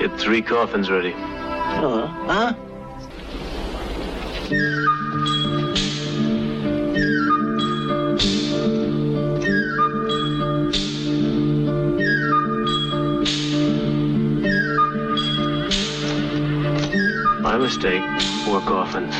Get three coffins ready. Uh-huh. Huh? My mistake. Four coffins.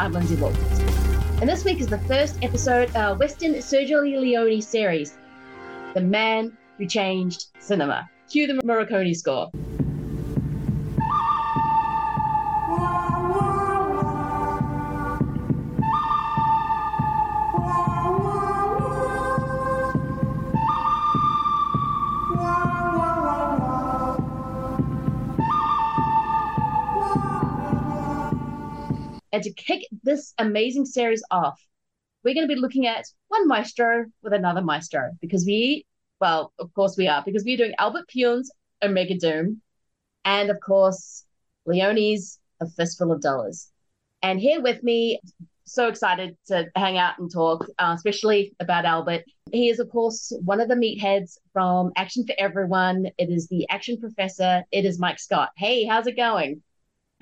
I'm Lindsay Walters. And this week is the first episode of Western Sergio Leone series, The Man Who Changed Cinema. Cue the Morricone score. Amazing series off, we're going to be looking at one maestro with another maestro because we, well, of course we are, because we're doing Albert Pyun's Omega Doom and, of course, Leone's A Fistful of Dollars. And here with me, so excited to hang out and talk, uh, especially about Albert. He is, of course, one of the meatheads from Action for Everyone. It is the action professor. It is Mike Scott. Hey, how's it going?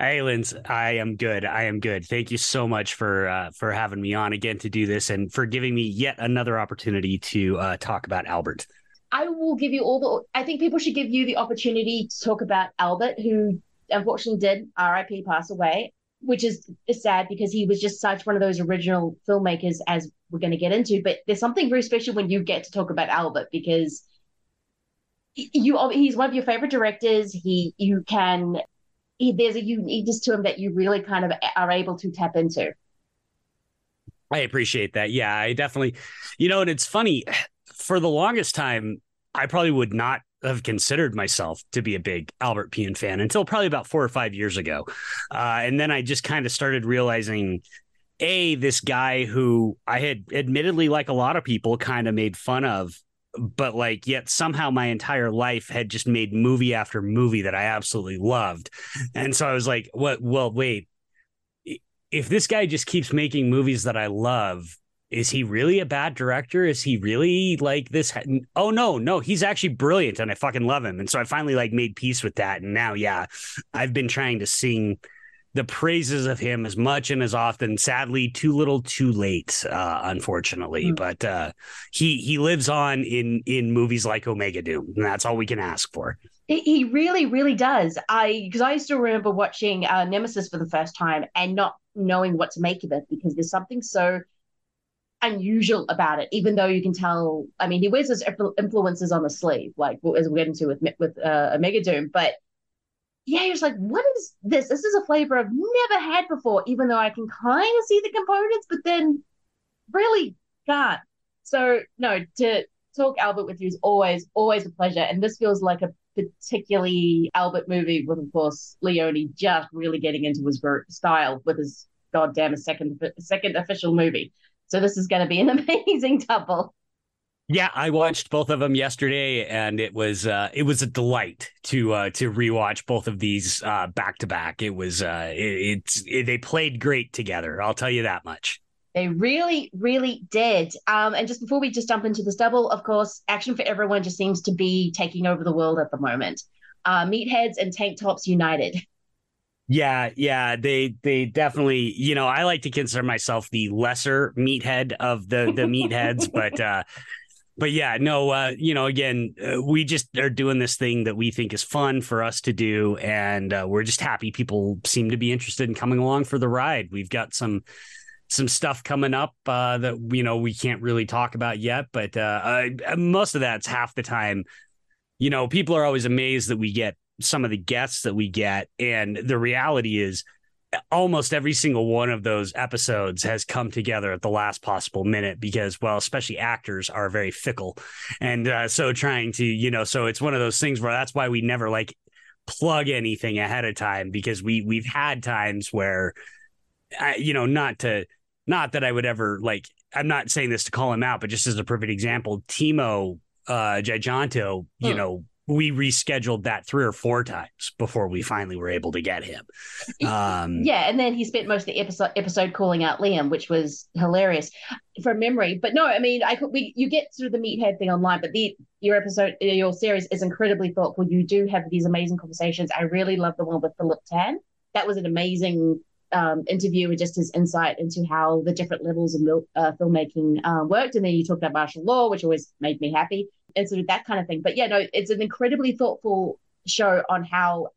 Hey, Linz, I am good. I am good. Thank you so much for uh, for having me on again to do this and for giving me yet another opportunity to uh, talk about Albert. I will give you all the. I think people should give you the opportunity to talk about Albert, who unfortunately did RIP pass away, which is, sad because he was just such one of those original filmmakers, as we're going to get into. But there's something very special when you get to talk about Albert because you he's one of your favorite directors. He you can there's a uniqueness to him that you really kind of are able to tap into. I appreciate that. Yeah, I definitely, you know, and it's funny for the longest time, I probably would not have considered myself to be a big Albert Pyun fan until probably about four or five years ago. Uh, and then I just kind of started realizing a this guy who I had admittedly, like a lot of people, kind of made fun of but like yet somehow my entire life had just made movie after movie that I absolutely loved. And so I was like, what well wait. If this guy just keeps making movies that I love, is he really a bad director? Is he really like this? Oh no, no, he's actually brilliant and I fucking love him. And so I finally like made peace with that. And now, yeah, I've been trying to sing the praises of him as much and as often. Sadly, too little, too late. Uh, unfortunately, mm-hmm. but uh, he he lives on in in movies like Omega Doom, and that's all we can ask for. He really, really does. I because I still remember watching uh, Nemesis for the first time and not knowing what to make of it because there's something so unusual about it. Even though you can tell, I mean, he wears his influences on the sleeve, like as we get into with with uh, Omega Doom, but yeah, he was like, what is this? This is a flavor I've never had before, even though I can kind of see the components, but then really can't. So, no, to talk Albert with you is always, always a pleasure. And this feels like a particularly Albert movie with, of course, Leone just really getting into his style with his goddamn second, second official movie. So, this is going to be an amazing double. Yeah, I watched both of them yesterday, and it was uh, it was a delight to uh, to rewatch both of these uh, back to back. It was uh, it, it's it, they played great together. I'll tell you that much. They really, really did. Um, and just before we just jump into this double, of course, Action for Everyone just seems to be taking over the world at the moment. Uh, meatheads and tank tops united. Yeah, yeah, they they definitely, you know, I like to consider myself the lesser meathead of the the meatheads, but uh but yeah, no, uh, you know, again, uh, we just are doing this thing that we think is fun for us to do, and uh, we're just happy people seem to be interested in coming along for the ride. We've got some some stuff coming up uh, that you know we can't really talk about yet, but uh, most of that's half the time. You know, people are always amazed that we get some of the guests that we get, and the reality is almost every single one of those episodes has come together at the last possible minute because well especially actors are very fickle and uh, so trying to you know so it's one of those things where that's why we never like plug anything ahead of time because we we've had times where I, you know not to not that I would ever like I'm not saying this to call him out but just as a perfect example Timo uh Tjahjanto you hmm. know we rescheduled that three or four times before we finally were able to get him. Um, yeah, and then he spent most of the episode episode calling out Liam, which was hilarious from memory. But no, I mean, I could we you get sort of the meathead thing online, but the your episode your series is incredibly thoughtful. You do have these amazing conversations. I really love the one with Philip Tan. That was an amazing um, interview with just his insight into how the different levels of mil- uh, filmmaking uh, worked. And then you talked about martial law, which always made me happy and sort of that kind of thing. But yeah, no, it's an incredibly thoughtful show on how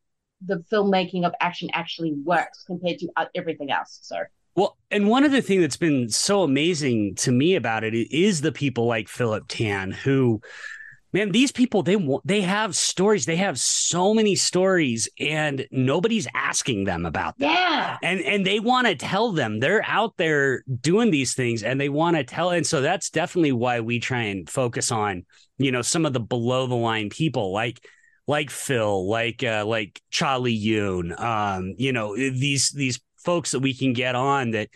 the filmmaking of action actually works compared to everything else. So. Well, and one of the things that's been so amazing to me about it is the people like Philip Tan who man these people they want they have stories. They have so many stories and nobody's asking them about them. Yeah. And and they want to tell them. They're out there doing these things and they want to tell and so that's definitely why we try and focus on you know some of the below the line people like like Phil like uh like Charlie Yoon um you know these these folks that we can get on that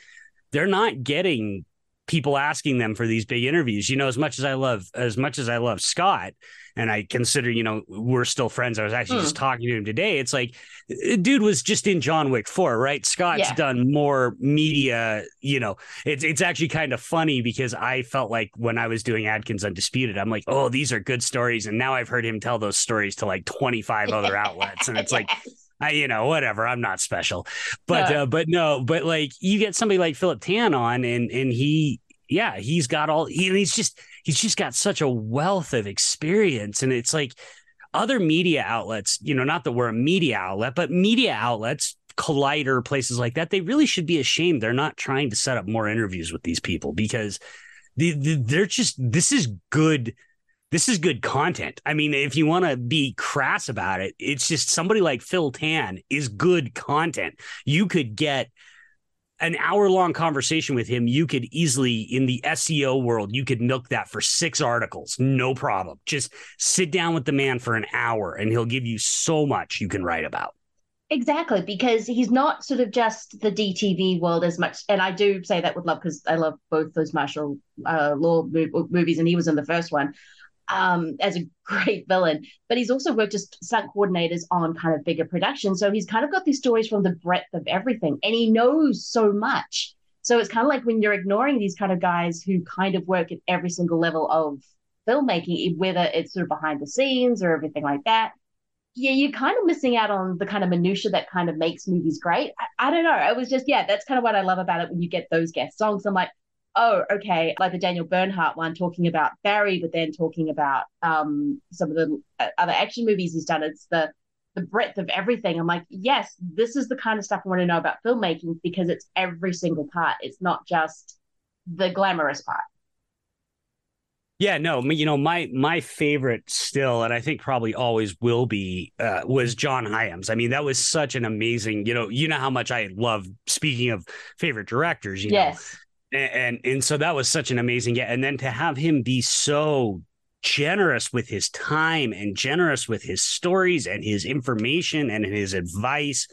they're not getting people asking them for these big interviews. You know, as much as I love as much as I love Scott, and I consider, you know, we're still friends. I was actually just hmm. talking to him today. It's like, uh, dude was just in John Wick 4, right? Scott's yeah. done more media, you know, it's it's actually kind of funny because I felt like when I was doing Adkins Undisputed, I'm like, oh, these are good stories. And now I've heard him tell those stories to like 25 other outlets. And it's like, I, you know, whatever. I'm not special, but uh, but no, but like you get somebody like Philip Tan on, and and he, yeah, he's got all. He, he's just he's just got such a wealth of experience, and it's like other media outlets. You know, not that we're a media outlet, but media outlets. Collider, places like that, they really should be ashamed. They're not trying to set up more interviews with these people because the, the, they're just this is good this is good content. I mean, if you want to be crass about it, it's just somebody like Phil Tan is good content. You could get an hour long conversation with him. You could easily, in the SEO world, you could milk that for six articles, no problem. Just sit down with the man for an hour and he'll give you so much you can write about. Exactly, because he's not sort of just the DTV world as much. And I do say that with love because I love both those martial uh, law movies, and he was in the first one um, as a great villain, but he's also worked as stunt coordinators on kind of bigger productions. So he's kind of got these stories from the breadth of everything, and he knows so much. So it's kind of like when you're ignoring these kind of guys who kind of work at every single level of filmmaking, whether it's sort of behind the scenes or everything like that. Yeah, you're kind of missing out on the kind of minutia that kind of makes movies great. I, I don't know. I was just, yeah, that's kind of what I love about it when you get those guest songs. I'm like, oh, okay, like the Daniel Bernhardt one talking about Barry, but then talking about um, some of the uh, other action movies he's done. It's the the breadth of everything. I'm like, yes, this is the kind of stuff I want to know about filmmaking because it's every single part. It's not just the glamorous part. Yeah, no, you know, my my favorite still, and I think probably always will be, uh, was John Hyams. I mean, that was such an amazing, you know, you know how much I love. Speaking of favorite directors, you yes. know, and, and and so that was such an amazing yeah. and then to have him be so generous with his time and generous with his stories and his information and his advice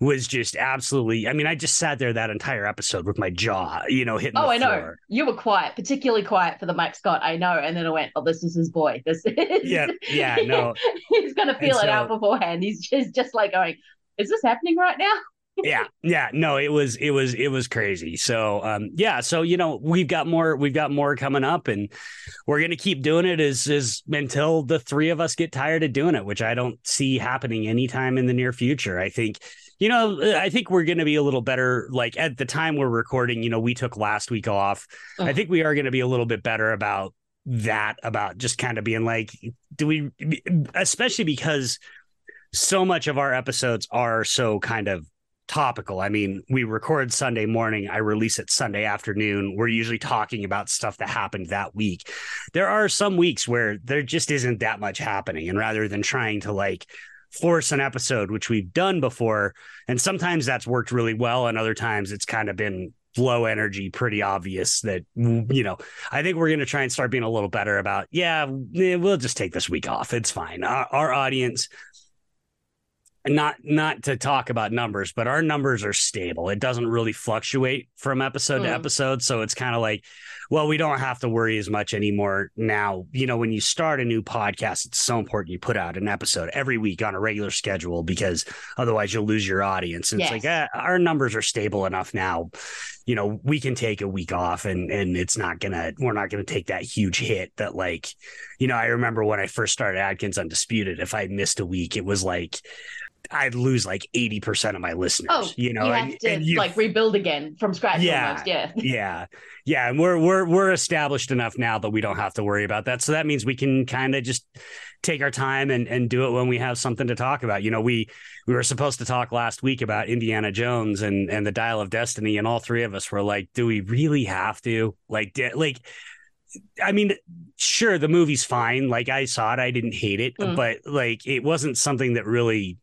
was just absolutely. I mean, I just sat there that entire episode with my jaw, you know, hitting. Oh, I floor. know you were quiet, particularly quiet for the Mike Scott. I know, and then I went, "Oh, this is his boy. This is." Yeah, yeah, no. he's gonna feel and it so, out beforehand. He's just just like going, "Is this happening right now?" Yeah yeah no it was it was it was crazy. So um yeah so you know we've got more we've got more coming up and we're gonna keep doing it as as until the three of us get tired of doing it which i don't see happening anytime in the near future. I think you know i think we're gonna be a little better like at the time we're recording you know we took last week off. Oh. i think we are gonna be a little bit better about that about just kind of being like, do we, especially because so much of our episodes are so kind of topical. I mean, we record Sunday morning, I release it Sunday afternoon. We're usually talking about stuff that happened that week. There are some weeks where there just isn't that much happening. And rather than trying to like force an episode, which we've done before, and sometimes that's worked really well, and other times it's kind of been low energy, pretty obvious that, you know, I think we're going to try and start being a little better about, yeah, eh, we'll just take this week off. It's fine. Our, our audience, not not to talk about numbers, but our numbers are stable. It doesn't really fluctuate from episode mm. to hmm. episode, so it's kind of like, well, we don't have to worry as much anymore now. You know, when you start a new podcast, it's so important you put out an episode every week on a regular schedule because otherwise you'll lose your audience. And yes. it's like eh, our numbers are stable enough now. You know, we can take a week off, and and it's not gonna we're not gonna take that huge hit that like, you know, I remember when I first started Adkins Undisputed, if I missed a week, it was like I'd lose like 80% of my listeners. Oh, you know, you have and, to and you, like rebuild again from scratch. Yeah. Almost. Yeah. Yeah. Yeah. And we're we're we're established enough now that we don't have to worry about that. So that means we can kind of just take our time and, and do it when we have something to talk about. You know, we we were supposed to talk last week about Indiana Jones and and the Dial of Destiny, and all three of us were like, do we really have to? Like, like I mean, sure, the movie's fine. Like I saw it, I didn't hate it, mm. but like it wasn't something that really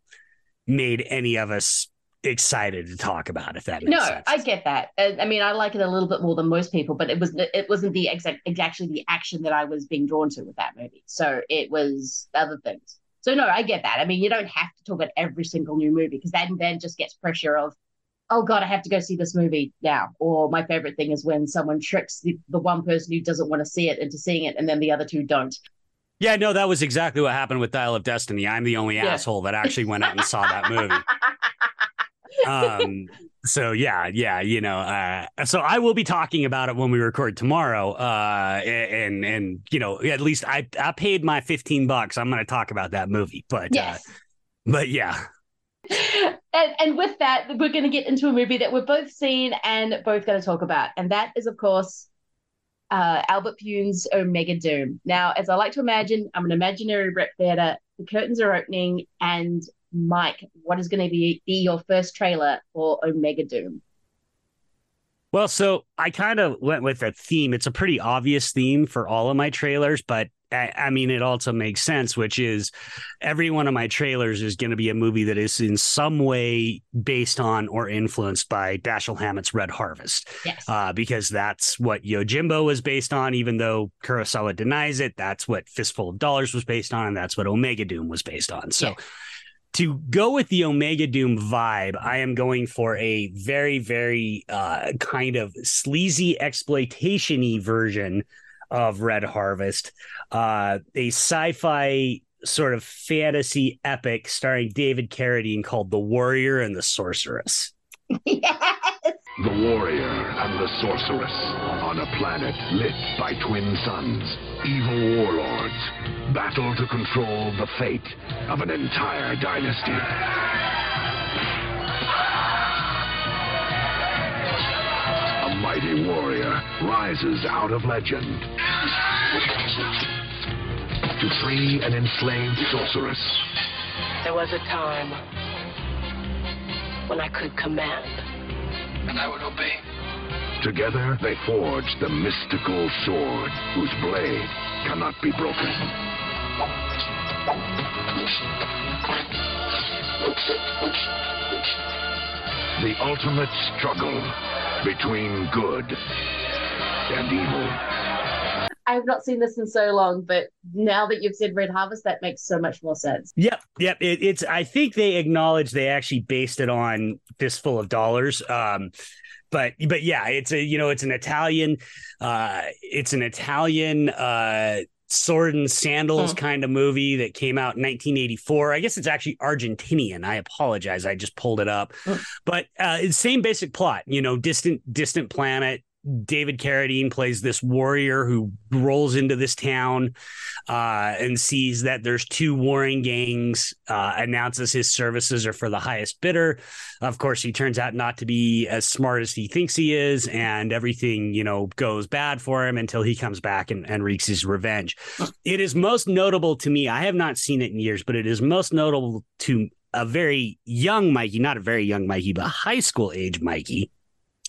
made any of us excited to talk about if that makes no sense. i get that. Uh, I mean i like it a little bit more than most people but it was it wasn't the exact exactly the action that i was being drawn to with that movie. So it was other things. So no i get that. I mean you don't have to talk about every single new movie because that then just gets pressure of oh god i have to go see this movie now. Or my favorite thing is when someone tricks the, the one person who doesn't want to see it into seeing it and then the other two don't yeah, no, that was exactly what happened with Dial of Destiny. I'm the only yeah. asshole that actually went out and saw that movie. um so yeah yeah you know uh so i will be talking about it when we record tomorrow uh and and you know at least i i paid my 15 bucks i'm gonna talk about that movie but uh, yes. uh but yeah and, and with that we're going to get into a movie that we've both seen and both going to talk about and that is of course uh, Albert Pyun's Omega Doom. Now, as I like to imagine, I'm an imaginary rep theater. The curtains are opening, and Mike, what is going to be, be your first trailer for Omega Doom? Well, so I kind of went with a theme. It's a pretty obvious theme for all of my trailers, but I, mean, it also makes sense, which is every one of my trailers is going to be a movie that is in some way based on or influenced by Dashiell Hammett's Red Harvest. Yes. Uh, because that's what Yojimbo was based on, even though Kurosawa denies it. That's what Fistful of Dollars was based on, and that's what Omega Doom was based on. So. Yeah. To go with the Omega Doom vibe, I am going for a very, very uh, kind of sleazy exploitation y version of Red Harvest, uh, a sci-fi sort of fantasy epic starring David Carradine called The Warrior and the Sorceress. yes. The Warrior and the Sorceress on a planet lit by twin suns. Evil warlords battle to control the fate of an entire dynasty. Mighty warrior rises out of legend to free an enslaved sorceress. There was a time when I could command. And I would obey. Together, they forged the mystical sword whose blade cannot be broken. The ultimate struggle between good and evil. I have not seen this in so long, but now that you've said Red Harvest, that makes so much more sense. Yep, yep. It, it's. I think they acknowledge they actually based it on Fistful of Dollars. Um, but but yeah, it's a you know it's an Italian, uh, it's an Italian uh sword and sandals hmm. kind of movie that came out in 1984. I guess it's actually Argentinian. I apologize. I just pulled it up. Hmm. But uh, same basic plot, you know, distant distant planet, David Carradine plays this warrior who rolls into this town uh, and sees that there's two warring gangs. Uh, announces his services are for the highest bidder. Of course, he turns out not to be as smart as he thinks he is, and everything you know goes bad for him until he comes back and, and wreaks his revenge. It is most notable to me. I have not seen it in years, but it is most notable to a very young Mikey, not a very young Mikey, but high school age Mikey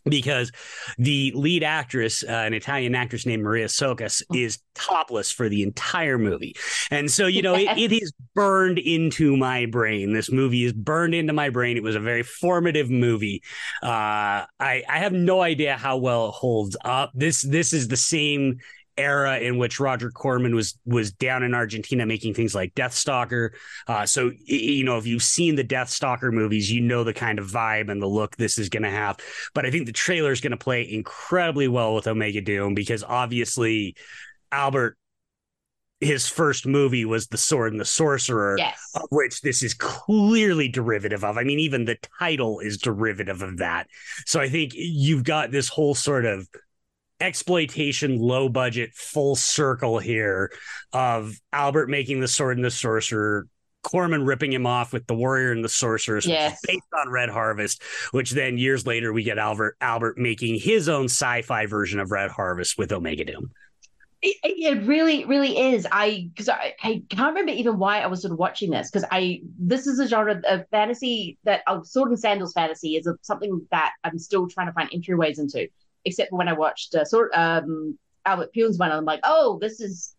because the lead actress, uh, an Italian actress named Maria Socas, is topless for the entire movie. And so, you know, it, it is burned into my brain. This movie is burned into my brain. It was a very formative movie. Uh, I, I have no idea how well it holds up. This this is the same era in which Roger Corman was was down in Argentina making things like Deathstalker. Uh, so you know, if you've seen the Deathstalker movies, you know the kind of vibe and the look this is going to have. But I think the trailer is going to play incredibly well with Omega Doom because obviously Albert. His first movie was The Sword and the Sorcerer, Yes. of which this is clearly derivative of. I mean, even the title is derivative of that. So I think you've got this whole sort of exploitation, low budget, full circle here of Albert making the sword and the sorcerer. Corman ripping him off with the warrior and the sorceress, which is Yes. based on Red Harvest, which then years later we get Albert Albert making his own sci-fi version of Red Harvest with Omega Doom. It, it really, really is. I because I, I can't remember even why I was sort of watching this because I this is a genre of fantasy that oh, sword and sandals fantasy is a, something that I'm still trying to find entryways into. Except when I watched uh, sort um Albert Pyun's one, I'm like, oh, this is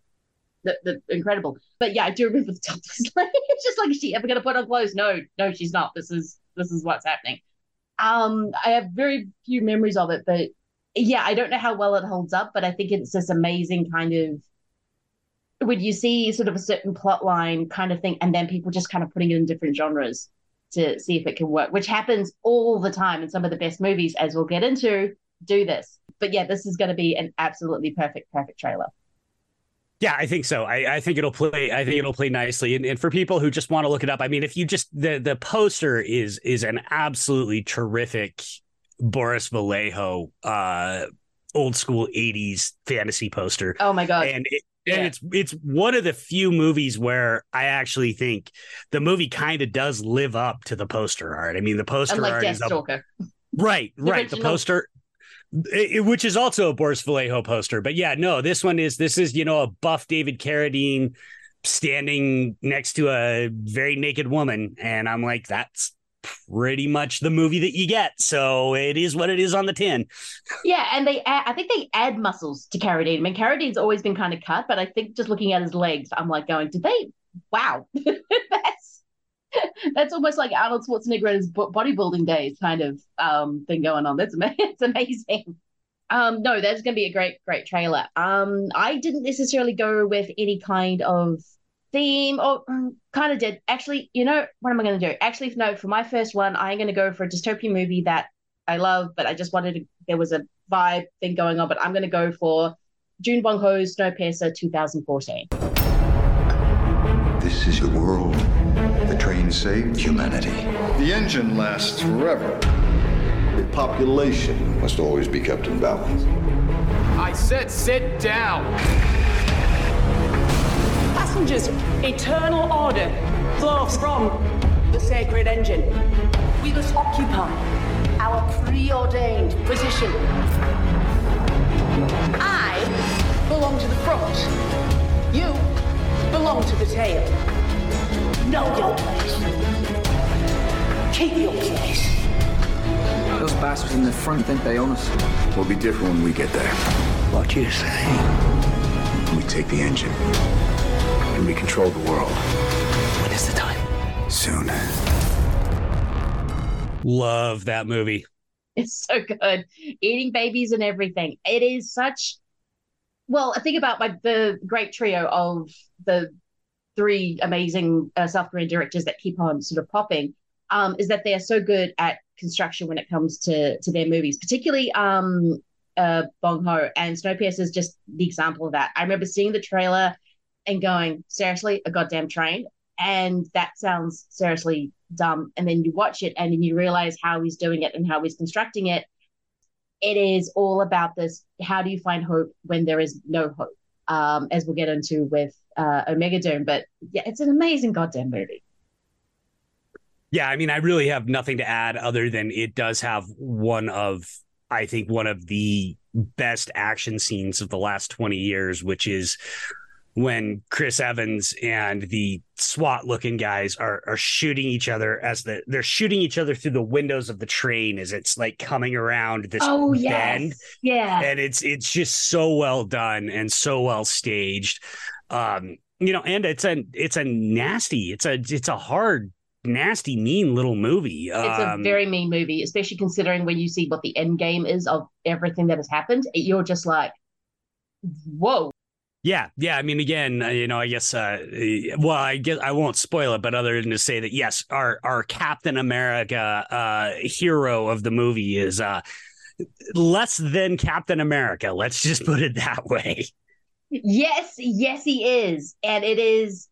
the, the incredible. But yeah, I do remember the topless lady. it's just like, is she ever going to put on clothes? No, no, she's not. This is this is what's happening. Um, I have very few memories of it, but yeah, I don't know how well it holds up, but I think it's this amazing kind of when you see sort of a certain plot line kind of thing, and then people just kind of putting it in different genres to see if it can work, which happens all the time in some of the best movies, as we'll get into, do this. But yeah, this is going to be an absolutely perfect, perfect trailer. Yeah, I think so. I, I think it'll play. I think it'll play nicely. And, and for people who just want to look it up, I mean, if you just the the poster is is an absolutely terrific Boris Vallejo, uh, old school '80s fantasy poster, Oh my god! and it, Yeah. and it's it's one of the few movies where I actually think the movie kind of does live up to the poster art. I mean, the poster Unlike art is up. Right, right. The poster, it- which is also a Boris Vallejo poster, but yeah, no, this one is this is you know a buff David Carradine standing next to a very naked woman, and I'm like, that's pretty much the movie that you get. So it is what it is on the tin. Yeah, and they add, I think they add muscles to Carradine. I mean, Carradine's always been kind of cut, but I think just looking at his legs, I'm like going, did they? Wow, that's almost like Arnold Schwarzenegger his bodybuilding days kind of um thing going on. That's amazing. It's amazing. Um, no, that's going to be a great, great trailer. Um, I didn't necessarily go with any kind of theme, or kind of did. Actually, you know what am I going to do? Actually, no. For my first one, I'm going to go for a dystopian movie that I love, but I just wanted to. There was a vibe thing going on, but I'm going to go for June Bong Ho's Snowpiercer 2014. This is your world. The train saved humanity. The engine lasts forever. The population must always be kept in balance. I said sit down. Passengers, eternal order flows from the sacred engine. We must occupy our preordained position. I belong to the front. You belong to the tail. Know your place. Keep your place. Those bastards in the front think they own us. We'll be different when we get there. What do you say? We take the engine and we control the world. When is the time? Soon. Love that movie. It's so good. Eating babies and everything. It is such. Well, I think about my the great trio of the three amazing uh, South Korean directors that keep on sort of popping. Um, is that they are so good at construction when it comes to to their movies, particularly um, uh, Bong Ho and Snowpiercer is just the example of that. I remember seeing the trailer and going, seriously, a goddamn train, and that sounds seriously dumb. And then you watch it and then you realize how he's doing it and how he's constructing it. it is all about this how do you find hope when there is no hope um, as we'll get into with uh, omega doom but yeah it's an amazing goddamn movie yeah i mean i really have nothing to add other than it does have one of i think one of the best action scenes of the last 20 years which is when Chris Evans and the SWAT looking guys are are shooting each other as the they're shooting each other through the windows of the train as it's like coming around this oh bend. yes yeah And it's it's just so well done and so well staged. Um, you know, and it's a it's a nasty, it's a it's a hard, nasty, mean little movie. it's a Um, very mean movie especially considering when you see what the end game is of everything that has happened you're just like whoa Yeah, yeah. I mean, again, uh, you know, I guess. Uh, well, I guess I won't spoil it, but other than to say that, yes, our our Captain America uh, hero of the movie is uh, less than Captain America. Let's just put it that way. Yes, yes, he is, and it is,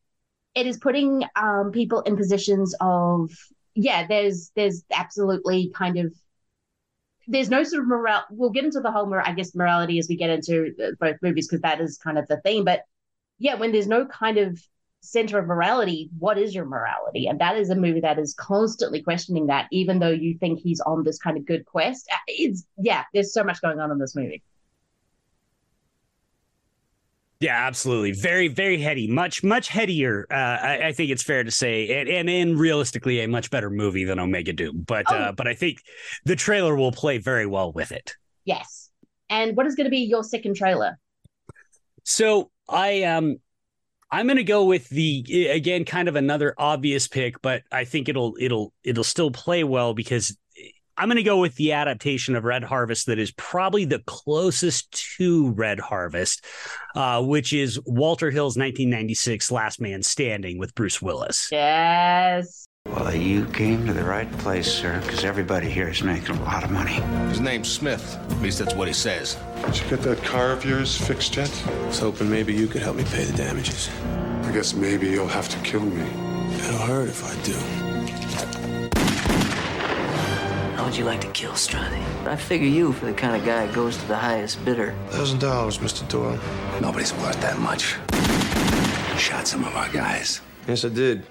it is putting um people in positions of yeah. There's there's absolutely kind of there's no sort of morale. We'll get into the whole, mor- I guess, morality as we get into both movies because that is kind of the theme. But yeah, when there's no kind of center of morality, what is your morality? And that is a movie that is constantly questioning that, even though you think he's on this kind of good quest. Uh, It's yeah, there's so much going on in this movie. Yeah, absolutely. Very, very heady. Much, much headier. Uh, I, I think it's fair to say, and, and and realistically, a much better movie than Omega Doom. But Oh. uh, but I think the trailer will play very well with it. Yes. And what is going to be your second trailer? So I um I'm gonna go with the again kind of another obvious pick, but I think it'll it'll it'll still play well because I'm gonna go with the adaptation of Red Harvest that is probably the closest to Red Harvest, uh, which is Walter Hill's 1996 Last Man Standing with Bruce Willis. Yes. Well, you came to the right place, sir, because everybody here is making a lot of money. His name's Smith. At least that's what he says. Did you get that car of yours fixed yet? I was hoping maybe you could help me pay the damages. I guess maybe you'll have to kill me. It'll hurt if I do. How would you like to kill Strozzi? I figure you for the kind of guy who goes to the highest bidder. Thousand dollars, Mr. Doyle. Nobody's worth that much. You shot some of our guys. Yes, I did.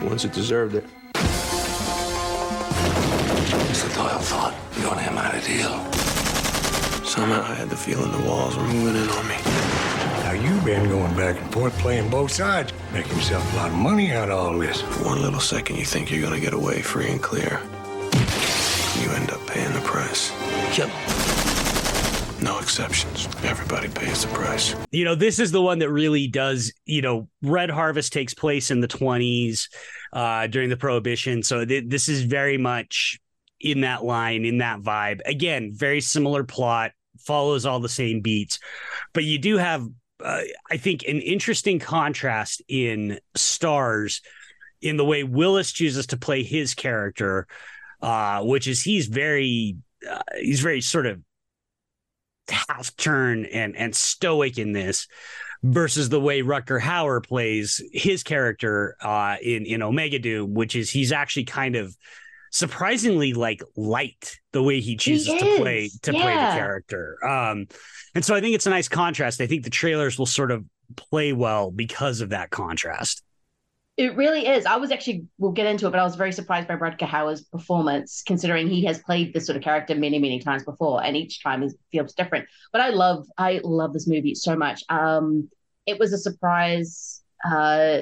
Once it deserved it. Mr. Doyle thought you and him had a deal. Somehow I had the feeling the walls were moving in on me. Now you've been going back and forth playing both sides, making yourself a lot of money out of all this. For one little second, you think you're gonna get away free and clear. Paying the price. Kill No exceptions. Everybody pays the price. you know this is the one that really does you know red harvest takes place in the 20s uh during the prohibition so th- this is very much in that line in that vibe again very similar plot follows all the same beats but you do have uh, i think an interesting contrast in stars in the way willis chooses to play his character uh which is he's very uh, he's very sort of half turn and and stoic in this versus the way Rutger Hauer plays his character uh in in Omega Doom which is he's actually kind of surprisingly like light the way he chooses to play to play the character. Um and so I think it's a nice contrast. I think the trailers will sort of play well because of that contrast It really is. I was actually, we'll get into it, but I was very surprised by Rutger Hauer's performance, considering he has played this sort of character many, many times before, and each time it feels different. But I love, I love this movie so much. Um, it was a surprise, uh,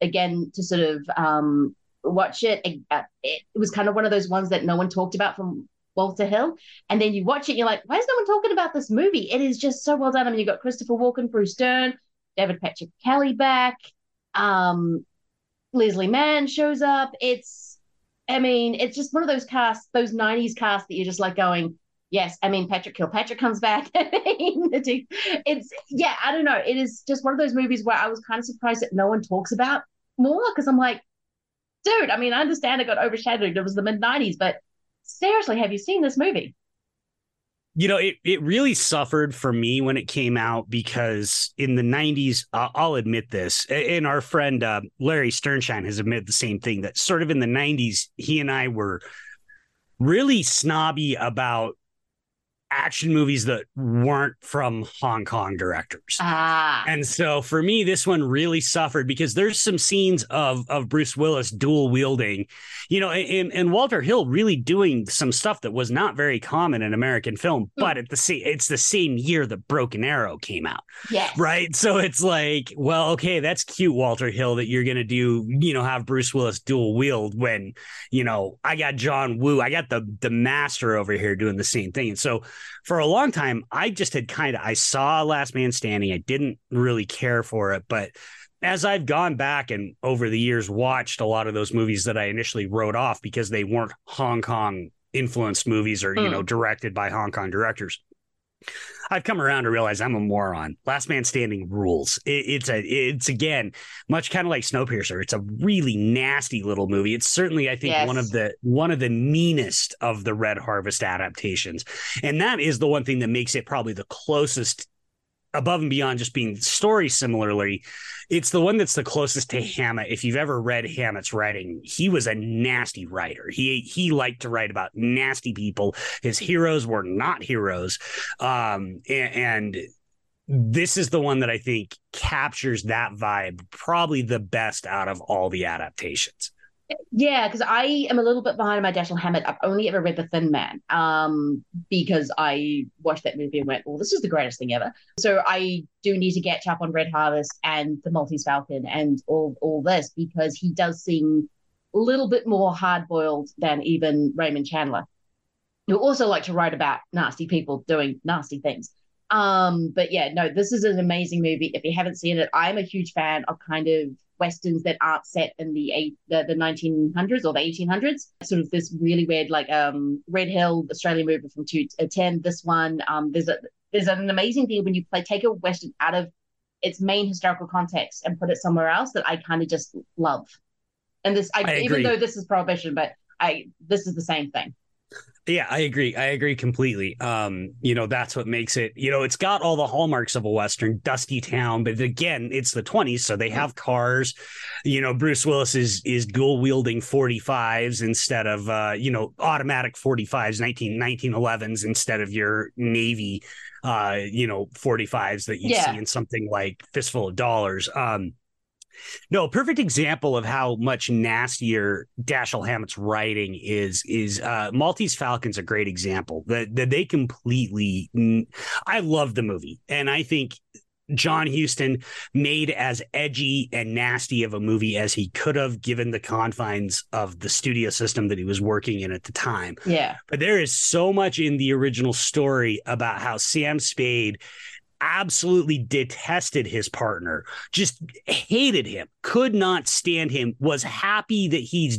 again, to sort of um, watch it. It, uh, it. Was kind of one of those ones that no one talked about from Walter Hill, and then you watch it, you're like, why is no one talking about this movie? It is just so well done. I mean, you've got Christopher Walken, Bruce Dern, David Patrick Kelly back. Um, Leslie Mann shows up. It's, I mean, it's just one of those casts, those 90s casts that you're just like going, yes. I mean, Patrick Kilpatrick comes back. it's, yeah, I don't know. It is just one of those movies where I was kind of surprised that no one talks about more because I'm like, dude, I mean, I understand it got overshadowed. It was the mid 90s, but seriously, have you seen this movie? You know it it really suffered for me when it came out because in the 90s uh, I'll admit this and our friend uh, Larry Sternshine has admitted the same thing that sort of in the 90s he and I were really snobby about action movies that weren't from Hong Kong directors. Ah. And so for me, this one really suffered because there's some scenes of of Bruce Willis dual wielding, you know, and, and Walter Hill really doing some stuff that was not very common in American film, mm. but at the same it's the same year that Broken Arrow came out. Yes. Right. So it's like, well, okay, that's cute, Walter Hill, that you're gonna do, you know, have Bruce Willis dual wield when, you know, I got John Woo, I got the the master over here doing the same thing. And so for a long time, I just had kind of I saw Last Man Standing. I didn't really care for it, but as I've gone back and over the years watched a lot of those movies that I initially wrote off because they weren't Hong Kong influenced movies or, mm. you know, directed by Hong Kong directors. I've come around to realize I'm a moron. Last Man Standing rules. It, it's a it's again much kind of like Snowpiercer. It's a really nasty little movie. It's certainly I think yes. one of the one of the meanest of the Red Harvest adaptations, and that is the one thing that makes it probably the closest above and beyond just being story similarly it's the one that's the closest to Hammett. If you've ever read Hammett's writing, he was a nasty writer. He he liked to write about nasty people. His heroes were not heroes, um, and, and this is the one that I think captures that vibe probably the best out of all the adaptations. Yeah, because I am a little bit behind my Dashiell Hammett. I've only ever read The Thin Man um, because I watched that movie and went, well, this is the greatest thing ever. So I do need to catch up on Red Harvest and The Maltese Falcon and all, all this because he does seem a little bit more hard boiled than even Raymond Chandler, who also like to write about nasty people doing nasty things. Um, but yeah, no, this is an amazing movie. If you haven't seen it, I'm a huge fan of kind of westerns that aren't set in the eight the, the 1900s or the 1800s. Sort of this really weird like um Red Hill Australian movie from two uh. This one um there's a there's an amazing thing when you play take a western out of its main historical context and put it somewhere else that I kind of just love. And this I, I even though this is prohibition, but I this is the same thing. Yeah, I agree. I agree completely. Um, you know, that's what makes it, you know, it's got all the hallmarks of a Western, dusty town, but again, it's the 20s, so they have cars. You know, Bruce Willis is is dual wielding 45s instead of uh, you know, automatic 45s, 19 1911s instead of your Navy uh, you know, 45s that you yeah. see in something like Fistful of Dollars. Um, no, perfect example of how much nastier Dashiell Hammett's writing is is uh, Maltese Falcon's a great example. That that they completely. I love the movie, and I think John Huston made as edgy and nasty of a movie as he could have given the confines of the studio system that he was working in at the time. Yeah. But there is so much in the original story about how Sam Spade absolutely detested his partner, just hated him, could not stand him, was happy that he's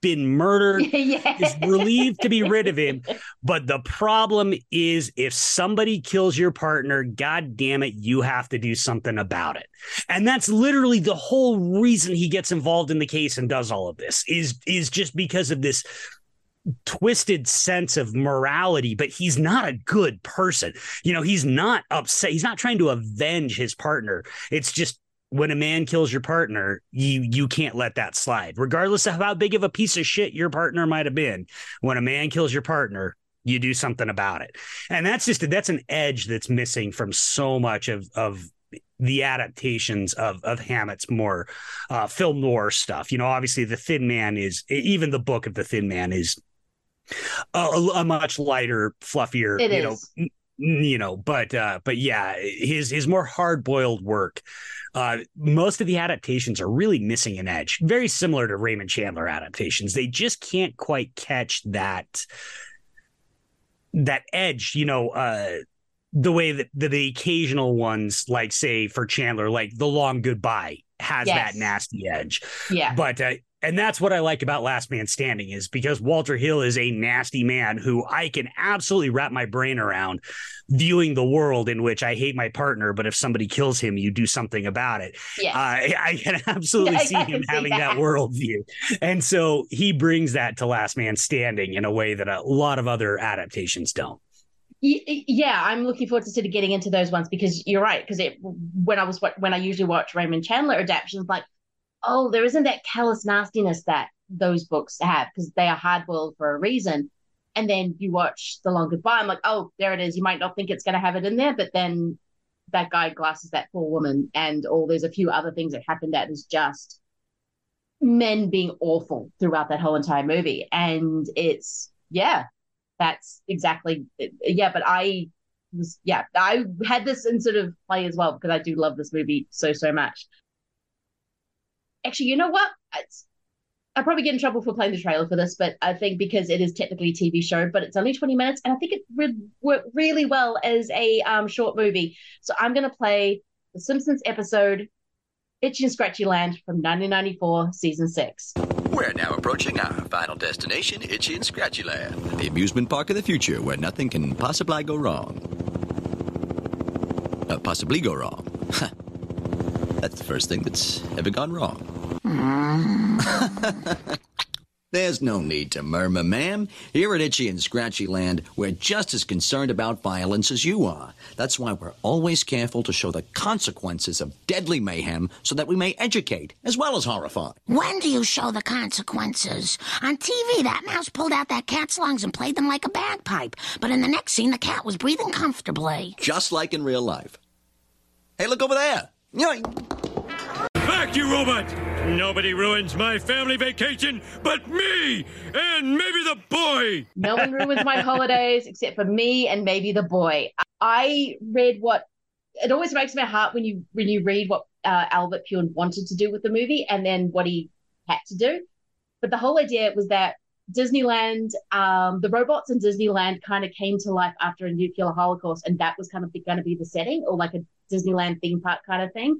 been murdered, yeah. is relieved to be rid of him. But the problem is if somebody kills your partner, god damn it, you have to do something about it. And that's literally the whole reason he gets involved in the case and does all of this is is just because of this twisted sense of morality, but he's not a good person. You know, he's not upset. He's not trying to avenge his partner. It's just when a man kills your partner, you you can't let that slide, regardless of how big of a piece of shit your partner might have been. When a man kills your partner, you do something about it, and that's just that's an edge that's missing from so much of of the adaptations of of Hammett's more uh, film noir stuff. You know, obviously the Thin Man is even the book of the Thin Man is a, a much lighter, fluffier, it you is. know, you know, but uh, but yeah, his his more hard boiled work. Uh, most of the adaptations are really missing an edge, very similar to Raymond Chandler adaptations. They just can't quite catch that that edge, you know. Uh, the way that the, the occasional ones, like say for Chandler, like the long goodbye, has yes. that nasty edge. Yeah. But uh, and that's what I like about Last Man Standing is because Walter Hill is a nasty man who I can absolutely wrap my brain around viewing the world in which I hate my partner, but if somebody kills him, you do something about it. Yes. Uh, I can absolutely see him having that. that worldview. And so he brings that to Last Man Standing in a way that a lot of other adaptations don't yeah i'm looking forward to sort of getting into those ones because you're right because it when i was when i usually watch raymond chandler adaptations like oh, there isn't that callous nastiness that those books have because they are hard boiled for a reason. And then you watch The Long Goodbye. I'm like, oh, there it is. You might not think it's going to have it in there, but then that guy glasses that poor woman, and all there's a few other things that happen that is just men being awful throughout that whole entire movie. And it's, yeah, that's exactly, yeah, but I was, yeah, I had this in sort of play as well because I do love this movie so, so much. Actually, you know what? It's, I'll probably get in trouble for playing the trailer for this, but I think because it is technically a TV show, but it's only 20 minutes, and I think it would work really well as a um, short movie. So I'm going to play The Simpsons episode Itchy and Scratchy Land from 1994, season six. We're now approaching our final destination, Itchy and Scratchy Land, the amusement park of the future where nothing can possibly go wrong. Uh, possibly go wrong. That's the first thing that's ever gone wrong. There's no need to murmur, ma'am. Here at Itchy and Scratchy Land, we're just as concerned about violence as you are. That's why we're always careful to show the consequences of deadly mayhem so that we may educate as well as horrify. When do you show the consequences? On TV, that mouse pulled out that cat's lungs and played them like a bagpipe. But in the next scene, the cat was breathing comfortably. Just like in real life. Hey, look over there. Back, you robot! Nobody ruins my family vacation but me and maybe the boy. No one ruins my holidays except for me and maybe the boy. I read what it always breaks my heart when you when you read what uh, Albert Pyun wanted to do with the movie and then what he had to do. But the whole idea was that Disneyland, um, the robots in Disneyland kind of came to life after a nuclear holocaust, and that was kind of going to be the setting, or like a Disneyland theme park kind of thing.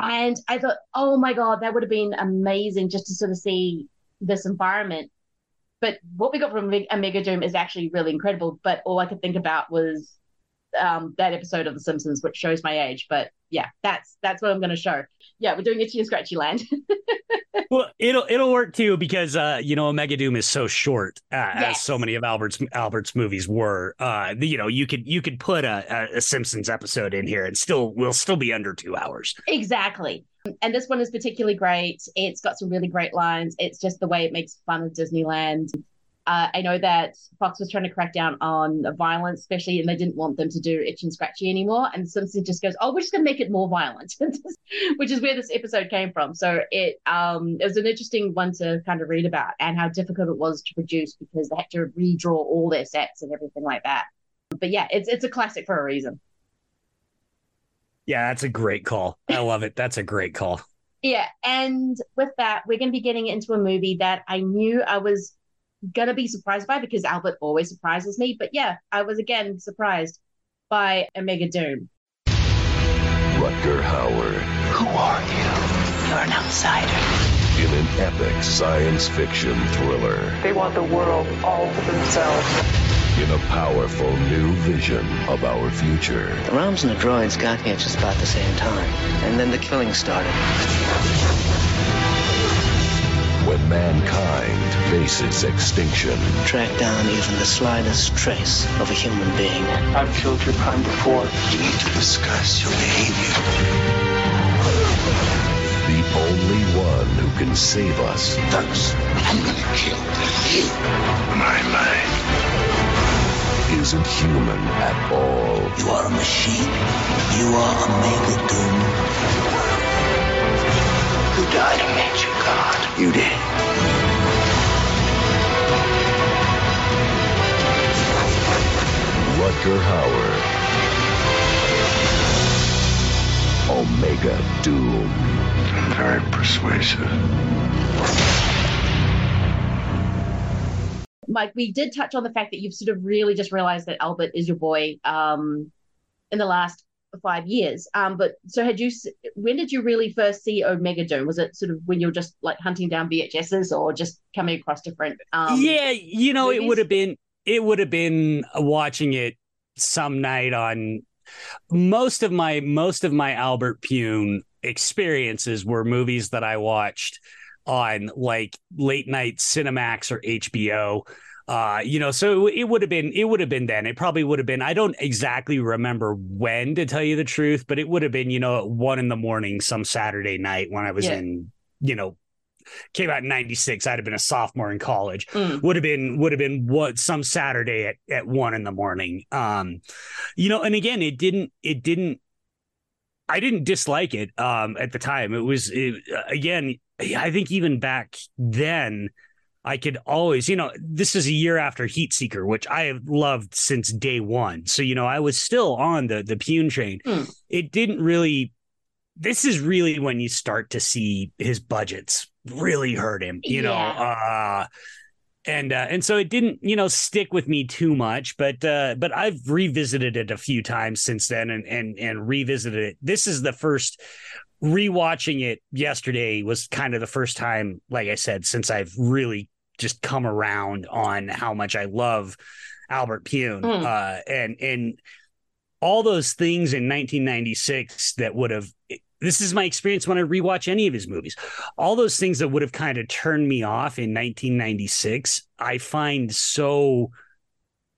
And I thought, oh my God, that would have been amazing just to sort of see this environment. But what we got from Omega Doom is actually really incredible. But all I could think about was um, that episode of The Simpsons, which shows my age. But yeah, that's that's what I'm going to show. Yeah, we're doing Itchy and Scratchy Land. well, it'll it'll work too because uh, you know Omega Doom is so short, uh, yes. as so many of Albert's Albert's movies were. Uh, you know, you could you could put a, a Simpsons episode in here and still will still be under two hours. Exactly. And this one is particularly great. It's got some really great lines. It's just the way it makes fun of Disneyland. Uh, I know that Fox was trying to crack down on violence, especially, and they didn't want them to do itch and scratchy anymore. And Simpson just goes, "Oh, we're just going to make it more violent," which is where this episode came from. So it um, it was an interesting one to kind of read about and how difficult it was to produce because they had to redraw all their sets and everything like that. But yeah, it's it's a classic for a reason. Yeah, that's a great call. I love it. That's a great call. Yeah, and with that, we're going to be getting into a movie that I knew I was gonna be surprised by because Albert always surprises me. But yeah, I was again surprised by Omega Doom. Rutger Hauer. Who are you? You're an outsider. In an epic science fiction thriller. They want the world all for themselves. In a powerful new vision of our future. The Roms and the droids got here just about the same time. And then the killing started when mankind faces extinction. Track down even the slightest trace of a human being. I've killed your kind before. You need to discuss your behavior. The only one who can save us. First, I'm gonna kill you. My mind isn't human at all. You are a machine. You are Omega Doom. Who died and made you God? You did. Rutger Hauer. Omega Doom. Very persuasive. Mike, we did touch on the fact that you've sort of really just realized that Albert is your boy um, in the last five years. Um, but so had you? When did you really first see Omega Doom? Was it sort of when you were just like hunting down VHSs, or just coming across different? Um, yeah, you know, movies? it would have been it would have been watching it some night on most of my most of my Albert Pyun experiences were movies that I watched on like late night Cinemax or HBO uh, you know, so it would have been it would have been then. It probably would have been. I don't exactly remember when to tell you the truth, but it would have been you know at one in the morning some Saturday night when I was yeah. in you know came out in 96 i'd have been a sophomore in college Mm. would have been would have been what some saturday at, at one in the morning um you know and again it didn't it didn't i didn't dislike it um at the time it was it, again i think even back then I could always, you know, this is a year after Heat Seeker, which I have loved since day one. So, you know, I was still on the the Pyun train. Mm. It didn't really this is really when you start to see his budgets really hurt him, you know. Uh and uh, and so it didn't, you know, stick with me too much, but uh, but I've revisited it a few times since then, and and and revisited it. This is the first rewatching it yesterday was kind of the first time, like I said, since I've really just come around on how much I love Albert Pyun, Mm. uh, and and all those things in 1996 that would have. This is my experience when I rewatch any of his movies. All those things that would have kind of turned me off in 1996, I find so.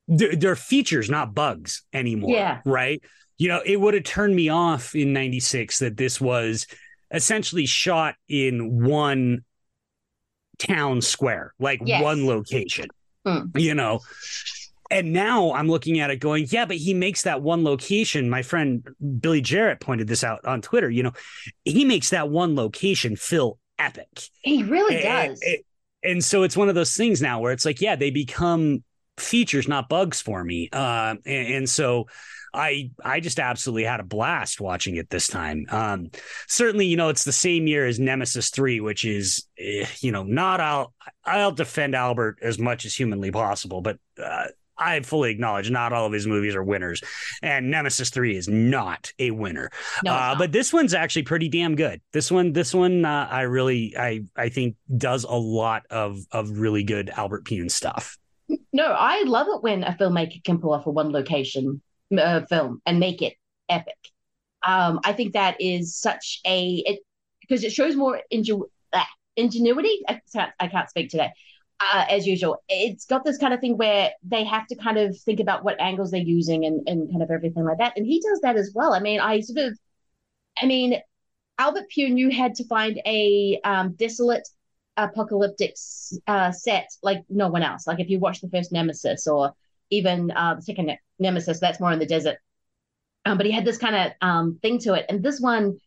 They're, they're features, not bugs anymore. Yeah. Right. You know, it would have turned me off in 96 that this was essentially shot in one town square, like Yes. one location, Mm. you know. And now I'm looking at it going, yeah, but he makes that one location. My friend Billy Jarrett pointed this out on Twitter. You know, he makes that one location feel epic. He really And- does. And, and so it's one of those things now where it's like, yeah, they become features, not bugs for me. Uh, and, and so I I just absolutely had a blast watching it this time. Um, certainly, you know, it's the same year as Nemesis Three, which is, eh, you know, not I'll I'll defend Albert as much as humanly possible, but. Uh, I fully acknowledge not all of his movies are winners, and Nemesis Three is not a winner. No, uh, but this one's actually pretty damn good. This one, this one, uh, I really, I, I think does a lot of of really good Albert Pyun stuff. No, I love it when a filmmaker can pull off a one location uh, film and make it epic. Um, I think that is such a it because it shows more ah, ingenuity. I can't, I can't speak today. Uh, as usual, it's got this kind of thing where they have to kind of think about what angles they're using and, and kind of everything like that. And he does that as well. I mean, I sort of, I mean, Albert Pyun, you had to find a um, desolate apocalyptic uh, set like no one else. Like if you watch the first Nemesis or even uh, the second ne- Nemesis, that's more in the desert. Um, but he had this kind of um, thing to it. And this one,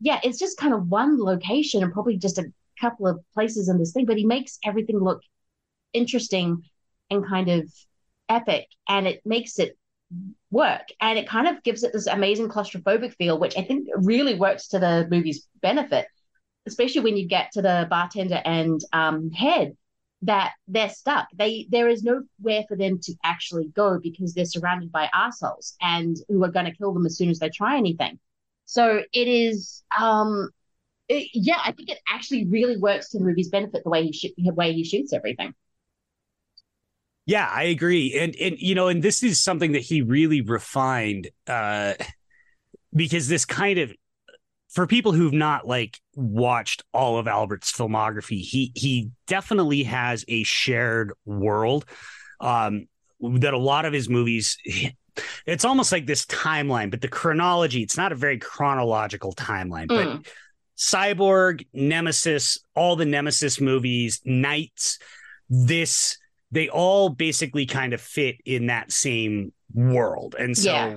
yeah, it's just kind of one location and probably just a couple of places in this thing, but he makes everything look interesting and kind of epic and it makes it work and it kind of gives it this amazing claustrophobic feel which i think really works to the movie's benefit especially when you get to the bartender and um, head that they're stuck. They there is nowhere for them to actually go because they're surrounded by assholes and who are going to kill them as soon as they try anything. So it is um it- yeah i think it actually really works to the movie's benefit the way he sh- the way he shoots everything. Yeah, I agree. And and you know, and this is something that he really refined uh because this kind of for people who've not like watched all of Albert's filmography, he he definitely has a shared world um that a lot of his movies it's almost like this timeline, but the chronology, it's not a very chronological timeline, but Mm. Cyborg, Nemesis, all the Nemesis movies, Knights, this, they all basically kind of fit in that same world. And so Yeah.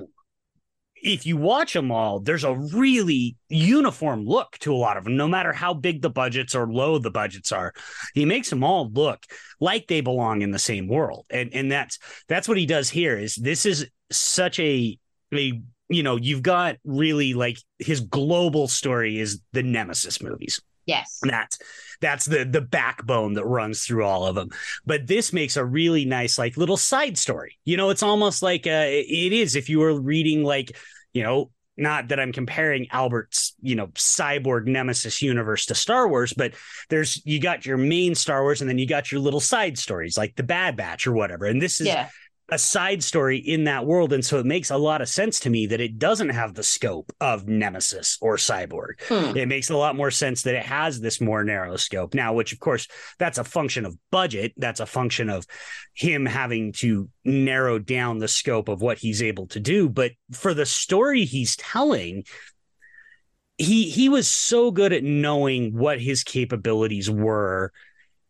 If you watch them all, there's a really uniform look to a lot of them, no matter how big the budgets or low the budgets are. He makes them all look like they belong in the same world. And and that's that's what he does here is this is such a a you know, you've got really like his global story is the Nemesis movies. Yes That's that's the the backbone that runs through all of them. But this makes a really nice like little side story. You know, it's almost like uh, it is if you were reading like you know. Not that I'm comparing Albert's, you know, cyborg nemesis universe to Star Wars, but there's you got your main Star Wars and then you got your little side stories like the Bad Batch or whatever. And this is yeah a side story in that world. And so it makes a lot of sense to me that it doesn't have the scope of Nemesis or Cyborg. Hmm. It makes a lot more sense that it has this more narrow scope now, which of course that's a function of budget. That's a function of him having to narrow down the scope of what he's able to do. But for the story he's telling, he he was so good at knowing what his capabilities were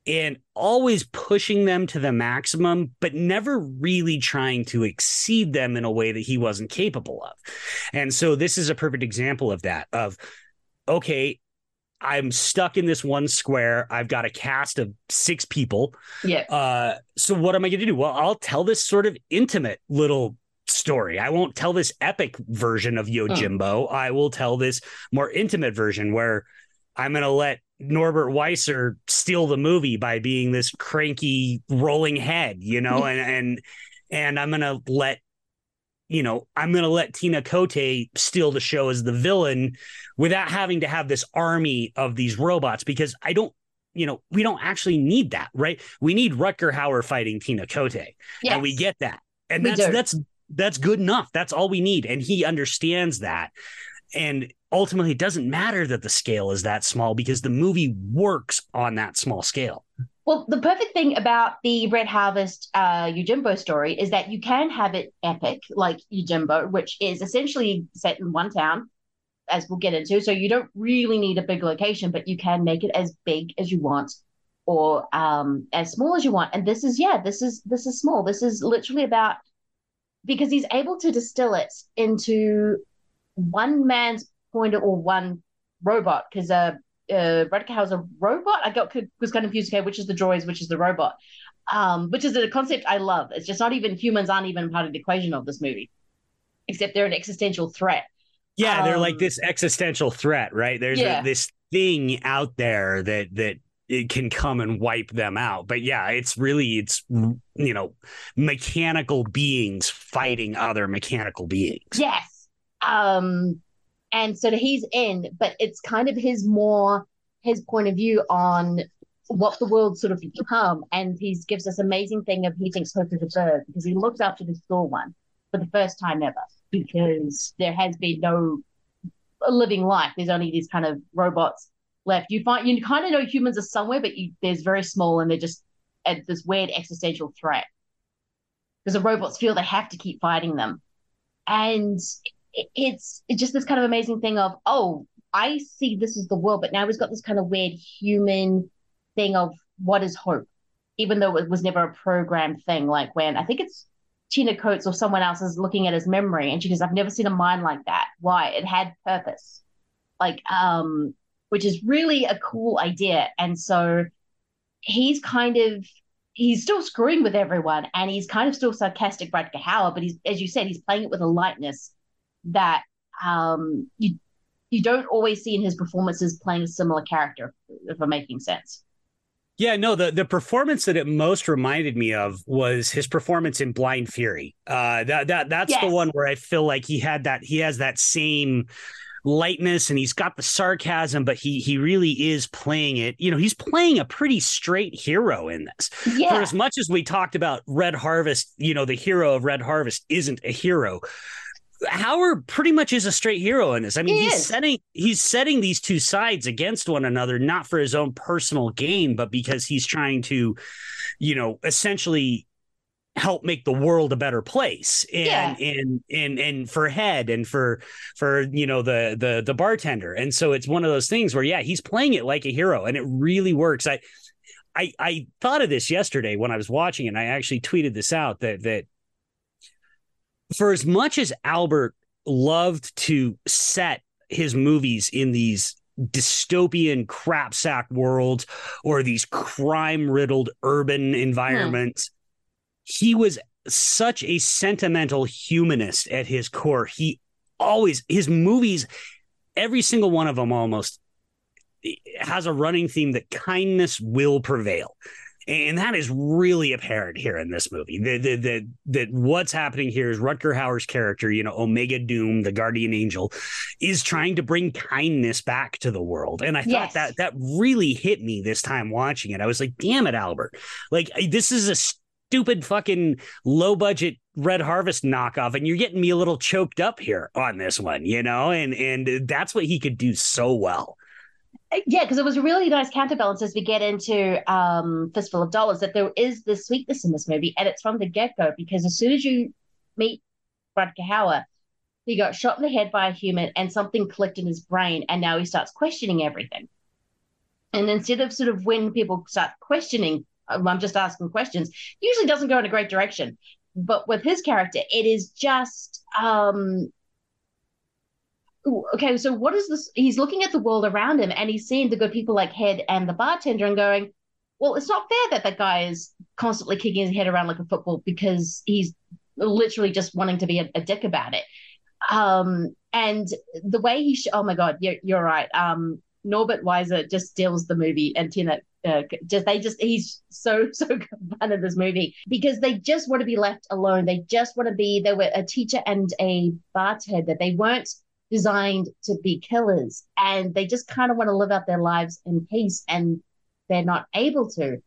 and always pushing them to the maximum, but never really trying to exceed them in a way that he wasn't capable of. And so this is a perfect example of that of okay, I'm stuck in this one square. I've got a cast of six people. Yeah. Uh, so what am I going to do? Well, I'll tell this sort of intimate little story. I won't tell this epic version of Yojimbo. Mm. I will tell this more intimate version where I'm going to let Norbert Weisser steal the movie by being this cranky rolling head, you know, and and and I'm gonna let you know, I'm gonna let Tina Cote steal the show as the villain without having to have this army of these robots because I don't you know, we don't actually need that, right? We need Rutger Hauer fighting Tina Cote. Yes. And we get that. And we that's do. that's that's good enough. That's all we need. And he understands that. And ultimately it doesn't matter that the scale is that small because the movie works on that small scale. Well, the perfect thing about the Red Harvest uh, Yojimbo story is that you can have it epic, like Yojimbo, which is essentially set in one town, as we'll get into. So you don't really need a big location, but you can make it as big as you want or um, as small as you want. And this is, yeah, this is this is small. This is literally about because he's able to distill it into one man's pointer or one robot because uh, uh, Rutger is a robot. I got was kind of confused. Okay, which is the droids, which is the robot? Um, which is a concept I love. It's just not even humans aren't even part of the equation of this movie, except they're an existential threat. Yeah, um, they're like um, this existential threat, right? There's yeah. a, this thing out there that that it can come and wipe them out. But yeah, it's really it's you know mechanical beings fighting other mechanical beings. Yes. Um and so he's in, but it's kind of his more his point of view on what the world sort of become. And he gives this amazing thing of he thinks hope is a bird because he looks after the store one for the first time ever because there has been no living life. There's only these kind of robots left. You find you kind of know humans are somewhere, but you, there's very small and they're just at this weird existential threat because the robots feel they have to keep fighting them. And it's it's just this kind of amazing thing of oh I see this is the world, but now he's got this kind of weird human thing of what is hope, even though it was never a programmed thing. Like when I think it's Tina Cote or someone else is looking at his memory, and she goes, "I've never seen a mind like that. Why? It had purpose." Like, um, which is really a cool idea. And so he's kind of he's still screwing with everyone, and he's kind of still sarcastic Rutger Hauer, but he's as you said, he's playing it with a lightness that um, you you don't always see in his performances playing a similar character, if I'm making sense. Yeah, no, the, the performance that it most reminded me of was his performance in Blind Fury. Uh, that that that's yes. the one where I feel like he had that he has that same lightness and he's got the sarcasm, but he he really is playing it. You know, he's playing a pretty straight hero in this. Yeah. For as much as we talked about Red Harvest, you know, the hero of Red Harvest isn't a hero. Hauer pretty much is a straight hero in this. I mean, he he's is. setting he's setting these two sides against one another, not for his own personal gain, but because he's trying to, you know, essentially help make the world a better place and yeah. and and and for head and for for you know the the the bartender and so it's one of those things where yeah he's playing it like a hero and it really works i i i thought of this yesterday when i was watching it and i actually tweeted this out that that for as much as Albert loved to set his movies in these dystopian crapsack worlds or these crime riddled urban environments, hmm. he was such a sentimental humanist at his core. He always, his movies, every single one of them almost has a running theme that kindness will prevail and that is really apparent here in this movie. That that that what's happening here is Rutger Hauer's character, you know, Omega Doom, the guardian angel, is trying to bring kindness back to the world. And I thought that that really hit me this time watching it. I was like, damn it, Albert! Like this is a stupid fucking low budget red harvest knockoff and you're getting me a little choked up here on this one you know and and that's what he could do so well yeah, because it was a really nice counterbalance as we get into um, Fistful of Dollars that there is this sweetness in this movie, and it's from the get go because as soon as you meet Brad Hauer, he got shot in the head by a human and something clicked in his brain and now he starts questioning everything. And instead of sort of when people start questioning, um, I'm just asking questions, usually doesn't go in a great direction. But with his character, it is just um okay, so what is this? He's looking at the world around him and he's seeing the good people like Head and the bartender and going, well, it's not fair that that guy is constantly kicking his head around like a football because he's literally just wanting to be a, a dick about it. Um, and the way he, sh- oh my God, you're, you're right. Um, Norbert Weisser just steals the movie and Tina uh, just they just he's so so fun in this movie because they just want to be left alone. They just want to be. They were a teacher and a bartender. They weren't designed to be killers, and they just kind of want to live out their lives in peace, and they're not able to.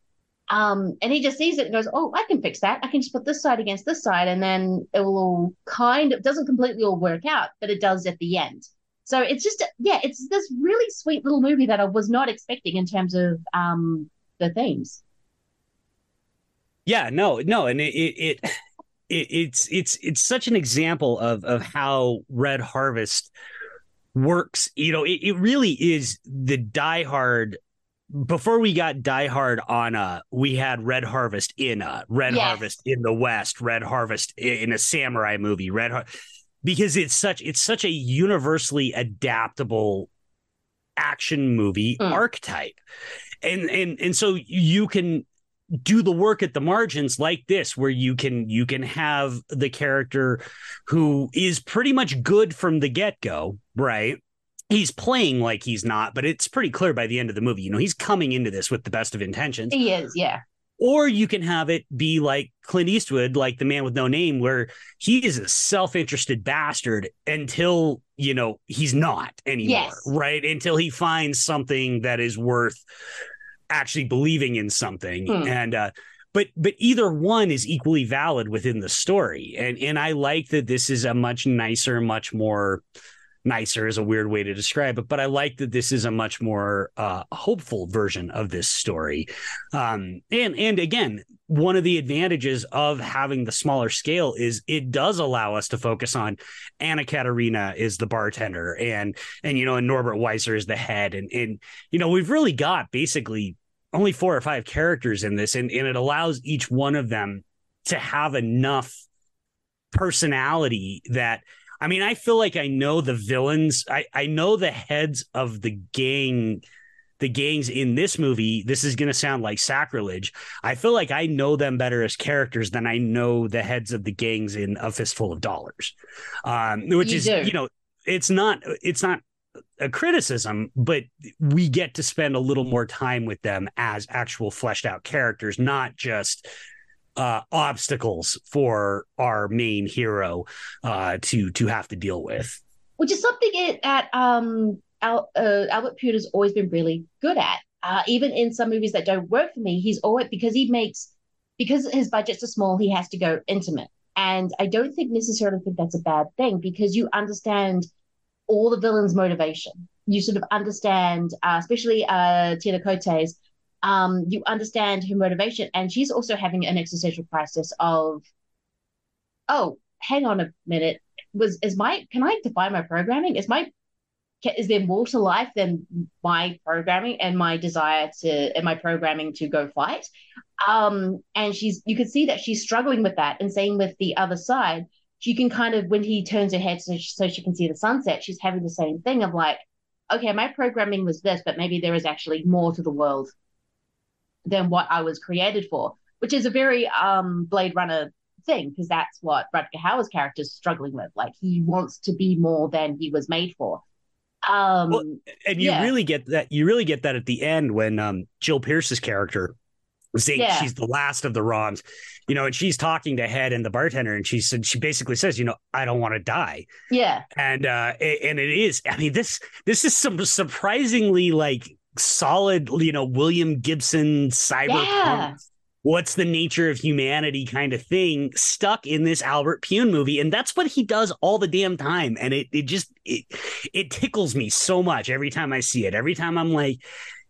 Um, and he just sees it and goes, "Oh, I can fix that. I can just put this side against this side, and then it will all kind of doesn't completely all work out, but it does at the end." So it's just yeah, it's this really sweet little movie that I was not expecting in terms of um, the themes. Yeah, no, no, and it, it, it it, it's it's it's such an example of of how Red Harvest works. You know, it, it really is the Die Hard before we got Die Hard on uh we had Red Harvest in uh Red yes. Harvest in the West, Red Harvest in a samurai movie, Red Har- because it's such it's such a universally adaptable action movie mm. archetype. And and and so you can do the work at the margins like this where you can you can have the character who is pretty much good from the get-go, right? he's playing like he's not, but it's pretty clear by the end of the movie. You know, he's coming into this with the best of intentions. He is, yeah. Or you can have it be like Clint Eastwood, like the man with no name, where he is a self interested bastard until, you know, he's not anymore, yes. right? Until he finds something that is worth actually believing in something. Hmm. And, uh, but but either one is equally valid within the story and and i like that this is a much nicer much more nicer is a weird way to describe it, but I like that this is a much more uh, hopeful version of this story. Um, and and again, one of the advantages of having the smaller scale is it does allow us to focus on Anna Katarina is the bartender, and and you know, and Norbert Weisser is the head, and and you know, we've really got basically only four or five characters in this, and and it allows each one of them to have enough personality that I mean, I feel like I know the villains. I, I know the heads of the gang, the gangs in this movie. This is going to sound like sacrilege. I feel like I know them better as characters than I know the heads of the gangs in A Fistful of Dollars, um, which you is, do. you know, it's not, it's not a criticism, but we get to spend a little more time with them as actual fleshed out characters, not just uh, obstacles for our main hero uh, to to have to deal with. Which is something it, at um, Al, uh, Albert Puder's always been really good at. Uh, even in some movies that don't work for me, he's always because he makes because his budgets are small, he has to go intimate. And I don't think necessarily think that's a bad thing because you understand all the villain's motivation. You sort of understand, uh, especially uh, Tina Cote's um, you understand her motivation. And she's also having an existential crisis of, oh, hang on a minute. Was is my can I define my programming? Is my is there more to life than my programming and my desire to and my programming to go fight? Um, and she's you can see that she's struggling with that. And same with the other side, she can kind of when he turns her head so she, so she can see the sunset, she's having the same thing of like, okay, my programming was this, but maybe there is actually more to the world than what I was created for, which is a very um, Blade Runner thing because that's what Rutger Hauer's character is struggling with. Like he wants to be more than he was made for. Um, well, and you yeah. really get that. You really get that at the end when um, Jill Pierce's character saying yeah. she's the last of the Roms, you know, and she's talking to Head and the bartender, and she said she basically says, you know, I don't want to die. Yeah, and uh, and it is. I mean this this is some surprisingly like solid, you know, William Gibson cyberpunk. Yeah. What's the nature of humanity kind of thing stuck in this Albert Pyun movie. And that's what he does all the damn time. And it it just it it tickles me so much every time I see it. Every time I'm like,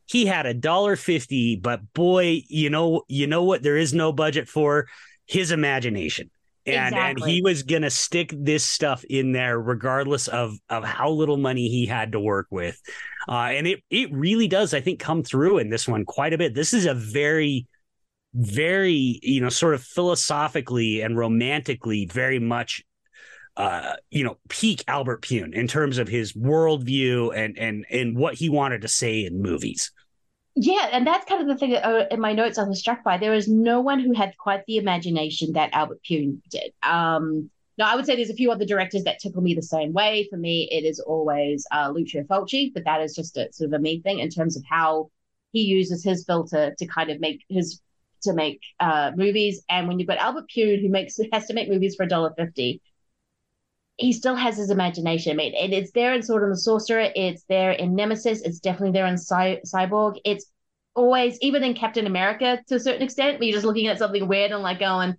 he had a dollar fifty, but boy, you know, you know what there is no budget for? His imagination and Exactly. and he was gonna stick this stuff in there regardless of of how little money he had to work with. Uh and it it really does i think come through in this one quite a bit. This is a very very you know sort of philosophically and romantically very much uh you know peak albert Pyun in terms of his worldview and and and what he wanted to say in movies Yeah, and that's kind of the thing that, uh, in my notes I was struck by. There is no one who had quite the imagination that Albert Pyun did. Um, now, I would say there's a few other directors that tickle me the same way. For me, it is always uh, Lucio Fulci, but that is just a sort of a me thing in terms of how he uses his filter to kind of make his to make uh, movies. And when you've got Albert Pyun who makes has to make movies for a dollar fifty, he still has his imagination. I mean, and it's there in Sword and the Sorcerer. It's there in Nemesis. It's definitely there in Cy- Cyborg. It's always, even in Captain America to a certain extent, you're just looking at something weird and like going,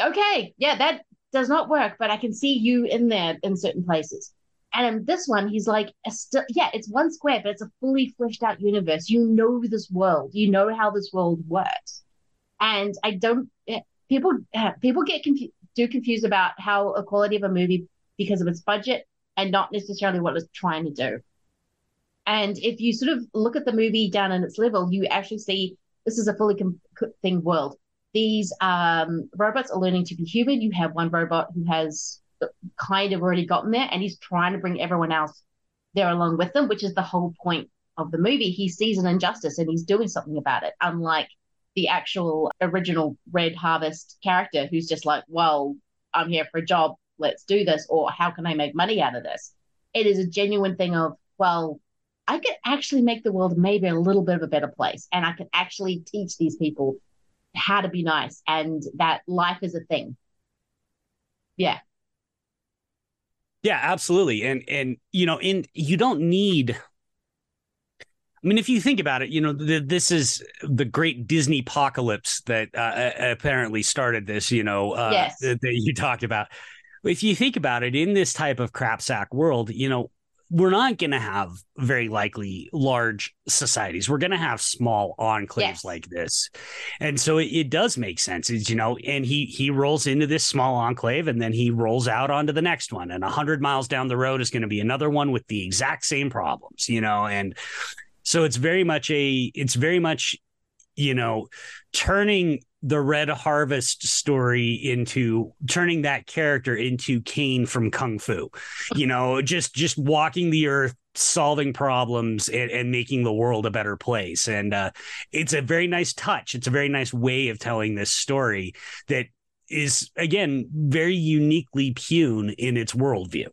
okay, yeah, that does not work, but I can see you in there in certain places. And in this one, he's like, st- yeah, it's one square, but it's a fully fleshed out universe. You know this world. You know how this world works. And I don't, eh, people, uh, people get confused, do confused about how a quality of a movie because of its budget and not necessarily what it's trying to do. And if you sort of look at the movie down in its level, you actually see this is a fully com- thing world. These um, robots are learning to be human. You have one robot who has kind of already gotten there, and he's trying to bring everyone else there along with them, which is the whole point of the movie. He sees an injustice and he's doing something about it, unlike the actual original Red Harvest character who's just like, well, I'm here for a job, let's do this, or how can I make money out of this? It is a genuine thing of, well, I could actually make the world maybe a little bit of a better place, and I can actually teach these people how to be nice and that life is a thing. Yeah. Yeah, absolutely. And and you know, in you don't need I mean, if you think about it, you know, the, this is the great Disney apocalypse that uh, apparently started this, you know, uh, Yes. that, that you talked about. If you think about it, in this type of crap sack world, you know, we're not going to have very likely large societies. We're going to have small enclaves Yes. like this, and so it, it does make sense. Is you know, and he he rolls into this small enclave, and then he rolls out onto the next one, and a hundred miles down the road is going to be another one with the exact same problems. You know, and so it's very much a it's very much you know turning the red harvest story into turning that character into Kane from Kung Fu. You know, just just walking the earth solving problems and, and making the world a better place and uh it's a very nice touch it's a very nice way of telling this story that is again very uniquely Pyun in its worldview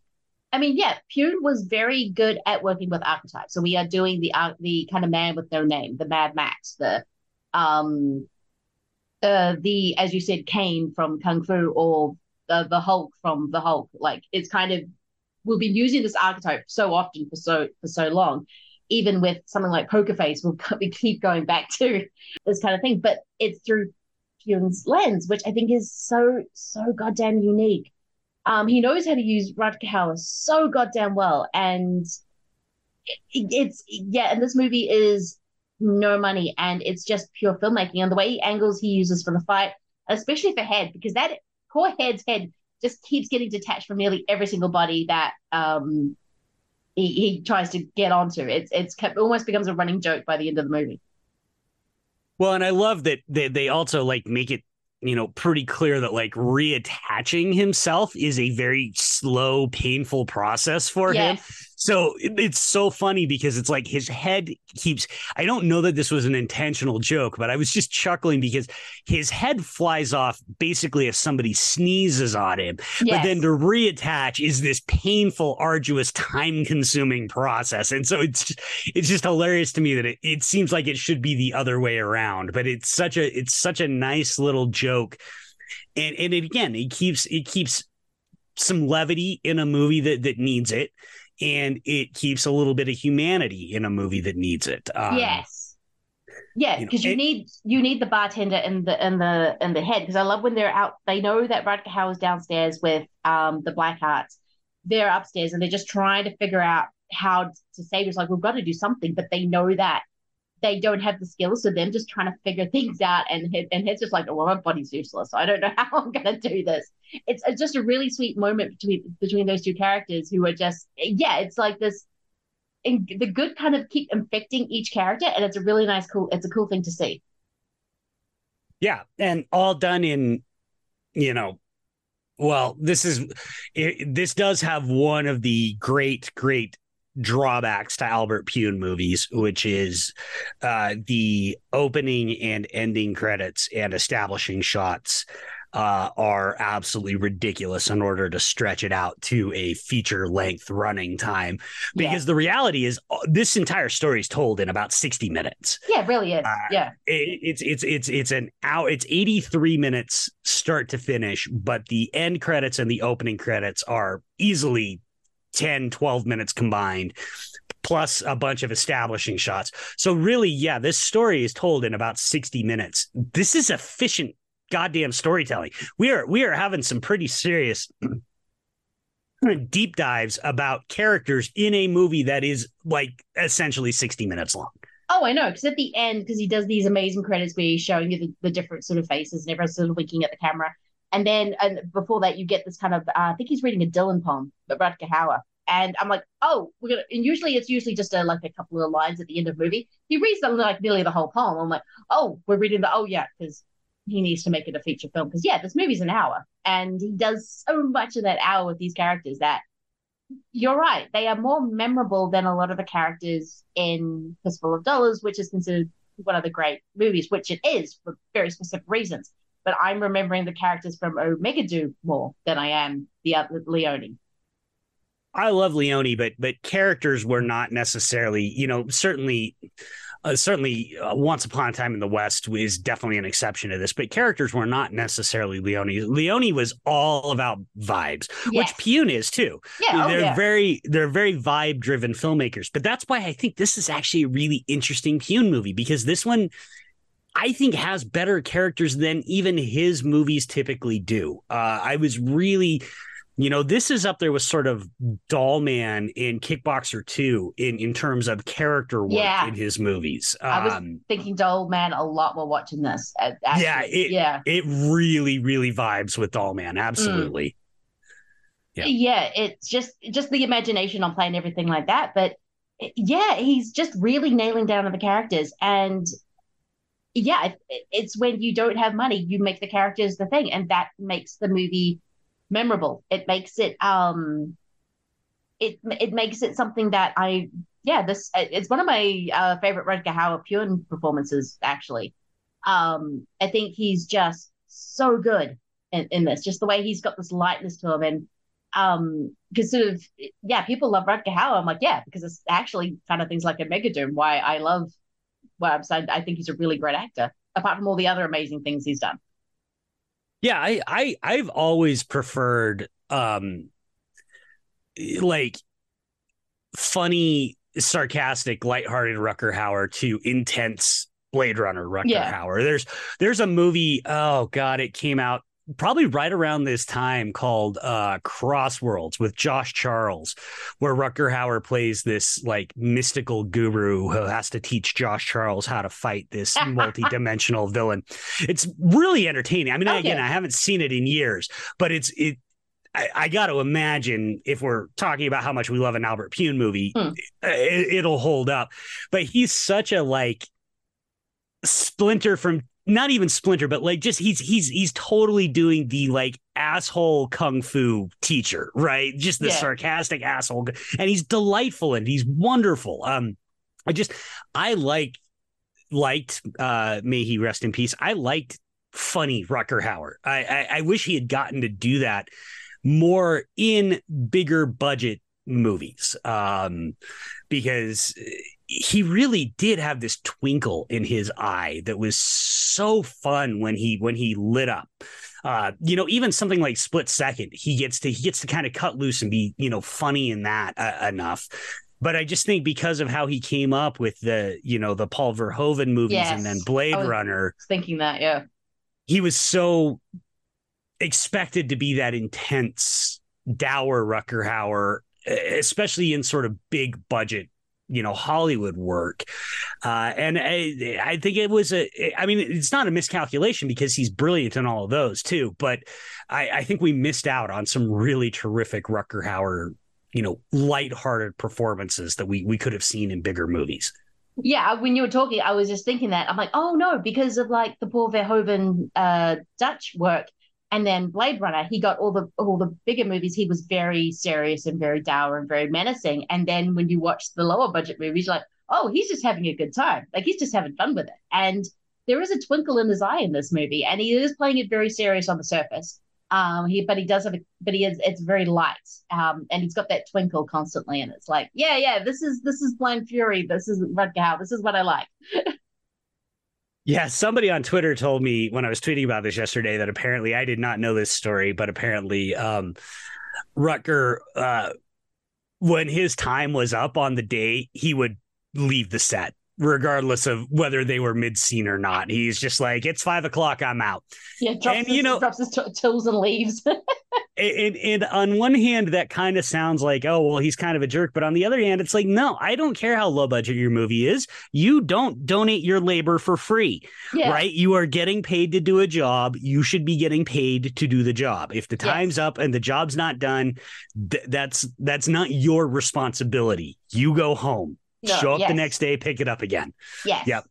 I mean, yeah, Pyun was very good at working with archetypes. So we are doing the uh, the kind of man with no name, the Mad Max, the um, uh, the as you said, Kane from Kung Fu, or the the Hulk from the Hulk. Like it's kind of we've been using this archetype so often for so for so long. Even with something like Poker Face, we'll we keep going back to this kind of thing, but it's through Pyun's lens, which I think is so so goddamn unique. Um, he knows how to use Rutger Hauer so goddamn well, and it, it's yeah. And this movie is no money, and it's just pure filmmaking. And the way he angles he uses for the fight, especially for head, because that poor head's head just keeps getting detached from nearly every single body that um he, he tries to get onto. It's it's almost becomes a running joke by the end of the movie. Well, and I love that they, they also like make it, you know, pretty clear that like reattaching himself is a very slow, painful process for him. Yes. So it- it's so funny because it's like his head keeps. I don't know that this was an intentional joke, but I was just chuckling because his head flies off basically if somebody sneezes on him. But then to reattach is this painful, arduous, time-consuming process, and so it's it's just hilarious to me that it, it seems like it should be the other way around. But it's such a it's such a nice little joke, and and it, again it keeps it keeps some levity in a movie that that needs it and it keeps a little bit of humanity in a movie that needs it um, yes. Yeah, you know, because you, and- need you need the bartender and the and the in the head. Because I love when they're out. They know that Rutger Hauer's downstairs with um the Black Hearts. They're upstairs and they're just trying to figure out how to save. It's like we've got to do something, but they know that they don't have the skills, so them just trying to figure things out, and and he's just like, well, my body's useless. I don't know how I'm gonna do this. It's, it's just a really sweet moment between between those two characters who are just yeah, it's like this. And the good kind of keep infecting each character, and it's a really nice, cool. It's a cool thing to see. Yeah, and all done in, you know, well, this is it, this does have one of the great, great drawbacks to Albert Pyun movies, which is uh, the opening and ending credits and establishing shots uh, are absolutely ridiculous in order to stretch it out to a feature length running time. Because yeah. the reality is, uh, this entire story is told in about 60 minutes. Yeah, it really is. Uh, yeah. It, it's, it's, it's, it's an hour, it's 83 minutes start to finish, but the end credits and the opening credits are easily 10, 12 minutes combined plus a bunch of establishing shots. So really, yeah, this story is told in about 60 minutes. This is efficient goddamn storytelling. We are we are having some pretty serious deep dives about characters in a movie that is like essentially 60 minutes long. Oh, I know. Because at the end, because he does these amazing credits where he's showing you the, the different sort of faces and everyone's sort of winking at the camera. And then and before that, you get this kind of, uh, I think he's reading a Dylan poem, but Rutger Hauer. And I'm like, oh, we're gonna. And usually it's usually just a, like a couple of lines at the end of the movie. He reads them like nearly the whole poem. I'm like, oh, we're reading the. Oh yeah, because he needs to make it a feature film because yeah, this movie's an hour, and he does so much of that hour with these characters that you're right. They are more memorable than a lot of the characters in Fistful of Dollars, which is considered one of the great movies, which it is for very specific reasons. But I'm remembering the characters from Omega Doom more than I am the other Leone. I love Leone, but but characters were not necessarily, you know, certainly uh, certainly uh, Once Upon a Time in the West is definitely an exception to this, but characters were not necessarily Leone. Leone was all about vibes, yes. which Pyun is too. Yeah, oh, they're oh, yeah. very they're very vibe driven filmmakers, but that's why I think this is actually a really interesting Pyun movie because this one. I think has better characters than even his movies typically do. Uh, I was really you know, this is up there with sort of Doll Man in Kickboxer 2 in, in terms of character work yeah. in his movies. Um, I was um, thinking Doll Man a lot while watching this. Actually, yeah, it, yeah. It really, really vibes with Doll Man. Absolutely. Mm. Yeah. yeah, it's just just the imagination on playing everything like that. But yeah, he's just really nailing down on the characters. And yeah, it's when you don't have money, you make the characters the thing. And that makes the movie memorable. It makes it um it it makes it something that I yeah, this it's one of my uh, favorite Rutger Hauer Pyun performances actually. Um I think he's just so good in, in this, just the way he's got this lightness to him and um because sort of yeah, people love Rutger Hauer. I'm like, yeah, because it's actually kind of things like Omega Doom why I love well, I'm saying I think he's a really great actor, apart from all the other amazing things he's done. Yeah, I I I've always preferred um like funny, sarcastic, lighthearted Rutger Hauer to intense Blade Runner Rutger yeah. Hauer. There's there's a movie, oh god, it came out probably right around this time called uh Crossworlds with Josh Charles, where Rutger Hauer plays this like mystical guru who has to teach Josh Charles how to fight this multi-dimensional villain. It's really entertaining. I mean, okay. again, I haven't seen it in years, but it's it I, I got to imagine if we're talking about how much we love an Albert Pyun movie, hmm. it, it'll hold up. But he's such a like splinter from not even Splinter, but like just he's he's he's totally doing the like asshole kung fu teacher, right? Just the yeah. sarcastic asshole, and he's delightful and he's wonderful. Um, I just I like liked uh may he rest in peace. I liked funny Rutger Hauer. I, I I wish he had gotten to do that more in bigger budget movies um because he really did have this twinkle in his eye that was so fun when he when he lit up uh, you know, even something like Split Second, he gets to he gets to kind of cut loose and be you know funny in that uh, enough. But I just think because of how he came up with the you know the Paul Verhoeven movies yes. and then Blade Runner, thinking that yeah, he was so expected to be that intense, dour Rutger Hauer, especially in sort of big budget you know Hollywood work, uh, and I, I think it was a. I mean, it's not a miscalculation because he's brilliant in all of those too. But I, I think we missed out on some really terrific Rutger Hauer, you know, lighthearted performances that we we could have seen in bigger movies. Yeah, when you were talking, I was just thinking that I'm like, oh no, because of like the Paul Verhoeven uh, Dutch work, and then Blade Runner, he got all the all the bigger movies. He was very serious and very dour and very menacing. And then when you watch the lower budget movies, like, oh, he's just having a good time. Like he's just having fun with it. And there is a twinkle in his eye in this movie, and he is playing it very serious on the surface. Um, he but he does have a but he is it's very light. Um, and he's got that twinkle constantly, and it's like, yeah, yeah, this is this is Blind Fury. This is Rutger Hauer. This is what I like. Yeah, somebody on Twitter told me when I was tweeting about this yesterday that apparently I did not know this story, but apparently um, Rutger, uh, when his time was up on the day, he would leave the set regardless of whether they were mid scene or not. He's just like, it's five o'clock, I'm out. Yeah, drops and his, you know, drops his t- tools and leaves. and, and on one hand, that kind of sounds like, oh, well, he's kind of a jerk. But on the other hand, it's like, no, I don't care how low budget your movie is. You don't donate your labor for free, Yeah. right? You are getting paid to do a job. You should be getting paid to do the job. If the time's up and the job's not done, th- that's that's not your responsibility. You go home, No, show up yes. the next day, pick it up again. Yes. Yep.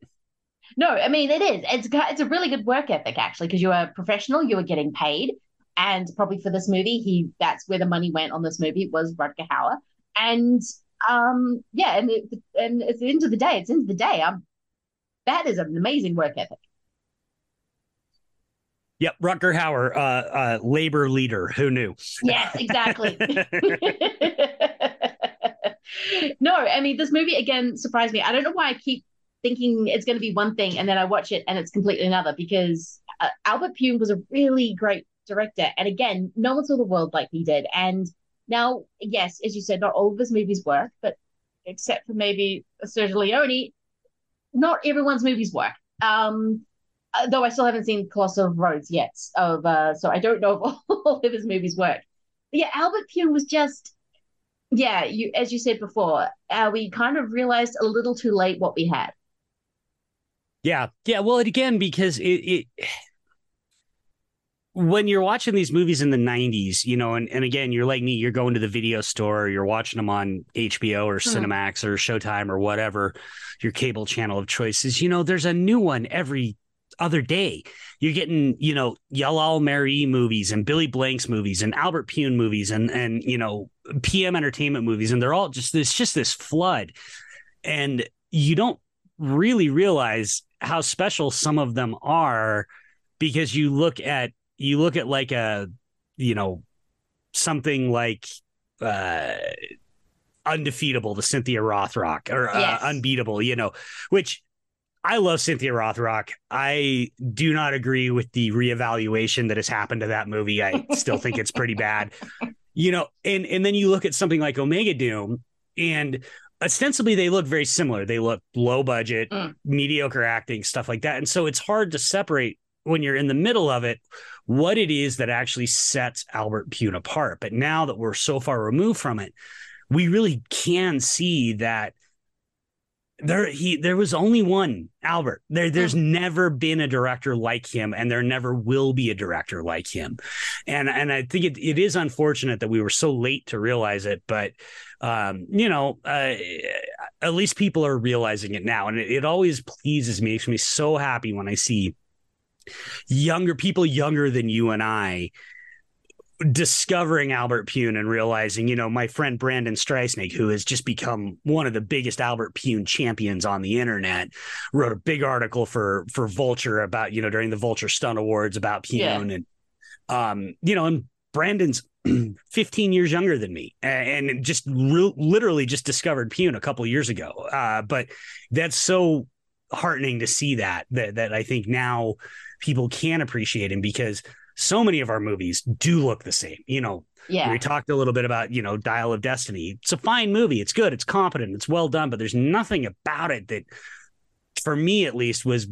No, I mean it is. It's it's a really good work ethic actually because you are a professional. You are getting paid, and probably for this movie, he that's where the money went on this movie was Rutger Hauer, and um yeah, and it, and at the end of the day, it's the end of the day. Um, that is an amazing work ethic. Yep, Rutger Hauer, uh, uh, labor leader. Who knew? Yes, exactly. no, I mean this movie again surprised me. I don't know why I keep thinking it's going to be one thing and then I watch it and it's completely another because uh, Albert Pyun was a really great director and again, no one saw the world like he did. And now, yes, as you said, not all of his movies work, but except for maybe Sergio Leone, not everyone's movies work. Um, uh, though I still haven't seen Colossal Roads yet, of uh, so I don't know if all of his movies work. But yeah, Albert Pyun was just, yeah, you as you said before, uh, we kind of realized a little too late what we had. Yeah, yeah. Well, and again, because it, it when you're watching these movies in the 90s, you know, and, and again, you're like me, you're going to the video store, you're watching them on HBO or Mhm. Cinemax or Showtime or whatever your cable channel of choices. You know, there's a new one every other day. You're getting, you know, Jalal Merhi movies and Billy Blanks movies and Albert Pyun movies and and you know, PM entertainment movies, and they're all just it's just this flood. And you don't really realize how special some of them are because you look at you look at like a you know something like uh undefeatable the cynthia rothrock or uh, Yes. unbeatable you know which i love cynthia rothrock i do not agree with the reevaluation that has happened to that movie. I still think it's pretty bad. You know and and then you look at something like omega doom and ostensibly they look very similar. They look low budget mediocre acting stuff like that. And so it's hard to separate when you're in the middle of it what it is that actually sets albert pyun apart. But now that we're so far removed from it we really can see that there he there was only one albert. There there's never been a director like him and there never will be a director like him. And and i think it, it is unfortunate that we were so late to realize it but um you know uh, at least people are realizing it now. And it, it always pleases me makes me so happy when i see younger people younger than you and i discovering Albert Pyun and realizing, you know, my friend Brandon Streussnig, who has just become one of the biggest Albert Pyun champions on the internet, wrote a big article for for Vulture about, you know, during the Vulture Stunt Awards about Pyun Yeah. and um, you know, and Brandon's 15 years younger than me and just re- literally just discovered Pyun a couple of years ago. Uh, but that's so heartening to see that that that I think now people can appreciate him because so many of our movies do look the same. You know, Yeah. we talked a little bit about, you know, Dial of Destiny. It's a fine movie. It's good. It's competent. It's well done, but there's nothing about it that, for me at least, was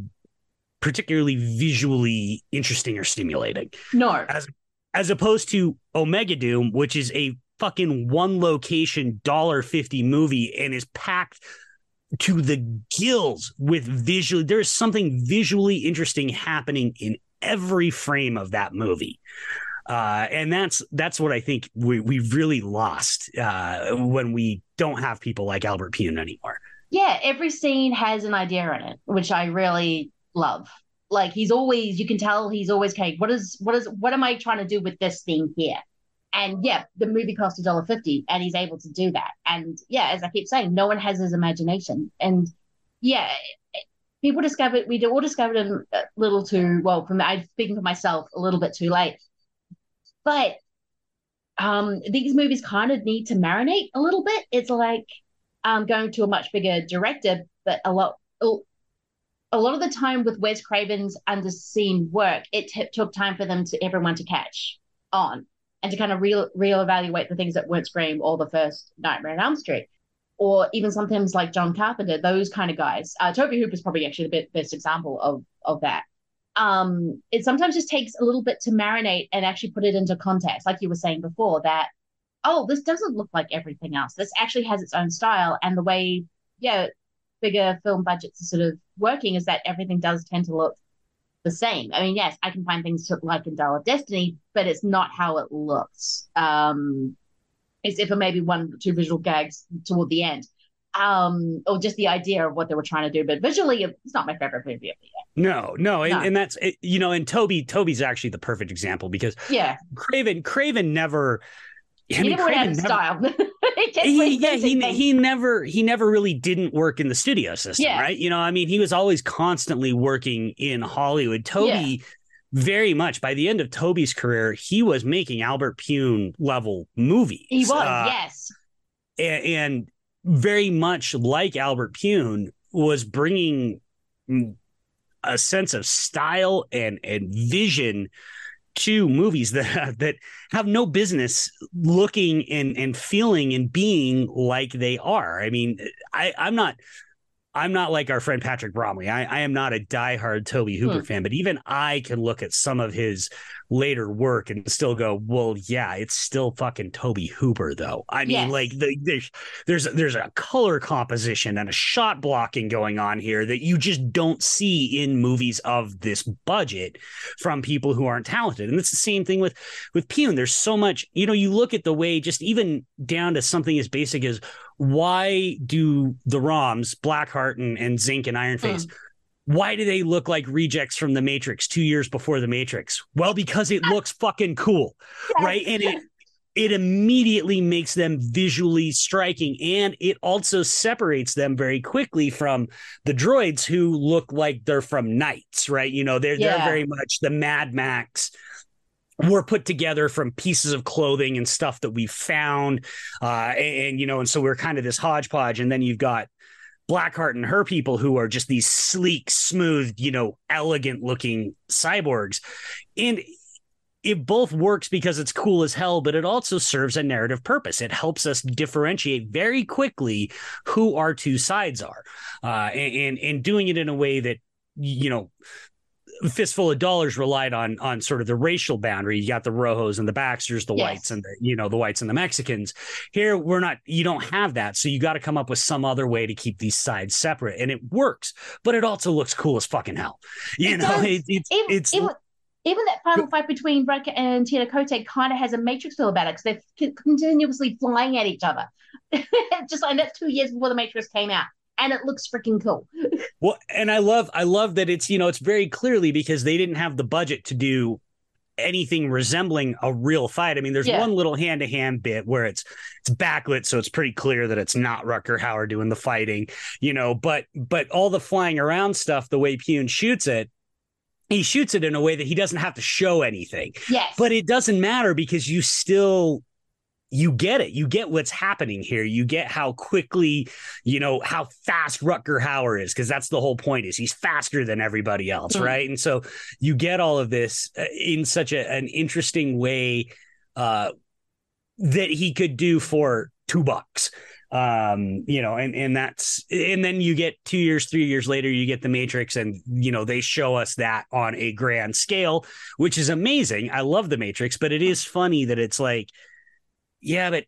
particularly visually interesting or stimulating. No. As as opposed to Omega Doom, which is a fucking one location dollar 50 movie and is packed to the gills with visually there's something visually interesting happening in every frame of that movie uh, and that's that's what I think we we've really lost uh, when we don't have people like Albert Pyun anymore. Yeah, every scene has an idea in it, which I really love. Like he's always, you can tell he's always okay. What is what is what am I trying to do with this thing here? And yeah, the movie cost a dollar fifty, and he's able to do that. And yeah, as I keep saying, no one has his imagination. And yeah, people discovered we all discovered him a little too well. From I'm speaking for myself, a little bit too late but um, these movies kind of need to marinate a little bit. It's like um, going to a much bigger director, but a lot a lot of the time with Wes Craven's underseen work, it t- took time for them to everyone to catch on and to kind of real reevaluate the things that weren't Scream or the first Nightmare on Elm Street, or even sometimes like John Carpenter, those kind of guys. Uh, Tobe is probably actually the best example of of that um, it sometimes just takes a little bit to marinate and actually put it into context, like you were saying before, that oh, this doesn't look like everything else. This actually has its own style, and the way, yeah, bigger film budgets are sort of working is that everything does tend to look the same. I mean, yes, I can find things to, like in Dial of Destiny, but it's not how it looks. Um, except for maybe one or two visual gags toward the end um, or just the idea of what they were trying to do. But visually, it's not my favorite movie of the year. No, no, and, no. and that's you know, and Tobe, Tobe's actually the perfect example because yeah, Craven, Craven never. I he mean, never Craven never, style. he, yeah, he he never he never really didn't work in the studio system, yeah. right? You know, I mean, he was always constantly working in Hollywood. Tobe. Yeah. Very much by the end of Tobe's career, he was making Albert Pyun level movies. He was, uh, yes. And, and very much like Albert Pyun, was bringing a sense of style and and vision to movies that that have no business looking and and feeling and being like they are. I mean, I I'm not I'm not like our friend Patrick Bromley. I, I am not a diehard Tobe Hooper hmm. fan, but even I can look at some of his later work and still go, well, yeah, it's still fucking Tobe Hooper, though. I mean, yes. like the, there's there's there's a color composition and a shot blocking going on here that you just don't see in movies of this budget from people who aren't talented. And it's the same thing with with Pyun. There's so much, you know, you look at the way just even down to something as basic as why do the Roms, Blackheart and, and Zinc and Iron Face, mm. Why do they look like rejects from the Matrix two years before the Matrix? Well, because it looks fucking cool, yes. right? And it it immediately makes them visually striking and it also separates them very quickly from the droids who look like they're from knights right you know they're yeah. they're very much the mad max were put together from pieces of clothing and stuff that we found uh, and, and, you know and so we're kind of this hodgepodge and then you've got blackheart and her people who are just these sleek smooth you know elegant looking cyborgs. And it both works because it's cool as hell but it also serves a narrative purpose. It helps us differentiate very quickly who our two sides are uh, and, and and doing it in a way that you know fistful of dollars relied on on sort of the racial boundary. You got the Rojos and the Baxters, the yes. whites and the you know the whites and the Mexicans. Here we're not. You don't have that, so you got to come up with some other way to keep these sides separate, and it works. But it also looks cool as fucking hell. You it know, it, it's even, it's. Even, even that final fight between Brett and Tina Cote kind of has a Matrix feel about it because they're continuously flying at each other. Just like that's two years before the Matrix came out and it looks freaking cool. well, and I love I love that it's you know it's very clearly because they didn't have the budget to do anything resembling a real fight. I mean, there's yeah. one little hand to hand bit where it's it's backlit, so it's pretty clear that it's not Rutger Hauer doing the fighting, you know. But but all the flying around stuff, the way Pyun shoots it, he shoots it in a way that he doesn't have to show anything. Yes. But it doesn't matter because you still you get it. You get what's happening here. You get how quickly, you know, how fast Rutger Hauer is, because that's the whole point is he's faster than everybody else, mm-hmm. right? And so you get all of this uh, in such a, an interesting way uh, that he could do for two bucks. Um, you know, and and that's and then you get two years, three years later, you get the Matrix, and you know they show us that on a grand scale, which is amazing. I love the Matrix, but it is funny that it's like yeah, but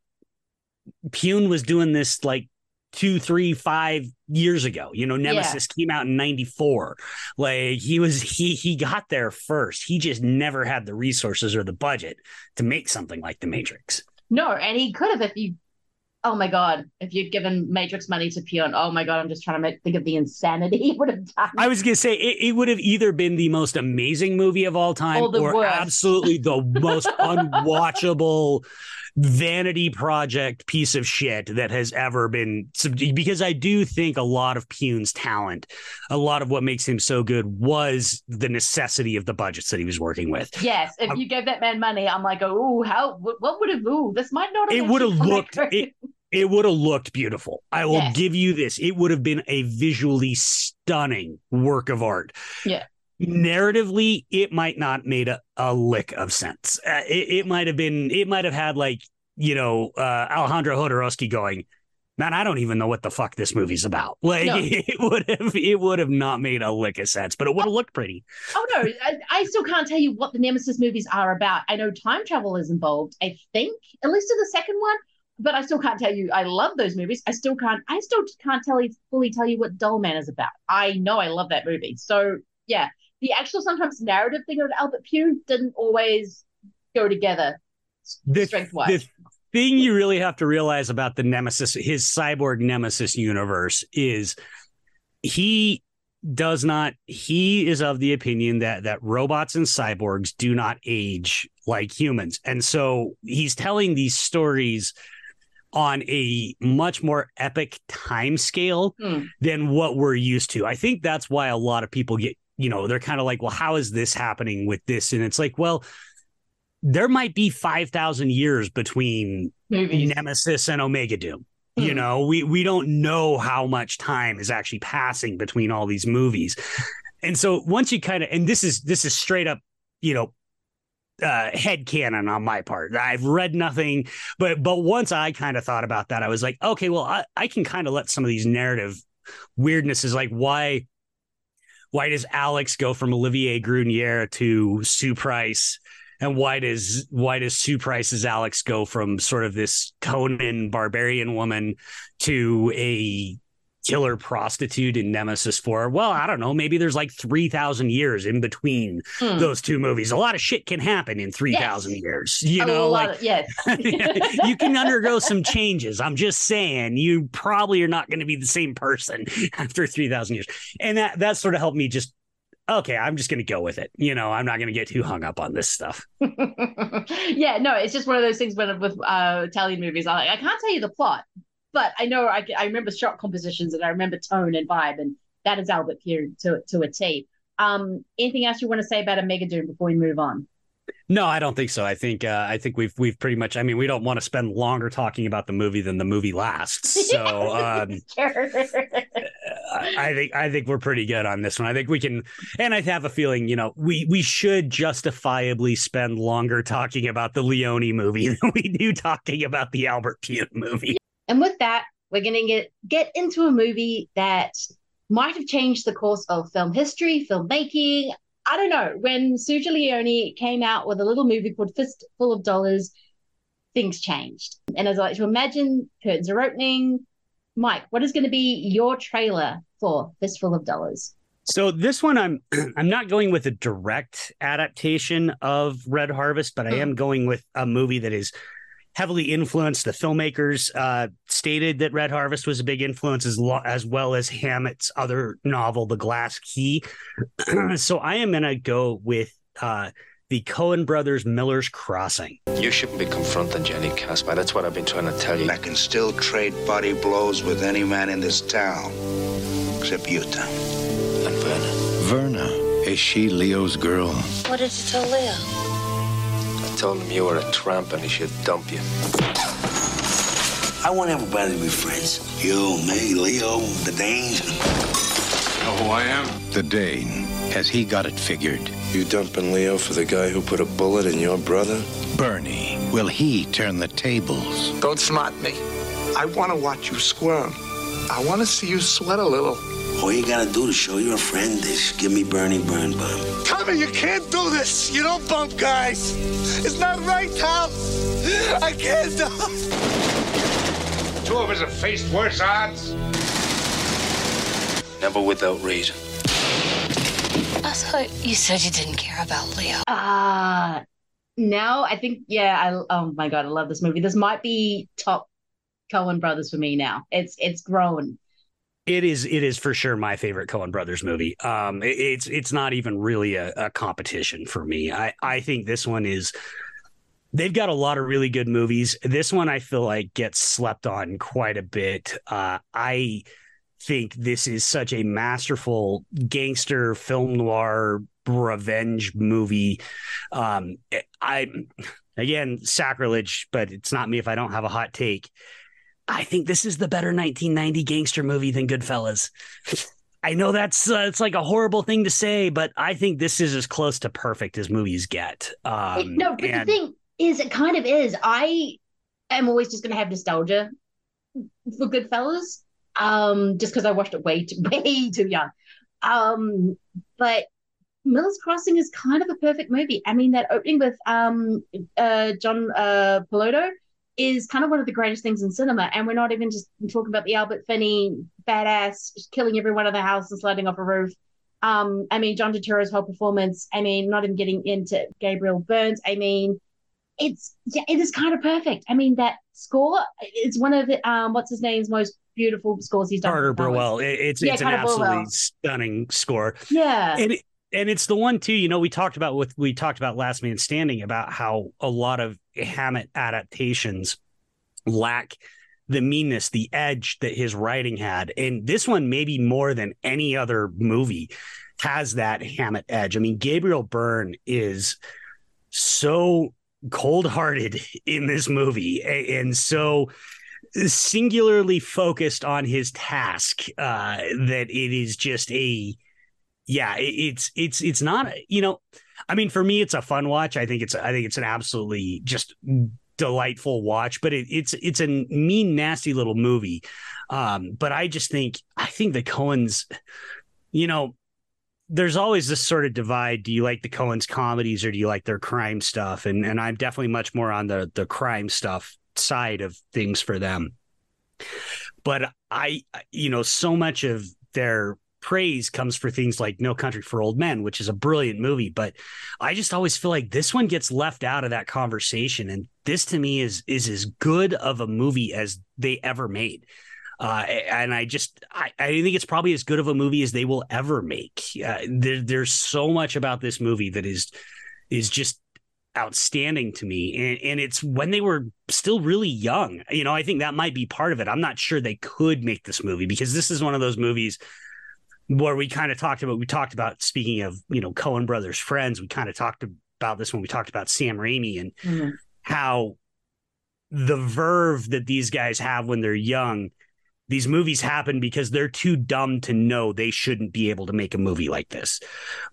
Pyun was doing this like two, three, five years ago. You know, Nemesis yeah. came out in '94. Like he was, he he got there first. He just never had the resources or the budget to make something like The Matrix. No, and he could have if you. Oh my god! If you'd given Matrix money to Pyun, oh my god! I'm just trying to make, think of the insanity he would have done. I was gonna say it, it would have either been the most amazing movie of all time, or, or absolutely the most unwatchable vanity project piece of shit that has ever been because I do think a lot of Pyun's talent, a lot of what makes him so good was the necessity of the budgets that he was working with. Yes, if um, you gave that man money, I'm like, oh, how what would have ooh, this might not have it would have looked it, it would have looked beautiful. I will yes. give you this. It would have been a visually stunning work of art. Yeah narratively it might not made a, a lick of sense uh, it, it might have been it might have had like you know uh alejandro jodorowsky going man i don't even know what the fuck this movie's about like no. it would have it would have not made a lick of sense but it would have looked pretty oh no I, I still can't tell you what the nemesis movies are about i know time travel is involved i think at least in the second one but I still can't tell you. I love those movies. I still can't. I still can't tell you fully tell you what Dollman is about. I know I love that movie. So yeah, the actual sometimes narrative thing of Albert Pyun didn't always go together strength wise. The thing you really have to realize about the Nemesis, his cyborg Nemesis universe, is he does not he is of the opinion that that robots and cyborgs do not age like humans and so he's telling these stories on a much more epic time scale mm. than what we're used to i think that's why a lot of people get you know, they're kind of like, well, how is this happening with this? And it's like, well, there might be 5,000 years between Movies. Nemesis and Omega Doom. Mm. You hmm. know, we we don't know how much time is actually passing between all these movies. And so once you kind of and this is this is straight up, you know, uh head canon on my part. I've read nothing, but but once I kind of thought about that, I was like, okay, well, I, I can kind of let some of these narrative weirdnesses like why why does Alex go from Olivier Gruner to Sue Price? And why does why does Sue Price's Alex go from sort of this Conan barbarian woman to a killer prostitute in Nemesis 4. Well, I don't know. Maybe there's like 3,000 years in between hmm. those two movies. A lot of shit can happen in 3,000 yes. years. You a know, like, of, yes. you can undergo some changes. I'm just saying, you probably are not going to be the same person after 3,000 years. And that, that sort of helped me just okay, I'm just going to go with it. You know, I'm not going to get too hung up on this stuff. yeah, no, it's just one of those things when with uh, Italian movies. I, like, I can't tell you the plot, but I know I, I remember shot compositions and I remember tone and vibe, and that is Albert Pyun to to a T. Um, anything else you want to say about Omega Doom before we move on? No, I don't think so. I think uh, I think we've we've pretty much. I mean, we don't want to spend longer talking about the movie than the movie lasts. So um, sure. I think I think we're pretty good on this one. I think we can, and I have a feeling, you know, we we should justifiably spend longer talking about the Leone movie than we do talking about the Albert Pyun movie. And with that, we're going to get get into a movie that might have changed the course of film history, filmmaking. I don't know. When Sergio Leone came out with a little movie called Fistful of Dollars, things changed. And as I like to imagine, curtains are opening. Mike, what is going to be your trailer for Fistful of Dollars? So this one, I'm I'm not going with a direct adaptation of Red Harvest, but I hmm. am going with a movie that is heavily influenced. The filmmakers uh, stated that Red Harvest was a big influence, as, lo- as well as Hammett's other novel, The Glass Key. so I am going to go with uh, the Coen brothers' Miller's Crossing. You shouldn't be confronting Johnny Caspar. That's what I've been trying to tell you. I can still trade body blows with any man in this town, except you, Tom. And Verna. Verna. Is she Leo's girl? What did you tell Leo? Told him you were a tramp and he should dump you. I want everybody to be friends. You, me, Leo, the Dane. Know who I am? The Dane. Has he got it figured? You dumping Leo for the guy who put a bullet in your brother? Bernie, will he turn the tables? Don't smart me. I want to watch you squirm. I want to see you sweat a little. All you gotta do to show you're a friend is give me Bernie Bernbaum. Tommy, you can't do this. You don't bump guys. It's not right, Tom. I can't stop. Two of us have faced worse odds. Never without reason. I thought you said you didn't care about Leo. Ah, now I think yeah. I oh my god, I love this movie. This might be top Coen Brothers for me now. It's it's grown. It is it is for sure my favorite Coen Brothers movie. Um, it, it's it's not even really a, a competition for me. I I think this one is. They've got a lot of really good movies. This one I feel like gets slept on quite a bit. Uh, I think this is such a masterful gangster film noir revenge movie. Um, I again sacrilege, but it's not me if I don't have a hot take. I think this is the better 1990 gangster movie than Goodfellas. I know that's uh, it's like a horrible thing to say, but I think this is as close to perfect as movies get. Um, no, but and... the thing is, it kind of is. I am always just going to have nostalgia for Goodfellas, um, just because I watched it way too, way too young. Um, but Miller's Crossing is kind of a perfect movie. I mean, that opening with um, uh, John uh, is kind of one of the greatest things in cinema. And we're not even just talking about the Albert Finney badass killing everyone in the house and sliding off a roof. Um, I mean, John Turturro's whole performance. I mean, not even getting into Gabriel Byrne's. I mean, it's yeah, it is kind of perfect. I mean, that score it's one of the um, what's his name's most beautiful scores he's done. Carter Burwell. It's yeah, it's Carter an absolutely Burwell. stunning score. Yeah, and it, and it's the one too. You know, we talked about with we talked about Last Man Standing about how a lot of Hammett adaptations lack the meanness, the edge that his writing had, and this one maybe more than any other movie has that Hammett edge. I mean, Gabriel Byrne is so cold-hearted in this movie and so singularly focused on his task uh, that it is just a yeah it's it's it's not you know i mean for me it's a fun watch i think it's i think it's an absolutely just delightful watch but it, it's it's a mean nasty little movie um but i just think i think the coens you know there's always this sort of divide. Do you like the Coens comedies or do you like their crime stuff? And and I'm definitely much more on the the crime stuff side of things for them. But I, you know, so much of their praise comes for things like No Country for Old Men, which is a brilliant movie. But I just always feel like this one gets left out of that conversation. And this to me is is as good of a movie as they ever made. Uh, and I just I, I think it's probably as good of a movie as they will ever make. Uh, there, there's so much about this movie that is is just outstanding to me and, and it's when they were still really young you know i think that might be part of it i'm not sure they could make this movie because this is one of those movies where we kind of talked about we talked about speaking of you know coen brothers friends we kind of talked about this when we talked about sam raimi and mm-hmm. how the verve that these guys have when they're young these movies happen because they're too dumb to know they shouldn't be able to make a movie like this.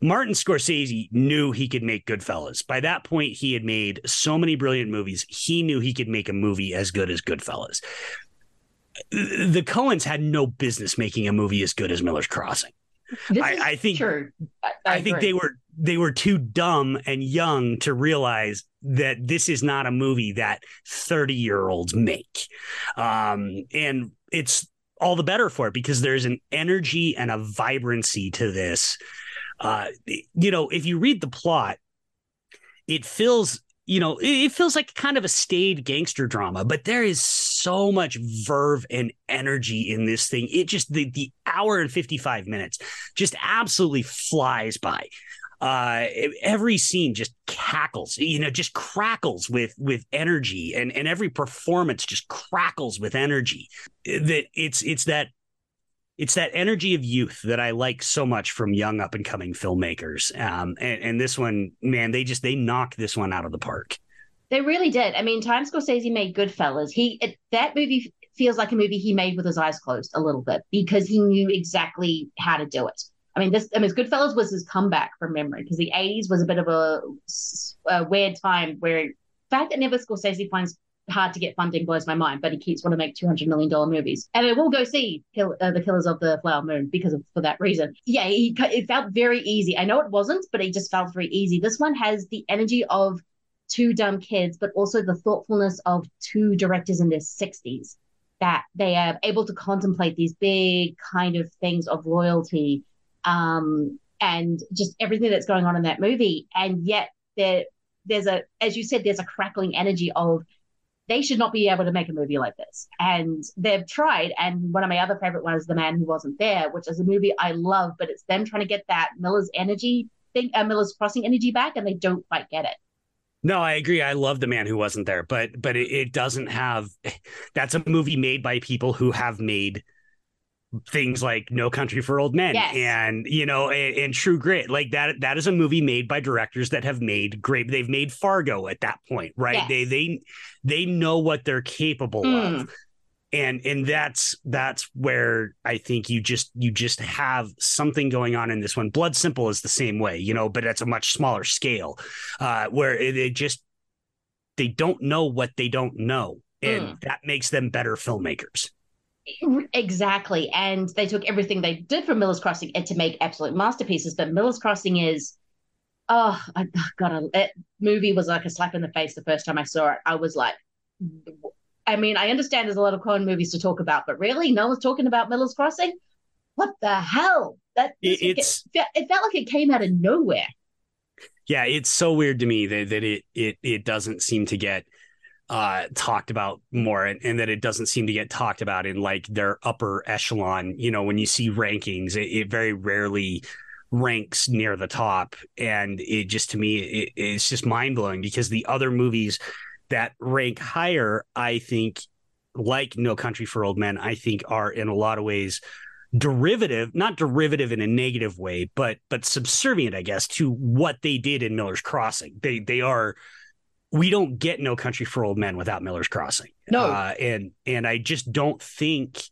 Martin Scorsese knew he could make Goodfellas. By that point, he had made so many brilliant movies. He knew he could make a movie as good as Goodfellas. The Coens had no business making a movie as good as Miller's Crossing. I, I, think true. I, I, I think they were they were too dumb and young to realize that this is not a movie that 30 year olds make. Um, and it's all the better for it because there's an energy and a vibrancy to this. Uh, you know, if you read the plot, it feels you know it feels like kind of a staid gangster drama but there is so much verve and energy in this thing it just the, the hour and 55 minutes just absolutely flies by uh, every scene just cackles, you know, just crackles with with energy, and and every performance just crackles with energy. That it's it's that it's that energy of youth that I like so much from young up and coming filmmakers. Um, and, and this one, man, they just they knock this one out of the park. They really did. I mean, Time Scorsese made Goodfellas. He it, that movie feels like a movie he made with his eyes closed a little bit because he knew exactly how to do it. I mean, this I mean, Goodfellas was his comeback from memory because the '80s was a bit of a, a weird time where fact that never Scorsese finds hard to get funding blows my mind, but he keeps wanting to make two hundred million dollar movies, and I will go see Kill, uh, the Killers of the Flower Moon because of for that reason. Yeah, he, it felt very easy. I know it wasn't, but it just felt very easy. This one has the energy of two dumb kids, but also the thoughtfulness of two directors in their 60s that they are able to contemplate these big kind of things of loyalty um, and just everything that's going on in that movie. And yet there there's a as you said, there's a crackling energy of they should not be able to make a movie like this. And they've tried. And one of my other favorite ones is The Man Who Wasn't There, which is a movie I love, but it's them trying to get that Miller's energy thing, uh, Miller's Crossing energy back, and they don't quite get it. No, I agree. I love the man who wasn't there, but but it, it doesn't have. That's a movie made by people who have made things like No Country for Old Men Yes. and you know and, and True Grit like that that is a movie made by directors that have made great they've made Fargo at that point right Yes. they they they know what they're capable Mm. of and and that's that's where I think you just you just have something going on in this one Blood Simple is the same way you know but it's a much smaller scale uh where it, it just they don't know what they don't know and Mm. that makes them better filmmakers Exactly. And they took everything they did from Miller's Crossing and to make absolute masterpieces. But Miller's Crossing is, oh, I got that movie was like a slap in the face the first time I saw it. I was like, I mean, I understand there's a lot of Coen movies to talk about, but really, no one's talking about Miller's Crossing. What the hell? That It- it's- it, it felt like it came out of nowhere. yeah it's so weird to me that, that it it it doesn't seem to get uh talked about more and, and that it doesn't seem to get talked about in like their upper echelon you know when you see rankings it, it very rarely ranks near the top and it just to me it, it's just mind-blowing because the other movies that rank higher i think like no country for old men i think are in a lot of ways derivative not derivative in a negative way but but subservient i guess to what they did in miller's crossing they they are we don't get no country for old men without miller's crossing No. uh, and and i just don't think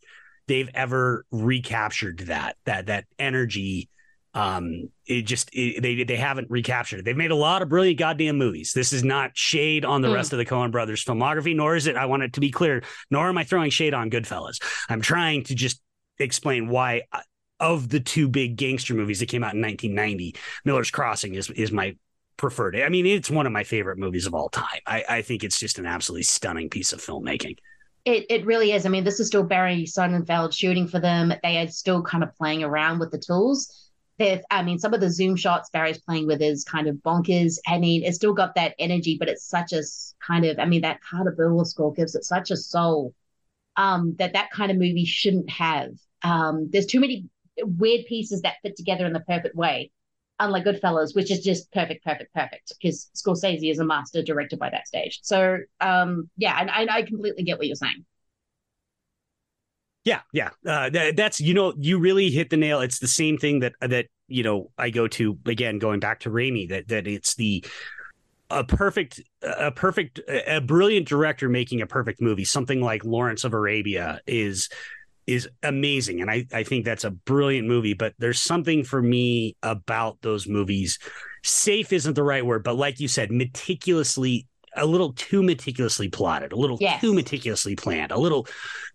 they've ever recaptured that that that energy um it just it, they they haven't recaptured it they've made a lot of brilliant goddamn movies this is not shade on the Mm. rest of the coen brothers filmography nor is it i want it to be clear nor am i throwing shade on goodfellas i'm trying to just explain why uh, of the two big gangster movies that came out in 1990 miller's crossing is is my preferred i mean it's one of my favorite movies of all time i i think it's just an absolutely stunning piece of filmmaking It it really is. I mean, this is still Barry Sonnenfeld shooting for them. They are still kind of playing around with the tools. I mean, some of the zoom shots Barry's playing with is kind of bonkers. I mean, it's still got that energy, but it's such a kind of, I mean, that Carter Burwell score gives it such a soul um, that that kind of movie shouldn't have. Um, there's too many weird pieces that fit together in the perfect way, unlike Goodfellas, which is just perfect, perfect, perfect, because Scorsese is a master director by that stage. So, um, yeah, and I completely get what you're saying. Yeah, yeah. Uh, that, that's you know you really hit the nail. It's the same thing that that you know I go to again going back to Raimi that that it's the a perfect a perfect a brilliant director making a perfect movie. Something like Lawrence of Arabia is is amazing and I I think that's a brilliant movie. But there's something for me about those movies. Safe isn't the right word, but like you said, meticulously a little too meticulously plotted, a little Yes. too meticulously planned, a little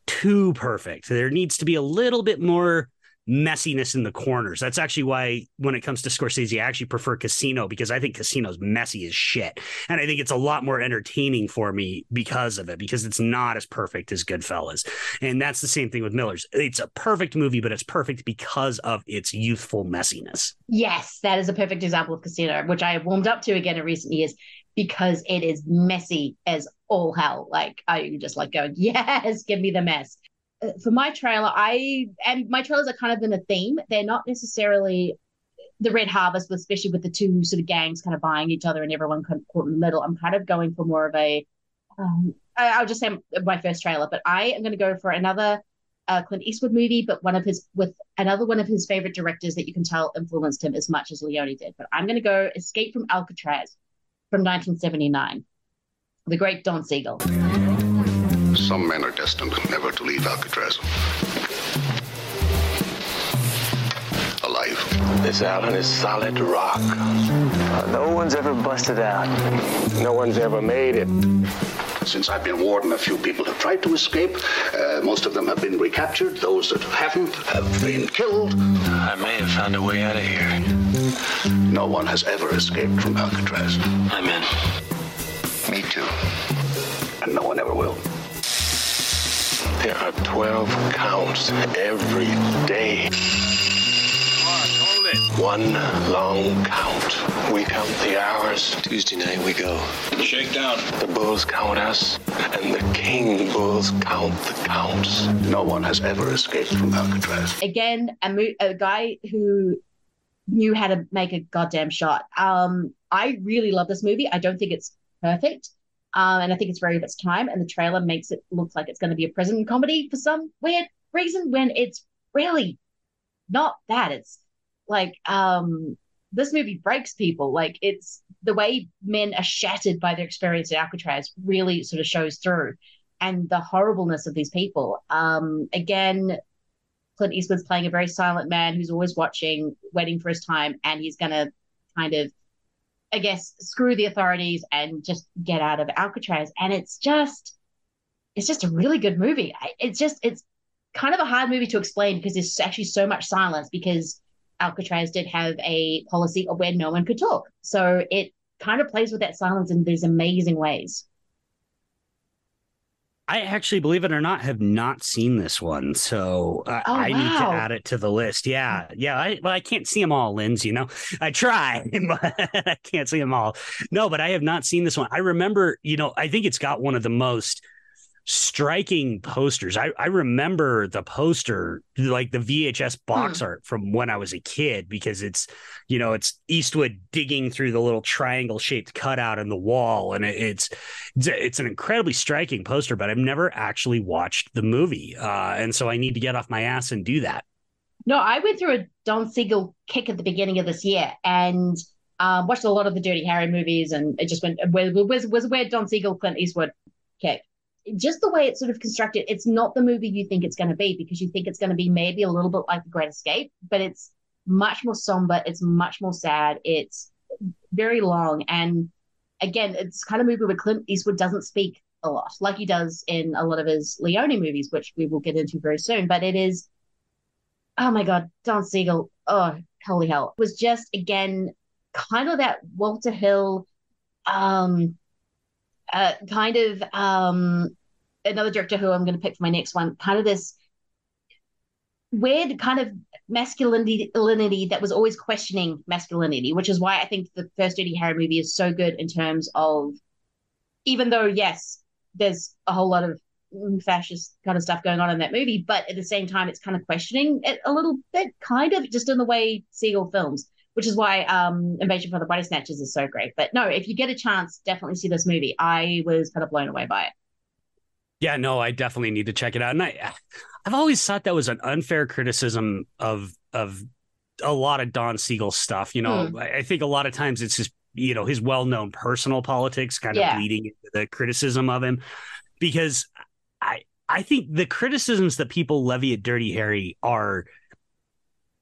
too perfect. There needs to be a little bit more messiness in the corners. That's actually why when it comes to Scorsese, I actually prefer Casino because I think Casino's messy as shit. And I think it's a lot more entertaining for me because of it, because it's not as perfect as Goodfellas. And that's the same thing with Miller's. It's a perfect movie, but it's perfect because of its youthful messiness. Yes, that is a perfect example of Casino, which I have warmed up to again in recent years because it is messy as all hell. Like I'm just like going, yes, give me the mess. Uh, For my trailer, I and my trailers are kind of in a theme. They're not necessarily the Red Harvest, but especially with the two sort of gangs kind of buying each other and everyone kind of caught in the middle. I'm kind of going for more of a, um, I- I'll just say my first trailer, but I am going to go for another uh, Clint Eastwood movie, but one of his with another one of his favorite directors that you can tell influenced him as much as Leone did. But I'm going to go Escape from Alcatraz from 1979, the great Don Siegel. Some men are destined never to leave Alcatraz. Alive. This island is solid rock. no one's ever busted out. No one's ever made it. Since I've been warden, a few people have tried to escape. Uh, most of them have been recaptured. Those that haven't have been killed. I may have found a way out of here. No one has ever escaped from Alcatraz. I'm in. to. And no one ever will. There are 12 counts every day. One long count. We count the hours. Tuesday night we go. Shake down. The bulls count us, and the king bulls count the counts. No one has ever escaped from Alcatraz. Again, a, mo- a guy who knew how to make a goddamn shot. Um, I really love this movie. I don't think it's perfect. Um, and I think it's very of its time. And the trailer makes it look like it's going to be a prison comedy for some weird reason when it's really not that. It's like um, this movie breaks people. Like it's the way men are shattered by their experience at Alcatraz really sort of shows through, and the horribleness of these people. Um, again, Clint Eastwood's playing a very silent man who's always watching, waiting for his time, and he's gonna kind of, I guess, screw the authorities and just get out of Alcatraz. And it's just, it's just a really good movie. It's just, it's kind of a hard movie to explain because there's actually so much silence because Alcatraz did have a policy of where no one could talk. So it kind of plays with that silence in these amazing ways. I actually, believe it or not, have not seen this one, so uh, Oh, I need to add it to the list. Yeah, yeah. I, well, I can't see them all, Linz. You know, I try, but I can't see them all. No, but I have not seen this one. I remember, you know, I think it's got one of the most striking posters. I, I remember the poster, like the VHS box art from when I was a kid, because it's, you know, it's Eastwood digging through the little triangle shaped cutout in the wall. And it, it's, it's, it's an incredibly striking poster, but I've never actually watched the movie. Uh, and so I need to get off my ass and do that. No, I went through a Don Siegel kick at the beginning of this year and um, watched a lot of the Dirty Harry movies, and it just went where was was where Don Siegel Clint Eastwood kick. Just the way it's sort of constructed, it's not the movie you think it's going to be because you think it's going to be maybe a little bit like The Great Escape, but it's much more somber, it's much more sad, it's very long, and again, it's kind of movie where Clint Eastwood doesn't speak a lot, like he does in a lot of his Leone movies, which we will get into very soon. But it is oh my god, Don Siegel, oh holy hell, was just again kind of that Walter Hill, um, uh, kind of um, another director who I'm going to pick for my next one, kind of this weird kind of masculinity that was always questioning masculinity, which is why I think the first Dirty Harry movie is so good in terms of, even though yes, there's a whole lot of fascist kind of stuff going on in that movie, but at the same time, it's kind of questioning it a little bit, kind of just in the way Siegel films, which is why um, Invasion for the Body Snatchers is so great. But no, if you get a chance, definitely see this movie. I was kind of blown away by it. Yeah, no, I definitely need to check it out. And I, I've always thought that was an unfair criticism of of a lot of Don Siegel stuff. You know, Hmm. I think a lot of times it's just you know his well known personal politics kind of Yeah. bleeding into the criticism of him, because I I think the criticisms that people levy at Dirty Harry are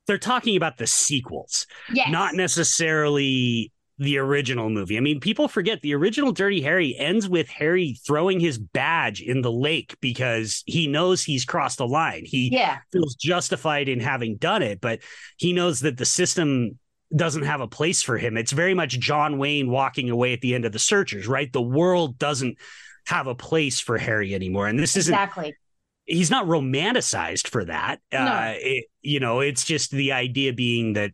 they're talking about the sequels, Yes. not necessarily the original movie. I mean, people forget the original Dirty Harry ends with Harry throwing his badge in the lake because he knows he's crossed the line. He Yeah. feels justified in having done it, but he knows that the system doesn't have a place for him. It's very much John Wayne walking away at the end of the Searchers, right? The world doesn't have a place for Harry anymore. And this isn't Exactly. he's not romanticized for that. No. Uh, it, you know, it's just the idea being that,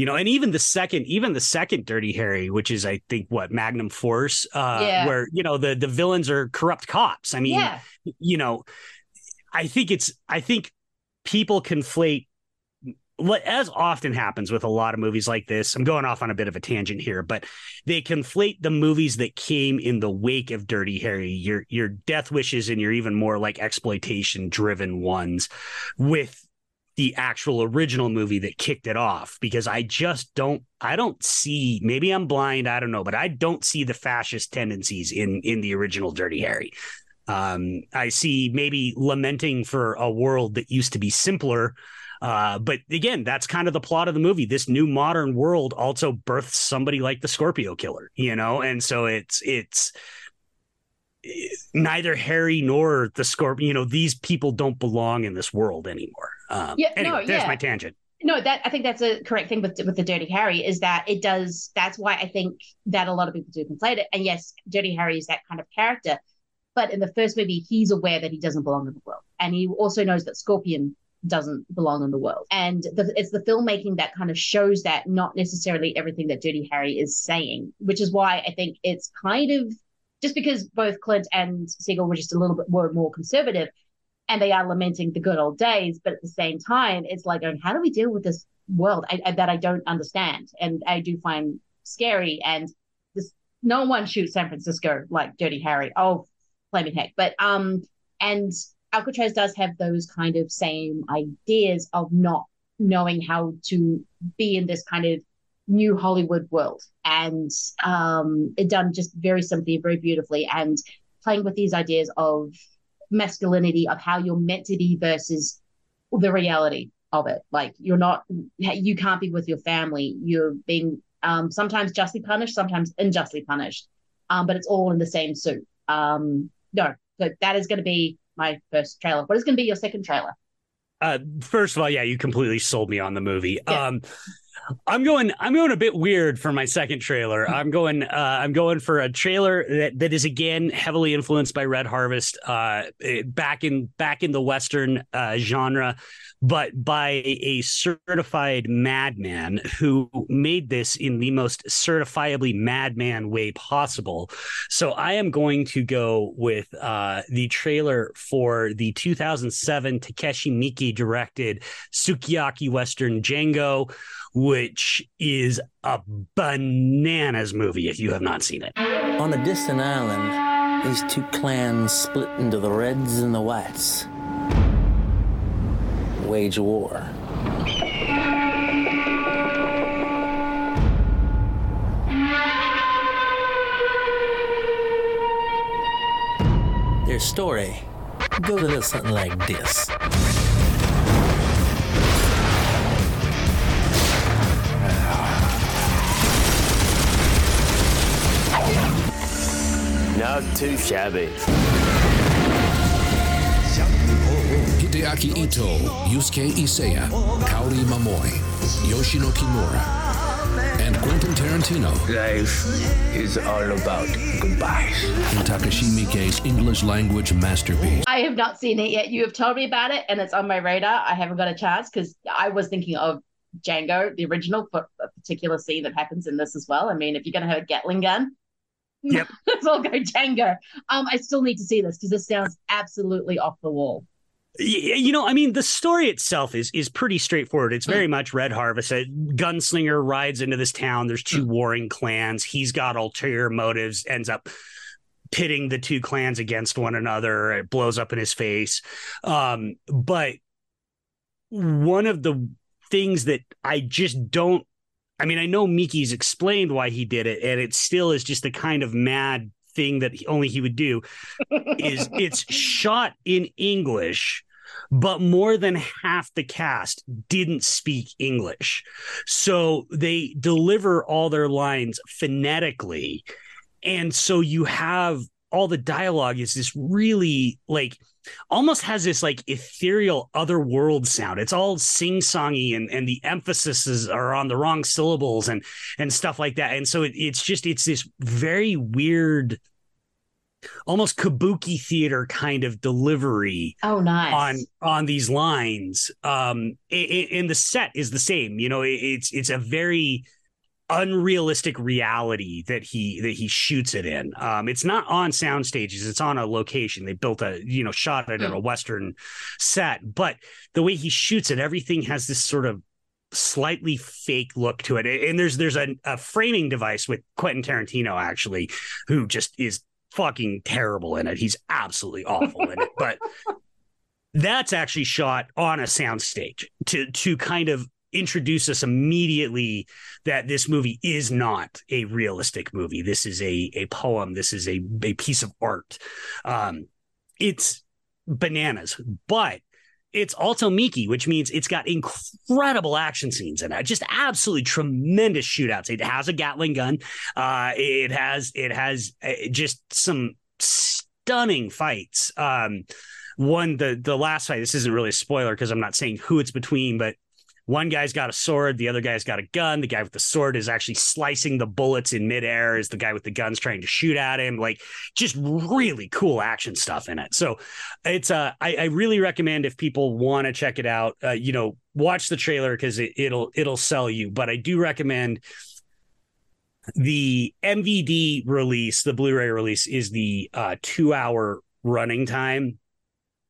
you know, and even the second, even the second Dirty Harry, which is I think what Magnum Force, uh, Yeah. where you know the the villains are corrupt cops. I mean, Yeah. you know, I think it's I think people conflate what as often happens with a lot of movies like this. I'm going off on a bit of a tangent here, but they conflate the movies that came in the wake of Dirty Harry, your your Death Wishes and your even more like exploitation driven ones, with the actual original movie that kicked it off. Because I just don't I don't see maybe I'm blind I don't know, but I don't see the fascist tendencies in in the original Dirty Harry. Um, I see maybe lamenting for a world that used to be simpler. Uh, but again, that's kind of the plot of the movie. This new modern world also births somebody like the Scorpio Killer, you know, and so it's it's neither Harry nor the Scorpion, you know, these people don't belong in this world anymore. Um, Yeah, anyway, no, there's yeah. my tangent. no, that I think that's a correct thing with with the Dirty Harry is that it does. That's why I think that a lot of people do conflate it. And yes, Dirty Harry is that kind of character, but in the first movie, he's aware that he doesn't belong in the world, and he also knows that Scorpion doesn't belong in the world. And the, it's the filmmaking that kind of shows that, not necessarily everything that Dirty Harry is saying, which is why I think it's kind of just because both Clint and Siegel were just a little bit more, more conservative and they are lamenting the good old days, but at the same time, it's like, how do we deal with this world I, I, that I don't understand and I do find scary? And this, no one shoots San Francisco like Dirty Harry. Oh, flaming heck! But um, and Alcatraz does have those kind of same ideas of not knowing how to be in this kind of new Hollywood world, and um, it done just very simply, very beautifully, and playing with these ideas of masculinity, of how you're meant to be versus the reality of it. Like you're not, you can't be with your family. You're being um, sometimes justly punished, sometimes unjustly punished, um, but it's all in the same suit. Um, no, so that is going to be my first trailer. What is going to be your second trailer? Uh, first of all, yeah, you completely sold me on the movie. Yeah. Um, I'm going. I'm going a bit weird for my second trailer. I'm going. Uh, I'm going for a trailer that, that is again heavily influenced by Red Harvest. Uh, back in back in the Western uh, genre but by a certified madman who made this in the most certifiably madman way possible. So I am going to go with uh, the trailer for the 2007 Takeshi Miike directed Sukiyaki Western Django, which is a bananas movie if you have not seen it. On a distant island, these two clans split into the Reds and the Whites wage war. Their story goes a little something like this. Not too shabby. Hideaki Ito, Yusuke Iseya, Kaori Momoi, Yoshino Kimura, and Quentin Tarantino. Life is all about goodbyes. In Takashi Miike's English language masterpiece. I have not seen it yet. You have told me about it, and it's on my radar. I haven't got a chance because I was thinking of Django, the original, for a particular scene that happens in this as well. I mean, if you're going to have a Gatling gun, Yep. Let's all go Django. Um, I still need to see this because this sounds absolutely off the wall. You know i mean the story itself is is pretty straightforward. It's very much red harvest. A gunslinger rides into this town. There's two warring clans. He's got ulterior motives ends up pitting the two clans against one another. It blows up in his face. Um, but one of the things that i just don't i mean i know miike's explained why he did it and it still is just the kind of mad thing that only he would do is it's shot in English but more than half the cast didn't speak English. So they deliver all their lines phonetically. And so you have all the dialogue is this really like almost has this like ethereal otherworld sound. It's all sing-songy and, and the emphases are on the wrong syllables and and stuff like that. And so it, it's just it's this very weird almost kabuki theater kind of delivery oh nice on on these lines um and the set is the same you know it's it's a very unrealistic reality that he that he shoots it in um it's not on sound stages it's on a location they built a you know shot it in a western set but the way he shoots it everything has this sort of slightly fake look to it and there's there's a, a framing device with quentin tarantino actually who just is fucking terrible in it. He's absolutely awful in it. But that's actually shot on a soundstage to to kind of introduce us immediately that this movie is not a realistic movie. This is a a poem. This is a a piece of art. Um, it's bananas, but it's also Miike, which means it's got incredible action scenes in it. Just absolutely tremendous shootouts. It has a Gatling gun. Uh, it has it has uh, just some stunning fights. Um, one the the last fight. This isn't really a spoiler because I'm not saying who it's between, but one guy's got a sword, the other guy's got a gun. The guy with the sword is actually slicing the bullets in midair as the guy with the gun's trying to shoot at him. Like just really cool action stuff in it. So it's uh I, I really recommend if people want to check it out, uh, you know, watch the trailer because it, it'll it'll sell you. But I do recommend the MVD release, the Blu-ray release, is the uh, two-hour running time.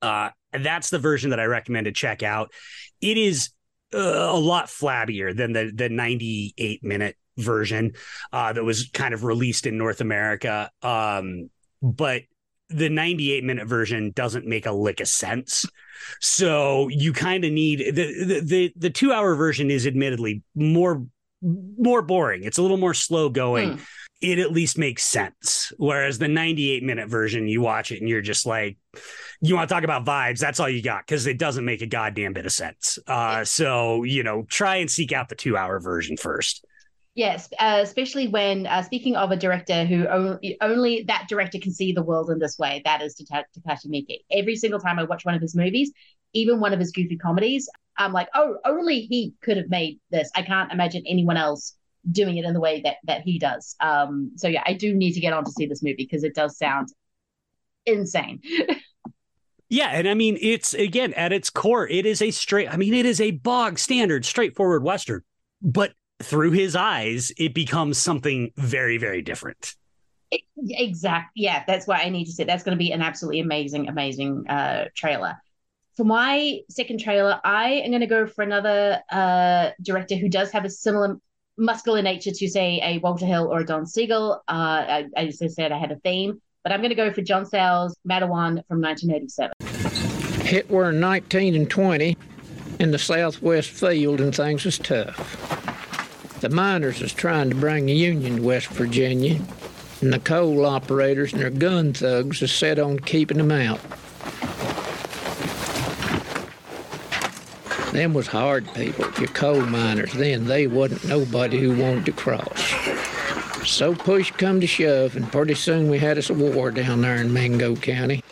Uh, that's the version that I recommend to check out. It is uh, a lot flabbier than the the 98 minute version uh, that was kind of released in North America. Um, but the 98 minute version doesn't make a lick of sense. So you kind of need the, the the the two hour version is admittedly more more boring. It's a little more slow going. Mm. It at least makes sense. Whereas the 98 minute version, you watch it and you're just like, you want to talk about vibes? That's all you got because it doesn't make a goddamn bit of sense. Uh, so, you know, try and seek out the two hour version first. Yes, uh, especially when uh, speaking of a director who only, only, that director can see the world in this way. That is Takashi Miike. Every single time I watch one of his movies, even one of his goofy comedies, I'm like, oh, only he could have made this. I can't imagine anyone else doing it in the way that that he does. Um, so yeah, I do need to get on to see this movie because it does sound insane. yeah, and I mean, it's again at its core, it is a straight. I mean, it is a bog standard, straightforward western, but through his eyes, it becomes something very, very different. Exactly. Yeah, that's why I need to say that's going to be an absolutely amazing, amazing uh, trailer for my second trailer, I am going to go for another uh, director who does have a similar muscular nature to, say, a Walter Hill or a Don Siegel. Uh, I, as I said, I had a theme, but I'm going to go for John Sayles' Matewan from 1987. Hit were 19 and 20 in the southwest field, and things was tough. The miners was trying to bring the Union to West Virginia, and the coal operators and their gun thugs was set on keeping them out. Them was hard people, your coal miners then. They wasn't nobody who wanted to cross. So push come to shove, and pretty soon we had us a war down there in Mingo County,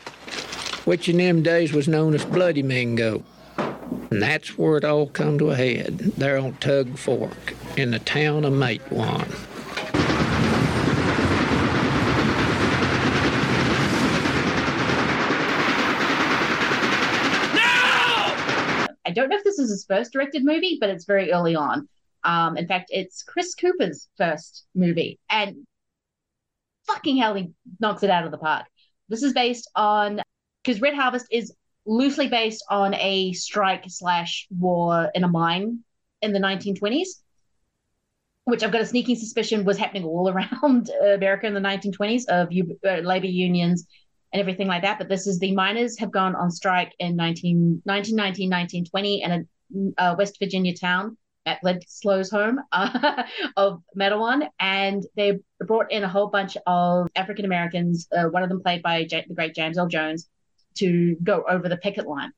which in them days was known as Bloody Mingo. And that's where it all come to a head, there on Tug Fork, in the town of Matewan. I don't know if this is his first directed movie, but it's very early on. Um, in fact, it's Chris Cooper's first movie, and fucking hell, he knocks it out of the park. This is based on because Red Harvest is loosely based on a strike slash war in a mine in the 1920s, which I've got a sneaking suspicion was happening all around America in the 1920s of uh, labor unions and everything like that. But this is the miners have gone on strike in 19, 1919, 1920 in a uh, West Virginia town at Bledslow's home uh, of Matewan, and they brought in a whole bunch of African Americans, uh, one of them played by J- the great James Earl Jones, to go over the picket line.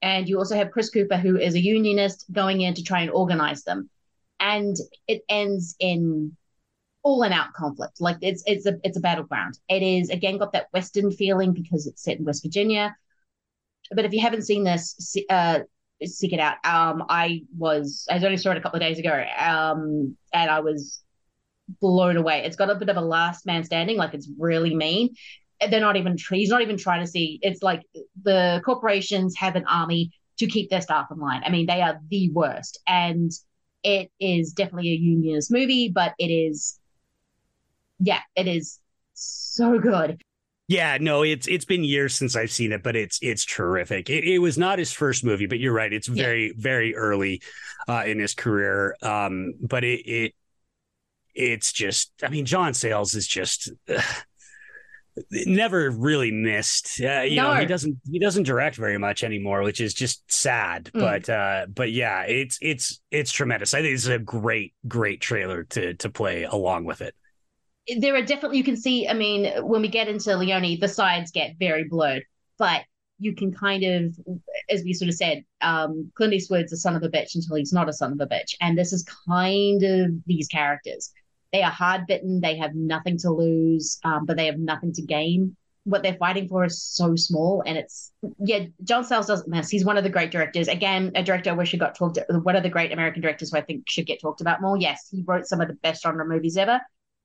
And you also have Chris Cooper, who is a unionist, going in to try and organize them. And it ends in all and out conflict. Like it's it's a it's a battleground. It is again got that Western feeling because it's set in West Virginia. But if you haven't seen this, uh, seek it out. Um, I was I only saw it a couple of days ago. Um, and I was blown away. It's got a bit of a last man standing. Like it's really mean. They're not even he's not even trying to see. It's like the corporations have an army to keep their staff in line. I mean, they are the worst. And it is definitely a unionist movie, but it is yeah, it is so good. Yeah, no, it's it's been years since I've seen it, but it's it's terrific. It, it was not his first movie, but you're right; it's very yeah. very early uh, in his career. Um, but it it it's just, I mean, John Sayles is just. Uh, never really missed uh, you no. know he doesn't he doesn't direct very much anymore which is just sad mm. but uh but yeah it's it's it's tremendous i think it's a great great trailer to to play along with it there are definitely you can see. I mean, when we get into Leone, the sides get very blurred, but you can kind of, as we sort of said, um, Clint Eastwood's a son of a bitch until he's not a son of a bitch, and this is kind of these characters. They are hard bitten. They have nothing to lose, um, but they have nothing to gain what they're fighting for is so small, and it's yeah. John Sayles doesn't miss. He's one of the great directors. Again, a director I wish he got talked. One of the great American directors who I think should get talked about more. Yes, he wrote some of the best genre movies ever.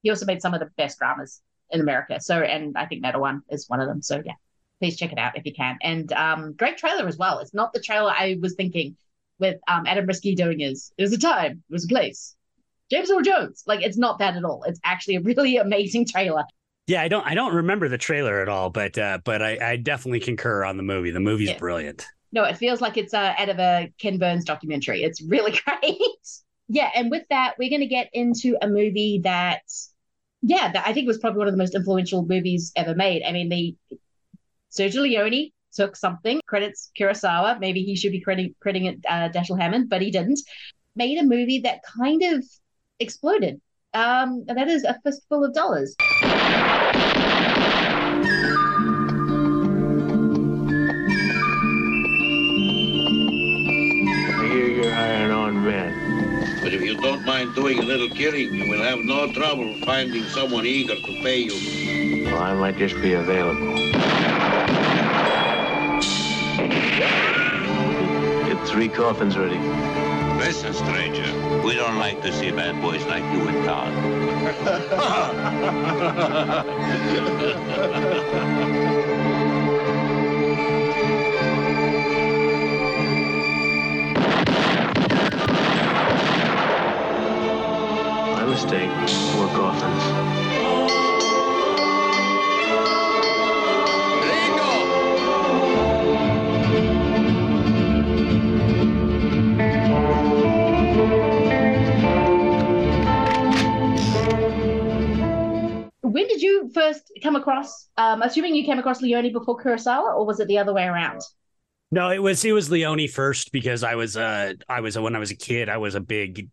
He also made some of the best dramas in America. So, and I think Matewan is one of them. So yeah, please check it out if you can. And um, great trailer as well. It's not the trailer I was thinking with um, Adam Risky doing is it was a time, it was a place. James Earl Jones. Like it's not that at all. It's actually a really amazing trailer. Yeah, I don't I don't remember the trailer at all, but uh, but I, I definitely concur on the movie. The movie's Yeah. brilliant. No, it feels like it's uh, out of a Ken Burns documentary. It's really great. yeah, and with that, we're going to get into a movie that, yeah, I think was probably one of the most influential movies ever made. I mean, the Sergio Leone took something, credits Kurosawa. Maybe he should be crediting, crediting it uh, Dashiell Hammett, but he didn't. Made a movie that kind of exploded. Um, and that is A Fistful of Dollars. Mind doing a little killing, you will have no trouble finding someone eager to pay you. Well, I might just be available. Get three coffins ready. Listen, stranger, we don't like to see bad boys like you in My mistake. Four coffins. When did you first come across? Um, assuming you came across Leone before Kurosawa, or was it the other way around? No, it was it was Leone first because I was uh I was when I was a kid I was a big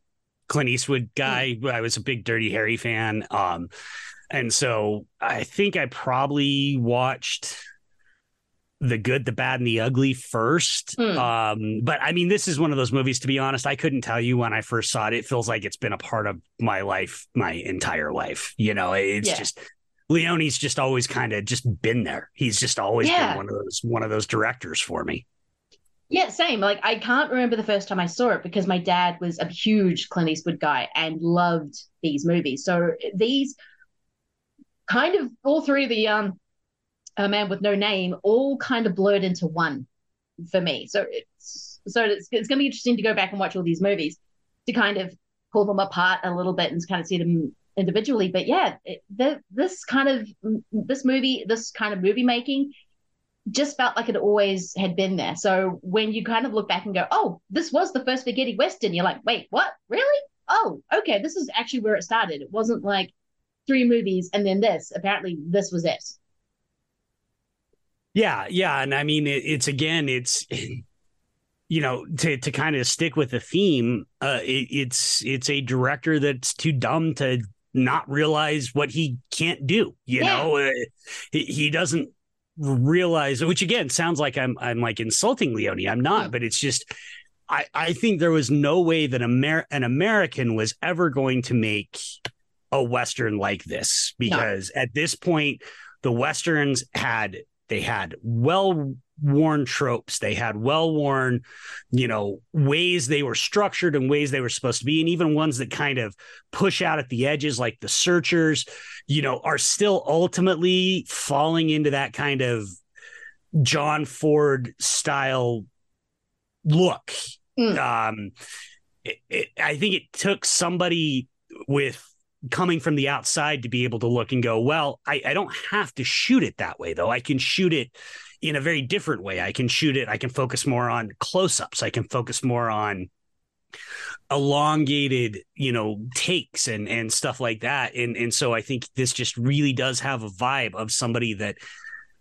Clint Eastwood guy. I was a big Dirty Harry fan. Um, and so I think I probably watched the good, the bad, and the ugly first. Um, but I mean, this is one of those movies. To be honest, I couldn't tell you when I first saw it. It feels like it's been a part of my life, my entire life. You know, it's Yeah. just Leone's just always kind of just been there. He's just always Yeah. been one of those one of those directors for me. Yeah, same. Like I can't remember the first time I saw it because my dad was a huge Clint Eastwood guy and loved these movies. So these kind of all three of the um a man with no name all kind of blurred into one for me. So it's so it's it's gonna be interesting to go back and watch all these movies to kind of pull them apart a little bit and kind of see them individually. But yeah, it, the, this kind of this movie, this kind of movie making just felt like it always had been there. So when you kind of look back and go, oh, this was the first spaghetti western, you're like, wait, what? Really? Oh, okay, this is actually where it started. It wasn't like three movies and then this. Apparently, this was it. Yeah, yeah, and I mean it, it's again, it's you know to to kind of stick with the theme. Uh, it, it's it's a director that's too dumb to not realize what he can't do. You Yeah. know, uh, he, he doesn't realize, which again sounds like I'm I'm like insulting Leone. I'm not, but it's just. I, I think there was no way that Amer- an American was ever going to make a Western like this because at this point, the Westerns had they had well worn tropes. They had well worn you know ways they were structured and ways they were supposed to be and even ones that kind of push out at the edges like the searchers you know are still ultimately falling into that kind of john ford style look. Um it, it, i think it took somebody with coming from the outside to be able to look and go, well, I, I don't have to shoot it that way, though. I can shoot it in a very different way. I can shoot it, I can focus more on close ups, I can focus more on elongated you know takes and and stuff like that. And and so i think this just really does have a vibe of somebody that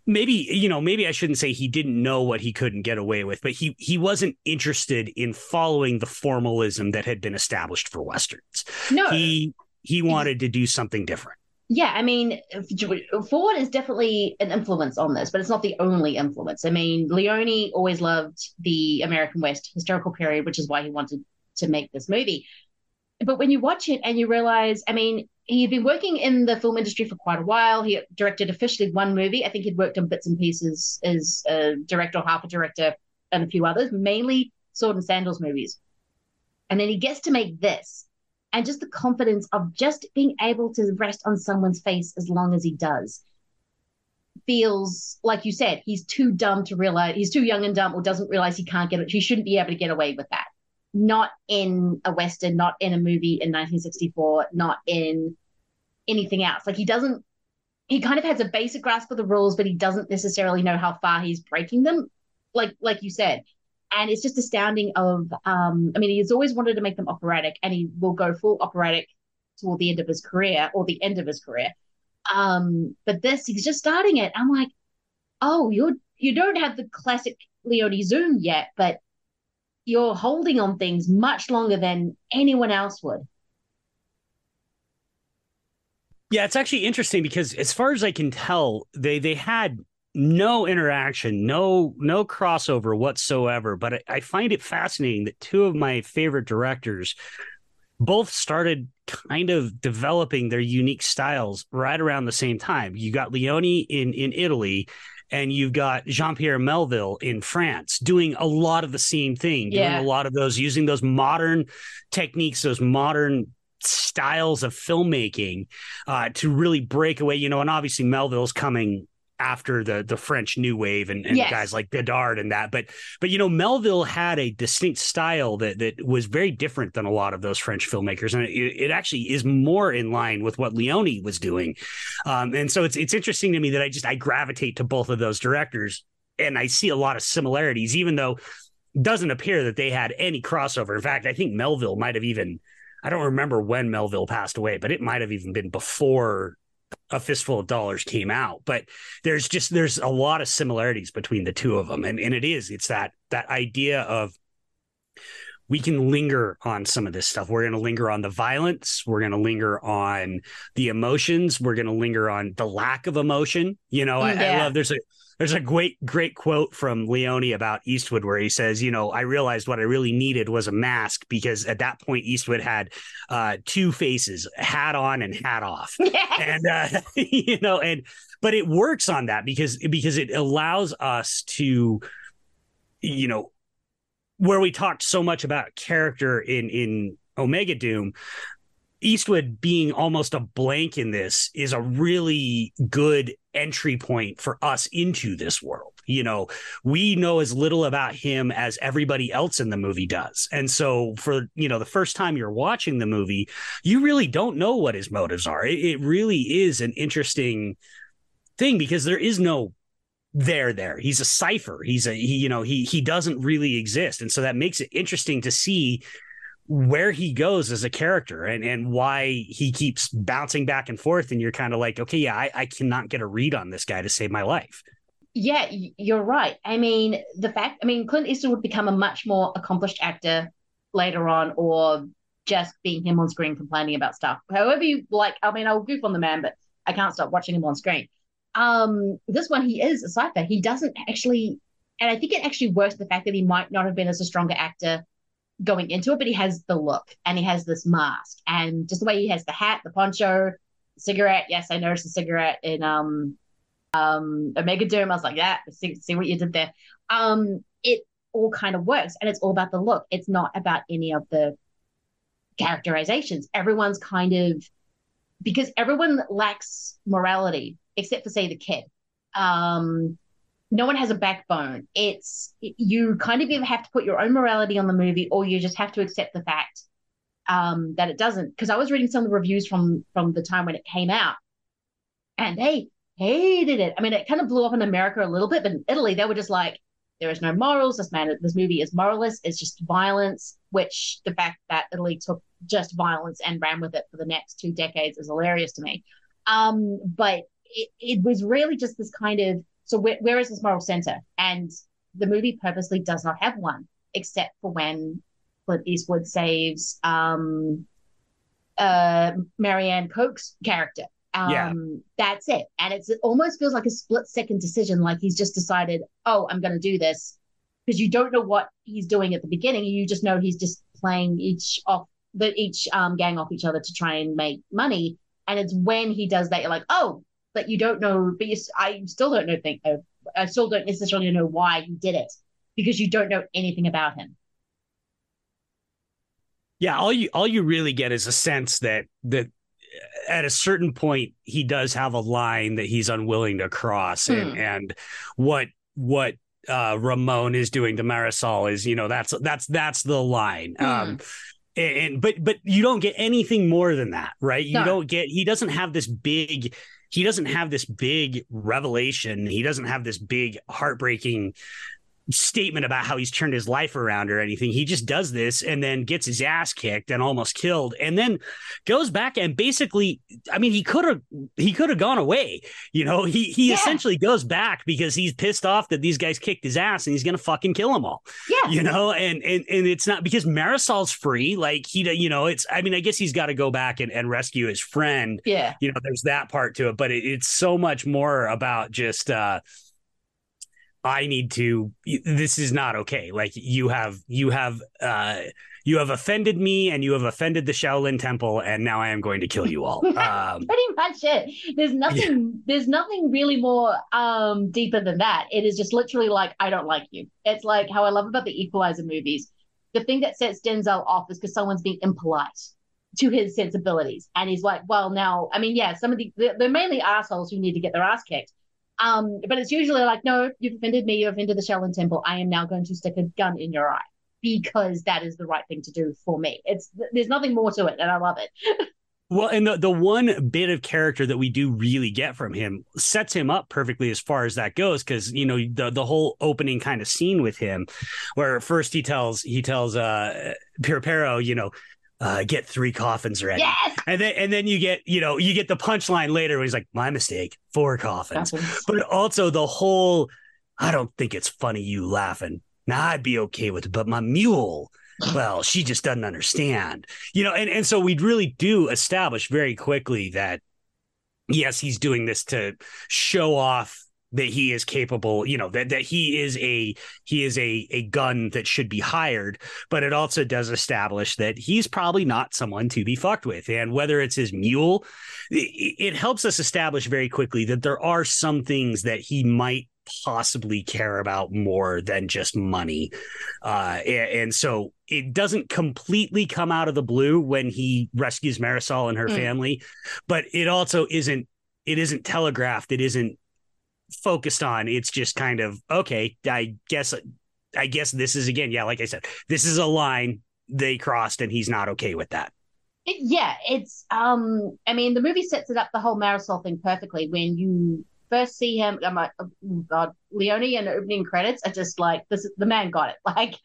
maybe you know maybe i shouldn't say he didn't know what he couldn't get away with but he he wasn't interested in following the formalism that had been established for westerns. No. he he wanted to do something different Yeah, I mean, Ford is definitely an influence on this, but it's not the only influence. I mean, Leone always loved the American West historical period, which is why he wanted to make this movie. But when you watch it and you realize, I mean, he had been working in the film industry for quite a while. He directed officially one movie. I think he'd worked on bits and pieces as a director or half a director and a few others, mainly sword and sandals movies. And then he gets to make this. And just the confidence of just being able to rest on someone's face as long as he does feels like you said, he's too dumb to realize he's too young and dumb or doesn't realize he can't get it. He shouldn't be able to get away with that. Not in a Western, not in a movie in 1964, not in anything else. Like he doesn't, he kind of has a basic grasp of the rules, but he doesn't necessarily know how far he's breaking them. Like, like you said, and it's just astounding of um i mean he's always wanted to make them operatic and he will go full operatic toward the end of his career or the end of his career. Um but this he's just starting it. I'm like oh you're you don't have the classic leone zoom yet but you're holding on things much longer than anyone else would. Yeah it's actually interesting because as far as i can tell they they had no interaction, no no crossover whatsoever. But I, I, find it fascinating that two of my favorite directors both started kind of developing their unique styles right around the same time. You got Leone in in Italy. And you've got Jean Pierre Melville in France doing a lot of the same thing, doing yeah. a lot of those, using those modern techniques, those modern styles of filmmaking uh, to really break away. You know, and obviously Melville's coming after the the French New Wave and, and yes. guys like Godard and that. But but you know Melville had a distinct style that that was very different than a lot of those French filmmakers, and it, it actually is more in line with what Leone was doing. Um, and so it's it's interesting to me that I just I gravitate to both of those directors, and I see a lot of similarities, even though it doesn't appear that they had any crossover. In fact, I think Melville might have even. I don't remember when Melville passed away, but it might have even been before a fistful of dollars came out but there's just there's a lot of similarities between the two of them. And, and it is it's that that idea of we can linger on some of this stuff. We're going to linger on the violence. We're going to linger on the emotions. We're going to linger on the lack of emotion. You know I, I love there's a there's a great, great quote from Leone about Eastwood where he says, you know, I realized what I really needed was a mask because at that point Eastwood had uh, two faces, hat on and hat off, yes. and uh, you know, and but it works on that because because it allows us to, you know, where we talked so much about character in in Omega Doom, Eastwood being almost a blank in this is a really good entry point for us into this world. You know, we know as little about him as everybody else in the movie does. And so for, you know, the first time you're watching the movie, you really don't know what his motives are. It, it really is an interesting thing because there is no there there. He's a cipher. He's a he, you know he he doesn't really exist. And so that makes it interesting to see where he goes as a character and and why he keeps bouncing back and forth. And you're kind of like okay yeah I, I cannot get a read on this guy to save my life. Yeah you're right. I mean the fact i mean clint eastwood would become a much more accomplished actor later on or just being him on screen complaining about stuff. However you like i mean i'll goof on the man but i can't stop watching him on screen um this one he is a cipher he doesn't actually and i think it actually works the fact that he might not have been as a stronger actor going into it, but he has the look and he has this mask and just the way he has the hat, the poncho, cigarette. Yes, I noticed the cigarette in um um Omega Doom. I was like, yeah, see, see what you did there. Um, it all kind of works and it's all about the look. It's not about any of the characterizations. Everyone's kind of because everyone lacks morality except for say the kid. Um, no one has a backbone. It's you kind of either have to put your own morality on the movie, or you just have to accept the fact um, that it doesn't. Because I was reading some of the reviews from from the time when it came out, and they hated it. I mean, it kind of blew up in America a little bit, but in Italy they were just like, "There is no morals. This man, this movie is moralist. It's just violence." Which the fact that Italy took just violence and ran with it for the next two decades is hilarious to me. Um, but it, it was really just this kind of so where, where is this moral center? And the movie purposely does not have one, except for when Clint Eastwood saves um, uh, Marianne Koch's character. Um, yeah. That's it. And it's, it almost feels like a split second decision, like he's just decided, oh, I'm going to do this. Because you don't know what he's doing at the beginning. You just know he's just playing each off the each um, gang off each other to try and make money. And it's when he does that, you're like, oh, but you don't know, but you, I still don't know, think, uh, I still don't necessarily know why he did it because you don't know anything about him. Yeah, all you all you really get is a sense that that at a certain point he does have a line that he's unwilling to cross, and Hmm. and what what uh, Ramon is doing to Marisol is you know that's that's that's the line. Hmm. Um, and, and- but but you don't get anything more than that, right? You No. don't get he doesn't have this big he doesn't have this big revelation. He doesn't have this big heartbreaking statement about how he's turned his life around or anything. He just does this and then gets his ass kicked and almost killed and then goes back and basically I mean he could have he could have gone away. You know, he he Yeah. essentially goes back because he's pissed off that these guys kicked his ass and he's going to fucking kill them all. Yeah. You know, and and and it's not because Marisol's free like he you know, it's I mean I guess he's got to go back and, and rescue his friend Yeah. you know there's that part to it but it, it's so much more about just uh i need to this is not okay like you have you have uh you have offended me and you have offended the shaolin temple and now i am going to kill you all um Pretty much it. There's nothing. There's nothing really more um deeper than that. It is just literally like I don't like you. It's like how I love about the Equalizer movies. The thing that sets Denzel off is because someone's being impolite to his sensibilities, and he's like, well, now, I mean, yeah, some of the they're mainly assholes who need to get their ass kicked. Um, but it's usually like, no, you've offended me. You've offended the Shaolin Temple. I am now going to stick a gun in your eye because that is the right thing to do for me. It's there's nothing more to it, and I love it. Well, and the, the one bit of character that we do really get from him sets him up perfectly as far as that goes, because you know the the whole opening kind of scene with him, where first he tells he tells uh Piripero, you know, uh, get three coffins ready, Yes! and then and then you get you know you get the punchline later where he's like, my mistake, four coffins, but also the whole, I don't think it's funny you laughing. Now I'd be okay with it, but my mule well, she just doesn't understand, you know, and, and so we really do establish very quickly that yes, he's doing this to show off that he is capable, you know, that, that he is a he is a a gun that should be hired, but it also does establish that he's probably not someone to be fucked with. And whether it's his mule, it, it helps us establish very quickly that there are some things that he might possibly care about more than just money. Uh, and, and so it doesn't completely come out of the blue when he rescues Marisol and her Mm. family, but it also isn't it isn't telegraphed. It isn't focused on. It's just kind of okay. I guess I guess this is again, yeah, like I said, this is a line they crossed, and he's not okay with that. It, yeah, it's um. I mean, the movie sets it up the whole Marisol thing perfectly. When you first see him, I'm like, oh God, Leone and opening credits are just like this. The man got it. Like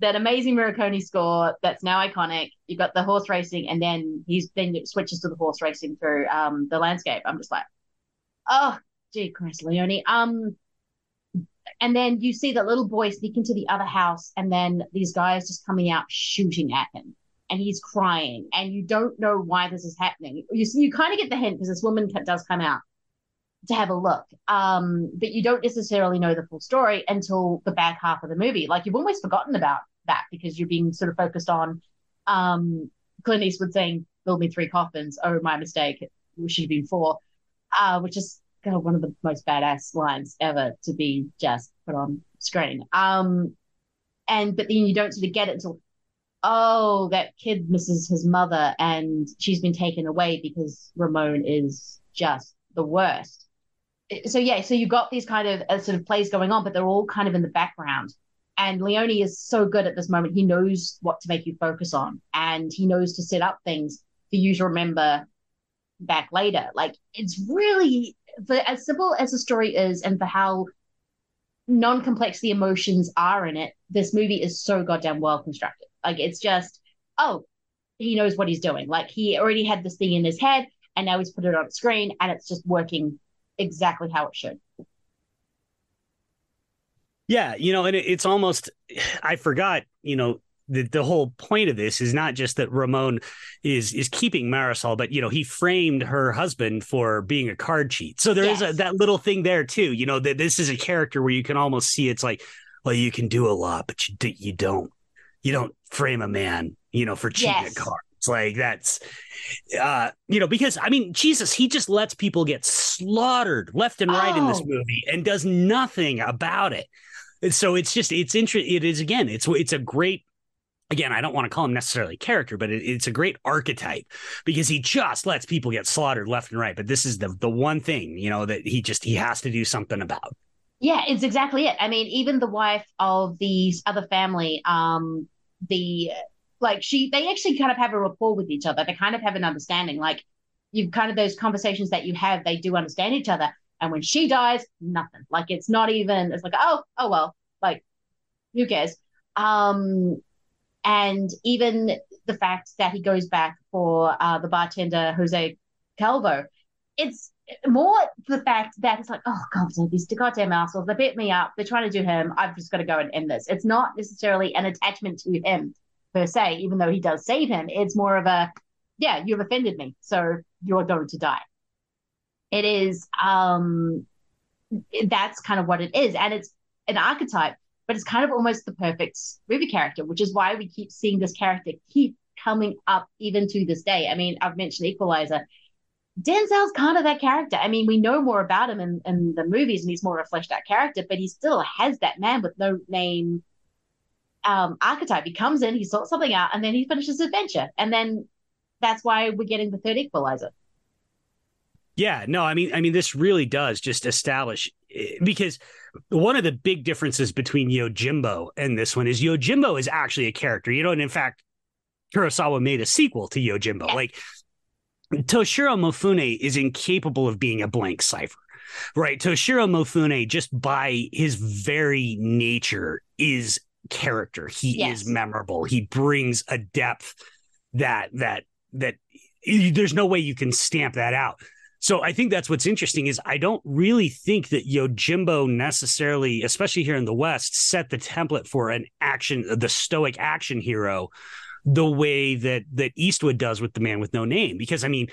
that amazing Morricone score that's now iconic. You got the horse racing, and then he's then it switches to the horse racing through um the landscape. I'm just like, oh, gee, Christ, Leone. Um, and then you see that little boy sneak into the other house, and then these guys just coming out shooting at him, and he's crying, and you don't know why this is happening. You you kind of get the hint because this woman does come out to have a look, um, but you don't necessarily know the full story until the back half of the movie. Like you've almost forgotten about that because you're being sort of focused on um, Clint Eastwood saying, "Build me three coffins." Oh, my mistake. It should have been four, uh, which is God, one of the most badass lines ever to be just put on screen. Um, and but then you don't sort of get it until oh, that kid misses his mother and she's been taken away because Ramon is just the worst. So yeah, so you've got these kind of uh, sort of plays going on, but they're all kind of in the background. And Leone is so good at this moment. He knows what to make you focus on, and he knows to set up things for you to remember back later. Like it's really for as simple as the story is, and for how non-complex the emotions are in it. This movie is so goddamn well constructed. Like it's just, oh, he knows what he's doing. Like he already had this thing in his head, and now he's put it on screen, and it's just working exactly how it should. Yeah, you know, and it, it's almost I forgot, you know, the the whole point of this is not just that Ramon is is keeping Marisol, but you know, he framed her husband for being a card cheat. So there is a, that little thing there too, you know, that this is a character where you can almost see it's like, well, you can do a lot, but you do, you don't you don't frame a man, you know, for cheating Yes. a card. Like that's uh you know because I mean Jesus he just lets people get slaughtered left and right in this Oh. movie and does nothing about it. And so it's just it's interesting it is again it's it's a great again I don't want to call him necessarily character but it, it's a great archetype because he just lets people get slaughtered left and right but this is the the one thing you know that he just he has to do something about. Yeah, it's exactly it. I mean, even the wife of the other family, um, the like she, they actually kind of have a rapport with each other. They kind of have an understanding. Like you've kind of those conversations that you have, they do understand each other. And when she dies, nothing. Like it's not even. It's like oh, oh well. Like who cares? Um, and even the fact that he goes back for uh, the bartender Jose Calvo, it's more the fact that it's like, oh god, these goddamn assholes, they beat me up, they're trying to do him. I've just got to go and end this. It's not necessarily an attachment to him per se, even though he does save him. It's more of a, yeah, you've offended me, so you're going to die. It is um that's kind of what it is. And it's an archetype, but it's kind of almost the perfect movie character, which is why we keep seeing this character keep coming up even to this day. I mean, I've mentioned Equalizer. Denzel's kind of that character. I mean, we know more about him in, in the movies and he's more of a fleshed out character, but he still has that man with no name um, archetype. He comes in, he sorts something out, and then he finishes his adventure. And then that's why we're getting the third equalizer. Yeah, no, I mean, I mean, this really does just establish Eh, because one of the big differences between Yojimbo and this one is Yojimbo is actually a character, you know, and in fact, Kurosawa made a sequel to Yojimbo. Like Toshiro Mifune is incapable of being a blank cipher, right? Toshiro Mifune, just by his very nature, is character. He Yes. is memorable. He brings a depth that that that there's no way you can stamp that out. So I think that's what's interesting is I don't really think that Yojimbo necessarily, especially here in the West, set the template for an action, the stoic action hero, the way that that Eastwood does with the Man with No Name. Because I mean,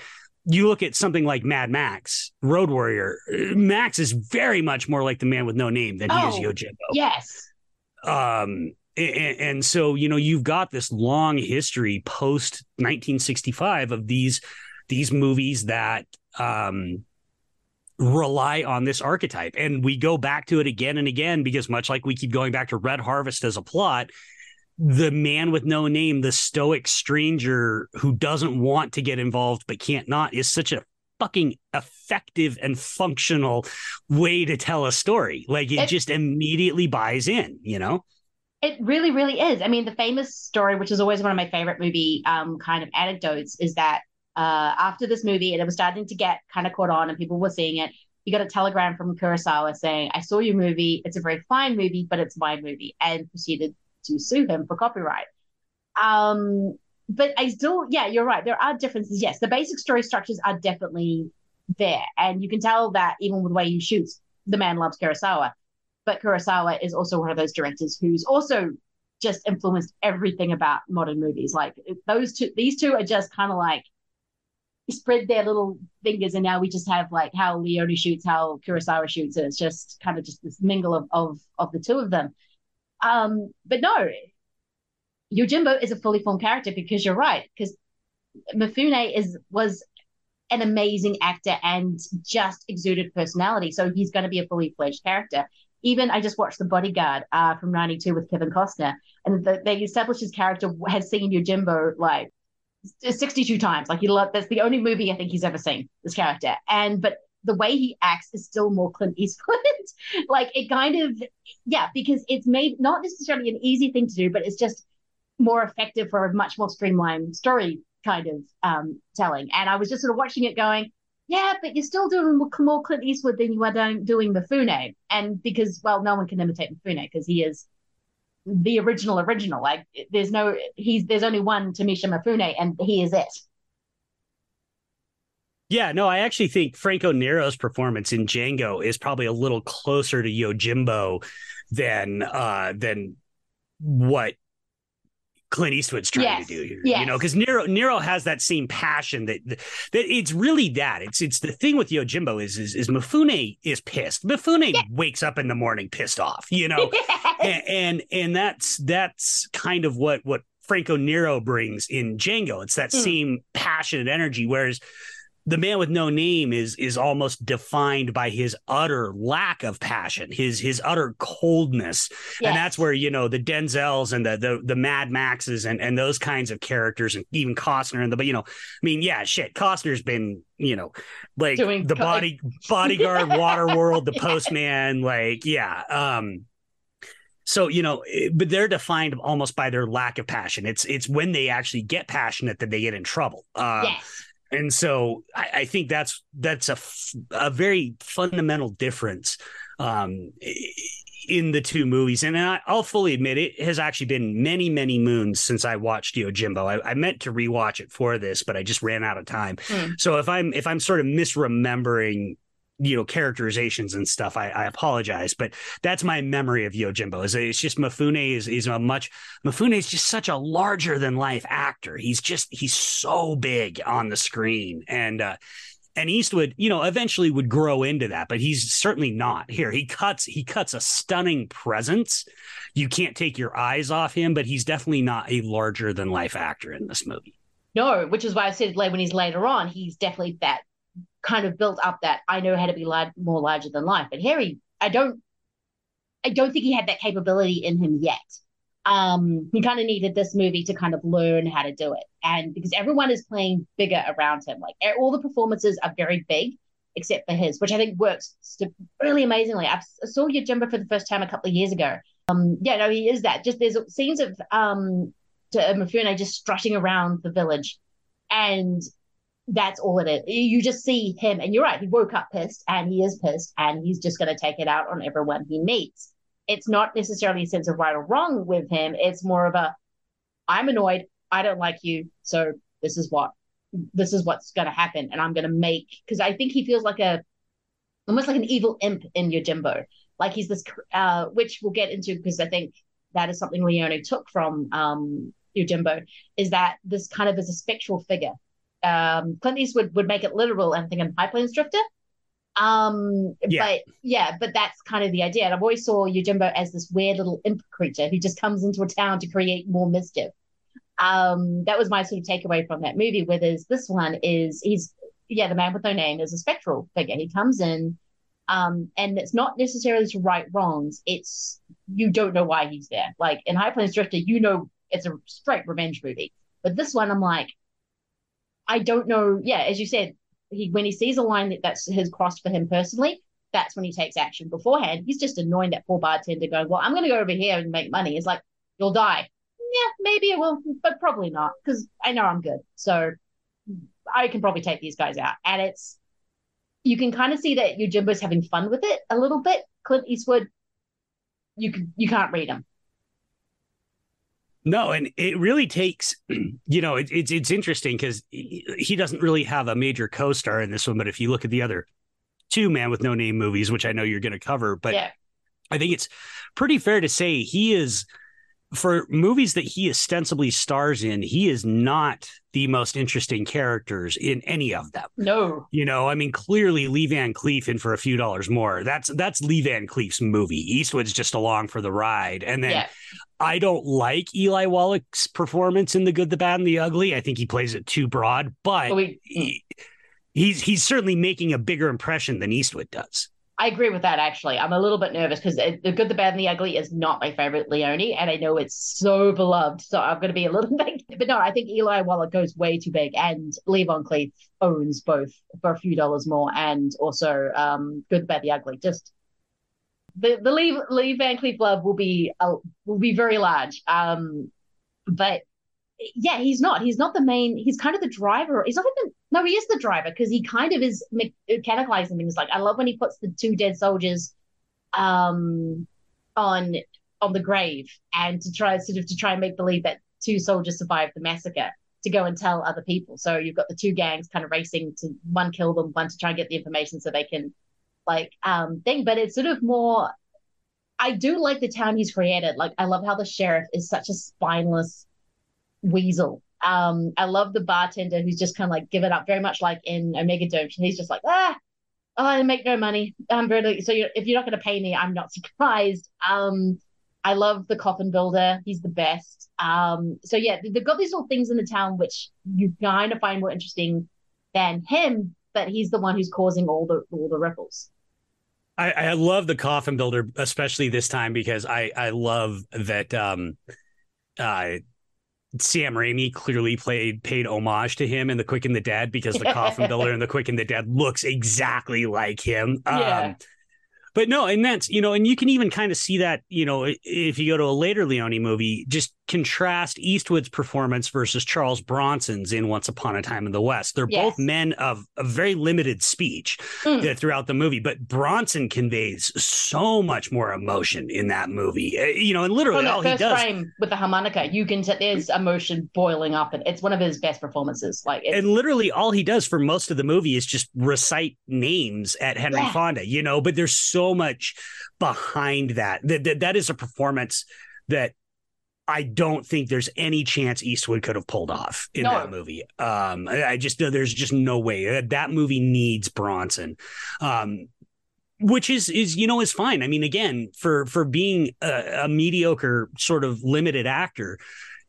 you look at something like Mad Max, Road Warrior. Max is very much more like the Man with No Name than he is Oh, Yojimbo Yes. um and, and so you know you've got this long history post 1965 of these these movies that um rely on this archetype. And we go back to it again and again because much like we keep going back to red harvest as a plot the man with no name the stoic stranger who doesn't want to get involved but can't not is such a fucking effective and functional way to tell a story. Like it It- just immediately buys in you know? It really, really is. I mean, the famous story, which is always one of my favorite movie um, kind of anecdotes, is that uh, after this movie, and it was starting to get kind of caught on, and people were seeing it. He got a telegram from Kurosawa saying, "I saw your movie. It's a very fine movie, but it's my movie," and proceeded to sue him for copyright. Um, but I still, yeah, you're right. There are differences. Yes, the basic story structures are definitely there, and you can tell that even with the way he shoots. The man loves Kurosawa but Kurosawa is also one of those directors who's also just influenced everything about modern movies. Like those two, these two are just kind of like spread their little fingers, and now we just have like how Leone shoots, how Kurosawa shoots, and it's just kind of just this mingle of of of the two of them. Um, but no, Yojimbo is a fully formed character because you're right, because Mifune is was an amazing actor and just exuded personality. So he's going to be a fully fledged character. Even I just watched The Bodyguard uh, from '92 with Kevin Costner, and the, they established his character had seen Yojimbo like 62 times. Like he loved that's the only movie I think he's ever seen this character. And but the way he acts is still more Clint Eastwood. like it kind of yeah, because it's made not necessarily an easy thing to do, but it's just more effective for a much more streamlined story kind of um, telling. And I was just sort of watching it going, yeah, but you're still doing more- Clint Eastwood than you are doing, doing Mifune. And because, well, no one can imitate Mifune because he is the original original. Like there's no, he's, there's only one Tamisha Mifune, and he is it. Yeah, no, I actually think Franco Nero's performance in Django is probably a little closer to Yojimbo than uh than what Clint Eastwood's trying Yes, to do here. yes. You know, because Nero Nero has that same passion that that it's really that. It's it's the thing with Yojimbo is is, is Mifune is pissed. Mifune wakes up in the morning pissed off, you know. and, and and that's that's kind of what what Franco Nero brings in Django. It's that Hmm. same passionate energy, whereas the man with no name is is almost defined by his utter lack of passion, his his utter coldness, Yes. and that's where you know the Denzels and the the the Mad Maxes and and those kinds of characters, and even Costner and the but you know, I mean, yeah, shit, Costner's been you know like Doing the co- body bodyguard, Waterworld, the Postman, like yeah, um. So you know, eh, but they're defined almost by their lack of passion. It's it's when they actually get passionate that they get in trouble. Uh, yes. And so I, I think that's that's a f- a very fundamental difference um, in the two movies. And I, I'll fully admit it has actually been many many moons since I watched Yojimbo. I, I meant to rewatch it for this, but I just ran out of time. Hmm. So if I'm if I'm sort of misremembering you know characterizations and stuff I, I apologize but that's my memory of yojimbo is it's just mifune is is a much mifune is just such a larger than life actor he's just he's so big on the screen and uh and Eastwood, you know, eventually would grow into that, but he's certainly not here. He cuts he cuts a stunning presence. You can't take your eyes off him, but he's definitely not a larger than life actor in this movie. No, which is why I said like when he's later on, he's definitely that kind of built up that I know how to be large, more larger than life. But Harry, I don't, I don't think he had that capability in him yet. Um, he kind of needed this movie to kind of learn how to do it, and because everyone is playing bigger around him, like all the performances are very big, except for his, which I think works really amazingly. I saw Yojimbo for the first time a couple of years ago. Um, yeah, no, he is that. Just there's scenes of um, to Mifune just strutting around the village, and that's all it is. You just see him, and you're right. He woke up pissed, and he is pissed, and he's just going to take it out on everyone he meets. It's not necessarily a sense of right or wrong with him. It's more of a, I'm annoyed. I don't like you, so this is what, this is what's going to happen, and I'm going to make. Because I think he feels like a, almost like an evil imp in Yojimbo. Like he's this, uh, which we'll get into because I think that is something Leone took from um, Yojimbo, is that this kind of is a spectral figure um, Clint Eastwood would make it literal and think in High Plains Drifter. Um, Yeah. but yeah, but that's kind of the idea. And I've always saw Yojimbo as this weird little imp creature who just comes into a town to create more mischief. Um, that was my sort of takeaway from that movie. Whereas this one is he's yeah, the man with no name is a spectral figure. He comes in, um, and it's not necessarily to right wrongs. It's you don't know why he's there. Like in High Plains Drifter, you know it's a straight revenge movie. But this one, I'm like, I don't know. Yeah, as you said, he when he sees a line that that's has crossed for him personally, that's when he takes action. Beforehand, he's just annoying that poor bartender, going, "Well, I'm going to go over here and make money." It's like you'll die. Yeah, maybe it will, but probably not because I know I'm good. So I can probably take these guys out. And it's you can kind of see that your Yojimbo's having fun with it a little bit. Clint Eastwood, you can you can't read him. No, and it really takes, you know, it, it's it's interesting because he doesn't really have a major co-star in this one. But if you look at the other two Man with No Name movies, which I know you're going to cover, but yeah. I think it's pretty fair to say he is for movies that he ostensibly stars in, he is not the most interesting characters in any of them. No. You know, I mean, clearly Lee Van Cleef in for a few dollars more. That's that's Lee Van Cleef's movie. Eastwood's just along for the ride. And then Yeah. I don't like Eli Wallach's performance in The Good, the Bad, and the Ugly. I think he plays it too broad, but we- hmm. he- he's he's certainly making a bigger impression than Eastwood does. I agree with that actually. I'm a little bit nervous because the good, the bad, and the ugly is not my favorite Leone, and I know it's so beloved. So I'm going to be a little bit. But no, I think Eli Wallach goes way too big, and Lee Cleef owns both for a few dollars more, and also um, good, the bad, the ugly. Just the the Lee Lee Van Cleef love will be uh, will be very large. Um, but yeah, he's not. He's not the main. He's kind of the driver. He's not even. No, he is the driver because he kind of is me- mechanicalizing things. Like I love when he puts the two dead soldiers, um, on on the grave and to try sort of to try and make believe that two soldiers survived the massacre to go and tell other people. So you've got the two gangs kind of racing to one kill them, one to try and get the information so they can like um thing. But it's sort of more. I do like the town he's created. Like I love how the sheriff is such a spineless weasel. Um, I love the bartender who's just kind of like given up, very much like in Omega Doom. He's just like, ah, oh, I make no money. I'm really so. You're, if you're not going to pay me, I'm not surprised. Um, I love the coffin builder. He's the best. Um, so yeah, they've got these little things in the town which you kind of find more interesting than him, but he's the one who's causing all the all the ripples. I, I love the coffin builder, especially this time because I I love that um uh Sam Raimi clearly played paid homage to him in The Quick and the Dead because the coffin builder in The Quick and the Dead looks exactly like him. Yeah. Um, but no, and that's you know, and you can even kind of see that you know if you go to a later Leone movie, just contrast Eastwood's performance versus Charles Bronson's in Once Upon a Time in the West. They're Yes. both men of a very limited speech Mm. uh, throughout the movie, but Bronson conveys so much more emotion in that movie. Uh, You know, and literally From all he does. frame with the harmonica, you can t- there's emotion boiling up, and it's one of his best performances. Like it's, and literally all he does for most of the movie is just recite names at Henry Yeah. Fonda, you know, but there's so much behind that. That, that that is a performance that I don't think there's any chance Eastwood could have pulled off in No. that movie. Um, I I just there's just no way that that movie needs Bronson. Um, which is is you know is fine. I mean, again, for for being a, a mediocre sort of limited actor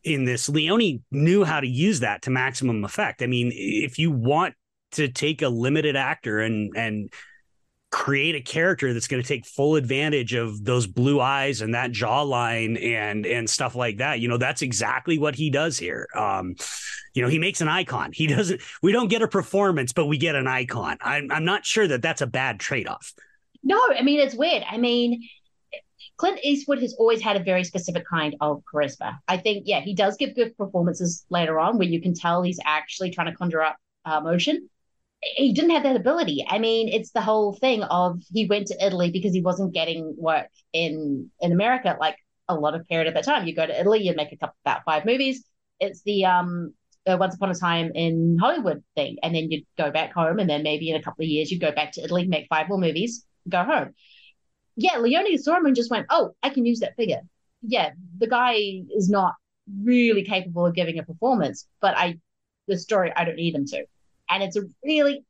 in this, Leone knew how to use that to maximum effect. I mean, if you want to take a limited actor and and create a character that's going to take full advantage of those blue eyes and that jawline and and stuff like that you know that's exactly what he does here um you know he makes an icon he doesn't we don't get a performance but we get an icon i'm, I'm not sure that that's a bad trade-off no, I mean it's weird. I mean, Clint Eastwood has always had a very specific kind of charisma. I think, yeah, he does give good performances later on where you can tell he's actually trying to conjure up uh, emotion. He didn't have that ability. I mean, it's the whole thing of he went to Italy because he wasn't getting work in in America, like a lot of period at that time. You go to Italy, you make a couple about five movies. It's the um uh, Once Upon a Time in Hollywood thing, and then you'd go back home, and then maybe in a couple of years you'd go back to Italy, make five more movies, go home. Yeah, Leone saw him and just went, "Oh, I can use that figure." Yeah, the guy is not really capable of giving a performance, but I, the story, I don't need him to, and it's a really,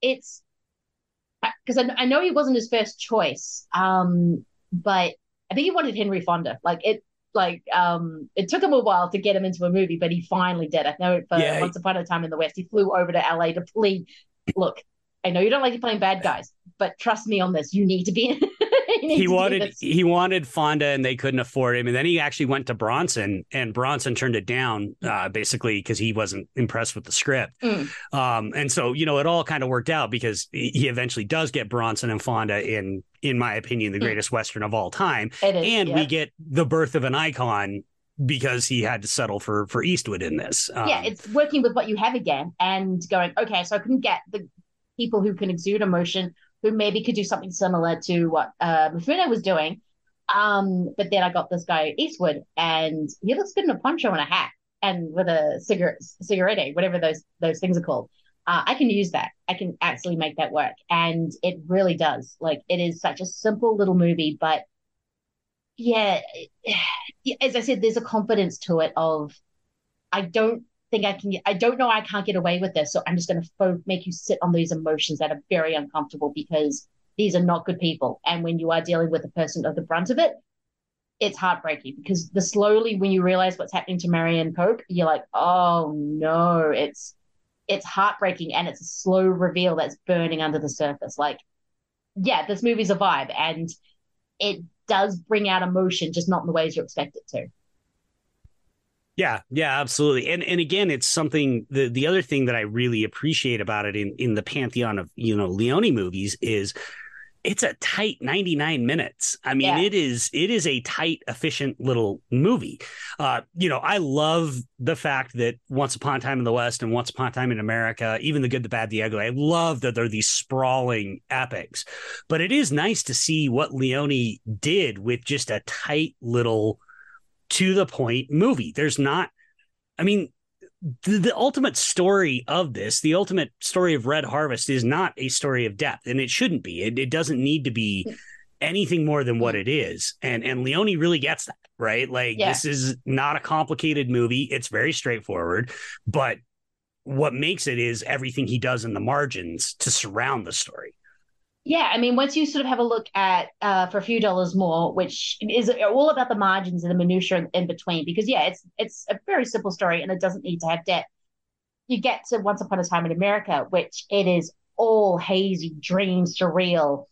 it's because I, I know he wasn't his first choice, um, but I think he wanted Henry Fonda. Like it, like um, it took him a while to get him into a movie, but he finally did. I know for Yeah. Once Upon a Time in the West, he flew over to LA to plead. Look, I know you don't like playing bad guys, but trust me on this. You need to be. you to he wanted he wanted Fonda and they couldn't afford him and then he actually went to Bronson and Bronson turned it down uh, basically because he wasn't impressed with the script Mm. um, and so you know it all kind of worked out because he he eventually does get Bronson and Fonda in in my opinion the greatest western of all time Mm. It is, and yeah. we get the birth of an icon because he had to settle for for Eastwood in this um, yeah, it's working with what you have again and going, okay, so I couldn't get the people who can exude emotion, who maybe could do something similar to what uh, Mifune was doing. Um, but then I got this guy Eastwood, and he looks good in a poncho and a hat, and with a cigarette, cigarette, whatever those those things are called. Uh, I can use that. I can actually make that work, and it really does. Like it is such a simple little movie, but yeah, as I said, there's a confidence to it of I don't think I can. I don't know. I can't get away with this, so I'm just going to fo- make you sit on these emotions that are very uncomfortable because these are not good people. And when you are dealing with a person of the brunt of it, it's heartbreaking because the slowly when you realize what's happening to Marianne Pope, you're like, oh no, it's it's heartbreaking and it's a slow reveal that's burning under the surface. Like, yeah, this movie's a vibe and it does bring out emotion, just not in the ways you expect it to. Yeah, yeah, absolutely. And and again, it's something the the other thing that I really appreciate about it in in the pantheon of, you know, Leone movies is it's a tight 99 minutes. I mean, Yeah. it is it is a tight efficient little movie. Uh, you know, I love the fact that Once Upon a Time in the West and Once Upon a Time in America, even The Good, the Bad, the Ugly, I love that they're these sprawling epics. But it is nice to see what Leone did with just a tight little to the point movie. There's not, I mean, the, the ultimate story of this, the ultimate story of Red Harvest is not a story of depth, and it shouldn't be. It, it doesn't need to be anything more than what it is. And and Leone really gets that, right? Like Yeah. this is not a complicated movie. It's very straightforward, but what makes it is everything he does in the margins to surround the story. Yeah, I mean, once you sort of have a look at uh, for a few dollars more, which is all about the margins and the minutia in, between, because yeah, it's it's a very simple story and it doesn't need to have depth. You get to Once Upon a Time in America, which it is all hazy, dream, surreal,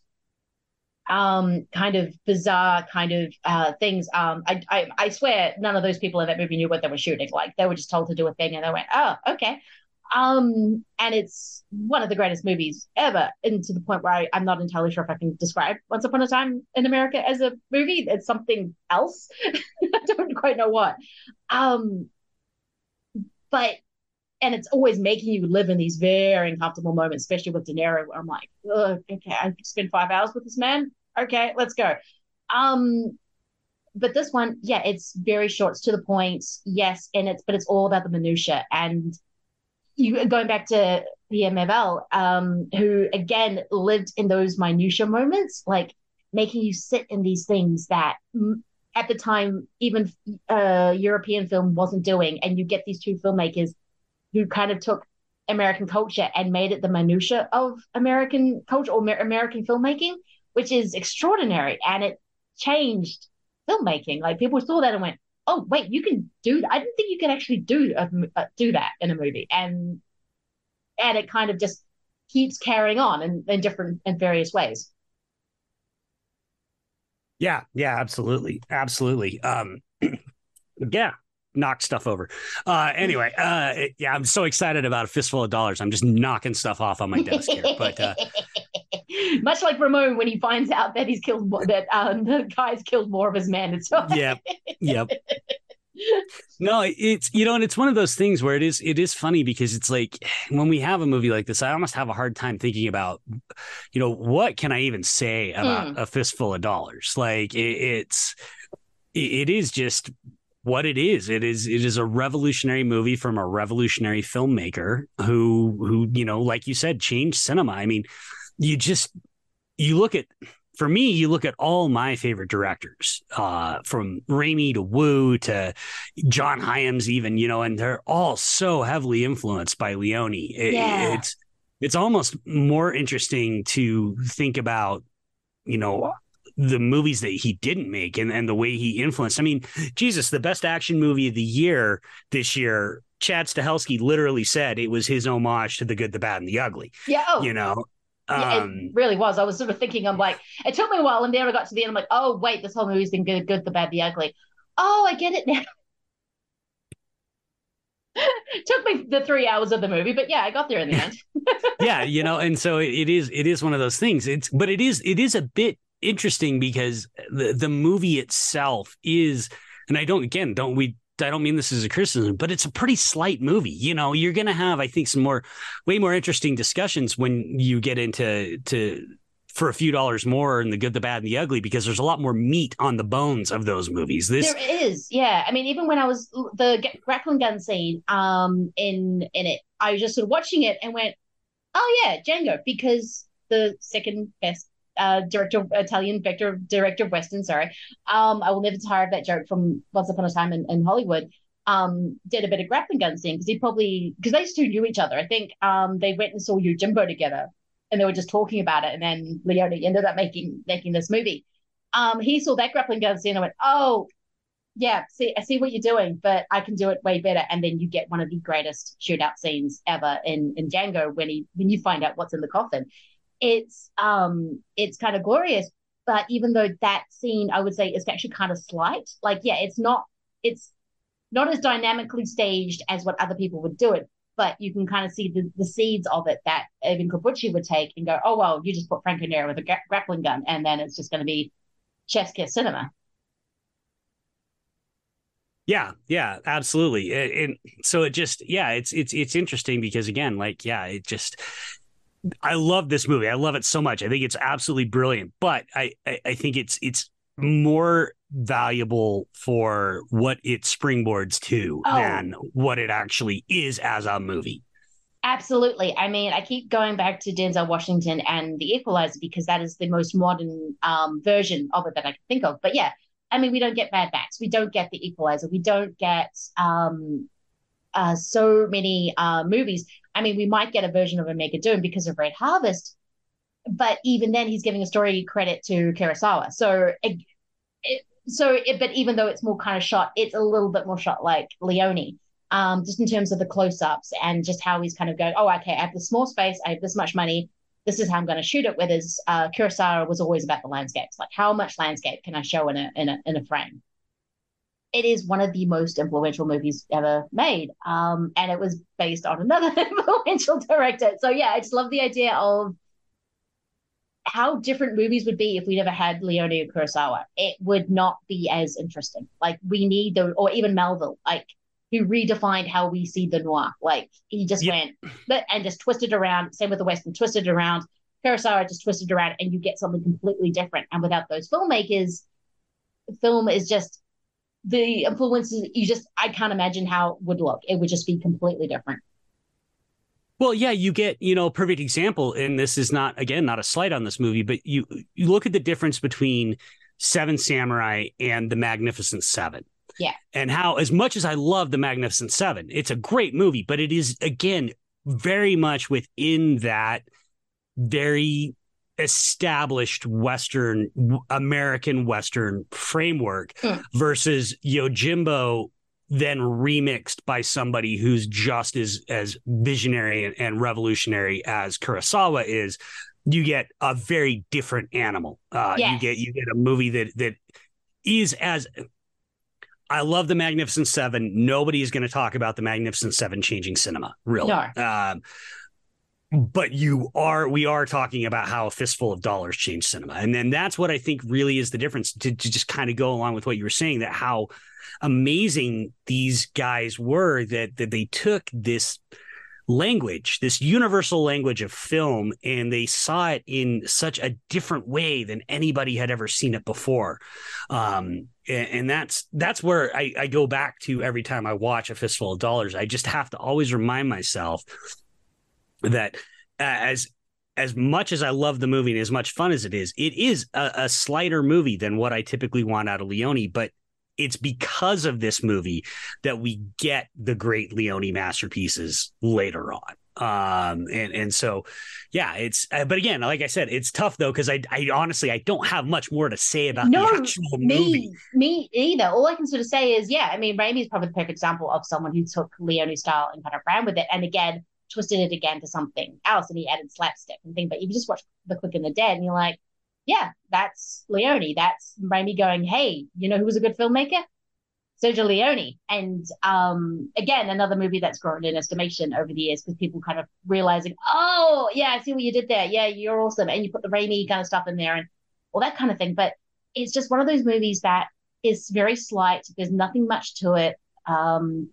um, kind of bizarre kind of uh, things. Um, I, I I swear none of those people in that movie knew what they were shooting. Like they were just told to do a thing and they went, oh, okay. Um, and it's one of the greatest movies ever, and to the point where I, I'm not entirely sure if I can describe Once Upon a Time in America as a movie. It's something else. I don't quite know what. Um, but and it's always making you live in these very uncomfortable moments, especially with De Niro, where I'm like, okay, I spent five hours with this man. Okay, let's go. Um, but this one, yeah, it's very short, it's to the point, yes, and it's but it's all about the minutia and you going back to the Melville, um, who again lived in those minutia moments, like making you sit in these things that at the time even uh, European film wasn't doing, and you get these two filmmakers who kind of took American culture and made it the minutia of American culture or American filmmaking, which is extraordinary, and it changed filmmaking. Like people saw that and went, oh wait, you can do that. I didn't think you could actually do a, uh, do that in a movie, and and it kind of just keeps carrying on in, in different in various ways. Yeah, yeah, absolutely, absolutely. Um, yeah, knock stuff over. Uh, anyway, uh, yeah, I'm so excited about a fistful of dollars. I'm just knocking stuff off on my desk here, but. Uh, Much like Ramon when he finds out that he's killed more, that um, the guy's killed more of his men. It's yeah, yep. no, it's you know, and it's one of those things where it is it is funny because it's like when we have a movie like this, I almost have a hard time thinking about, you know, what can I even say about mm. a fistful of dollars? Like it, it's it is just what it is. It is it is a revolutionary movie from a revolutionary filmmaker who who you know, like you said, changed cinema. I mean, you just you look at for me, you look at all my favorite directors, uh, from Raimi to Wu to John Hyams, even you know, and they're all so heavily influenced by Leone. It, yeah. It's it's almost more interesting to think about, you know, the movies that he didn't make and, and the way he influenced. I mean, Jesus, the best action movie of the year this year, Chad Stahelski literally said it was his homage to the good, the bad, and the ugly. Yeah. Oh. You know, yeah, it um, really was. I was sort of thinking, I'm like, it took me a while, and then I got to the end. I'm like, oh wait, this whole movie's been good, good, the bad, the ugly. Oh, I get it now. took me the three hours of the movie, but yeah, I got there in the end. yeah, you know, and so it is. It is one of those things. It's, but it is. It is a bit interesting because the the movie itself is, and I don't again don't we I don't mean this as a criticism, but it's a pretty slight movie. You know, you're going to have, I think, some more, way more interesting discussions when you get into to for a few dollars more and the good, the bad, and the ugly, because there's a lot more meat on the bones of those movies. This there is, yeah. I mean, even when I was the grappling gun scene, um, in in it, I was just sort of watching it and went, "Oh yeah, Django," because the second best uh, director, Italian director, director of Western. Sorry, um, I will never tire of that joke from Once Upon a Time in, in Hollywood. Um, did a bit of grappling gun scene because he probably because they two knew each other. I think um, they went and saw Yojimbo together, and they were just talking about it. And then Leone ended up making making this movie. Um, he saw that grappling gun scene and went, "Oh, yeah, see, I see what you're doing, but I can do it way better." And then you get one of the greatest shootout scenes ever in in Django when he when you find out what's in the coffin it's um it's kind of glorious but even though that scene i would say is actually kind of slight like yeah it's not it's not as dynamically staged as what other people would do it but you can kind of see the, the seeds of it that even Corbucci would take and go, oh, well, you just put Franco Nero with a gra- grappling gun, and then it's just going to be chef's kiss cinema. Yeah, yeah, absolutely. And so it just, yeah, it's it's it's interesting because again, like, yeah, it just I love this movie. I love it so much. I think it's absolutely brilliant. But I, I, I think it's it's more valuable for what it springboards to oh. than what it actually is as a movie. Absolutely. I mean, I keep going back to Denzel Washington and The Equalizer because that is the most modern um, version of it that I can think of. But yeah, I mean, we don't get Mad Max. We don't get The Equalizer. We don't get um, uh, so many uh, movies. I mean, we might get a version of Omega Doom because of Red Harvest, but even then, he's giving a story credit to Kurosawa. So, it, it, so, it, but even though it's more kind of shot, it's a little bit more shot like Leone, um, just in terms of the close-ups and just how he's kind of going. Oh, okay, I have this small space, I have this much money. This is how I'm going to shoot it. Whereas uh, Kurosawa was always about the landscapes, like how much landscape can I show in a in a in a frame. It is one of the most influential movies ever made, um, and it was based on another influential director. So yeah, I just love the idea of how different movies would be if we never had Leone Kurosawa. It would not be as interesting. Like we need the, or even Melville, like who redefined how we see the noir. Like he just went and just twisted around. Same with the Western, twisted around. Kurosawa just twisted around, and you get something completely different. And without those filmmakers, film is just the influences. You just, I can't imagine how it would look. It would just be completely different. Well, yeah, you get, you know, a perfect example, and this is not again not a slight on this movie, but you you look at the difference between Seven Samurai and the Magnificent Seven. Yeah. And how as much as I love the Magnificent Seven, it's a great movie, but it is again very much within that very established Western American Western framework mm. versus Yojimbo then remixed by somebody who's just as as visionary and, and revolutionary as Kurosawa is, you get a very different animal. Uh, yes. You get you get a movie that that is as I love the Magnificent Seven. Nobody is going to talk about the Magnificent Seven changing cinema, really. No. Um, but you are we are talking about how a fistful of dollars changed cinema and then that's what i think really is the difference to, to just kind of go along with what you were saying that how amazing these guys were that that they took this language, this universal language of film, and they saw it in such a different way than anybody had ever seen it before. Um, and, that's that's where I, I go back to every time I watch a fistful of dollars. I just have to always remind myself that as as much as I love the movie and as much fun as it is, it is a, a slighter movie than what I typically want out of Leone, but it's because of this movie that we get the great Leone masterpieces later on. Um, and and so, yeah, it's. Uh, but again, like I said, it's tough though because I I honestly I don't have much more to say about no, the actual me, movie. Me either. All I can sort of say is, yeah, I mean, Raimi is probably the perfect example of someone who took Leone style and kind of ran with it, and again twisted it again to something else, and he added slapstick and thing. But you just watch The Quick and the Dead, and you're like, yeah, that's Leone. That's Raimi going, hey, you know who was a good filmmaker? Sergio Leone. And um, again, another movie that's grown in estimation over the years because people kind of realizing, oh, yeah, I see what you did there. Yeah, you're awesome. And you put the Raimi kind of stuff in there and all that kind of thing. But it's just one of those movies that is very slight. There's nothing much to it. Um,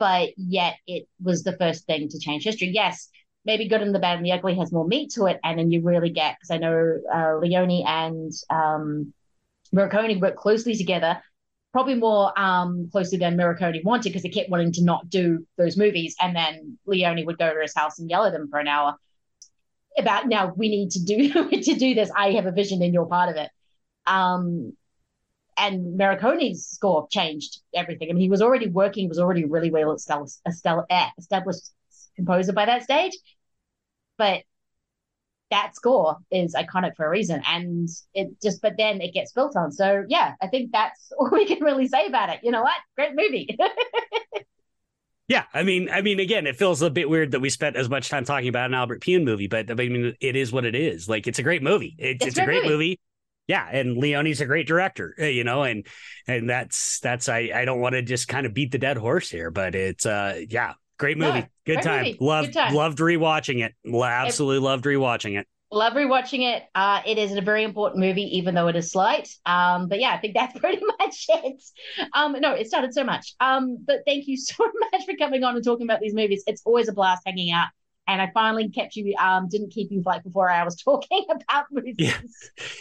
but yet it was the first thing to change history. Yes, maybe Good and the Bad and the Ugly has more meat to it, and then you really get because I know uh, Leone and um, Morricone work closely together, probably more um, closely than Morricone wanted because he kept wanting to not do those movies, and then Leone would go to his house and yell at him for an hour about now we need to do to do this. I have a vision, and you're part of it. Um, and Morricone's score changed everything. I mean, he was already working, was already really well established, established composer by that stage. But that score is iconic for a reason. And it just, but then it gets built on. So yeah, I think that's all we can really say about it. You know what? Great movie. Yeah, I mean, I mean, again, it feels a bit weird that we spent as much time talking about an Albert Pyun movie, but I mean, it is what it is. Like, it's a great movie. It's, it's, it's a great movie. movie. Yeah, and Leone's a great director, eh, you know, and and that's that's I I don't want to just kind of beat the dead horse here, but it's uh yeah, Great movie. Good, time. Movie. Loved, Good time. Loved rewatching it. Absolutely it, loved rewatching it. Love rewatching it. Uh, it is a very important movie, even though it is slight. Um, but yeah, I think that's pretty much it. Um, no, it started so much. Um, but thank you so much for coming on and talking about these movies. It's always a blast hanging out and I finally kept you um didn't keep you like before I was talking about movies. Yeah,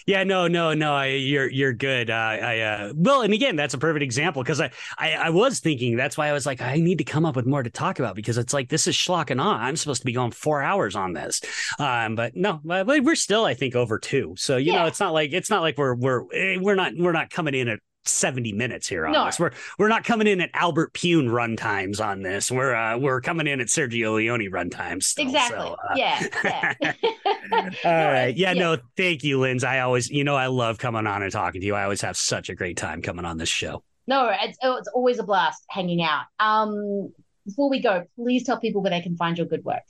yeah, no, no, no. I, you're you're good. Uh, I uh, well, and again, that's a perfect example because I, I I was thinking that's why I was like I need to come up with more to talk about because it's like this is schlock and Awe. I'm supposed to be going four hours on this, um, but no, we're still I think over two. So you yeah. know, it's not like it's not like we're we're eh, we're not we're not coming in at 70 minutes here on No. this. We're we're not coming in at Albert Pyun run times on this. We're uh, we're coming in at Sergio Leone run times. still. exactly. So, uh, yeah. Yeah. All right. Yeah, yeah. no, thank you, Linz. I always, you know, I love coming on and talking to you. I always have such a great time coming on this show. no, it's, oh, it's always a blast hanging out. Um, before we go, please tell people where they can find your good work.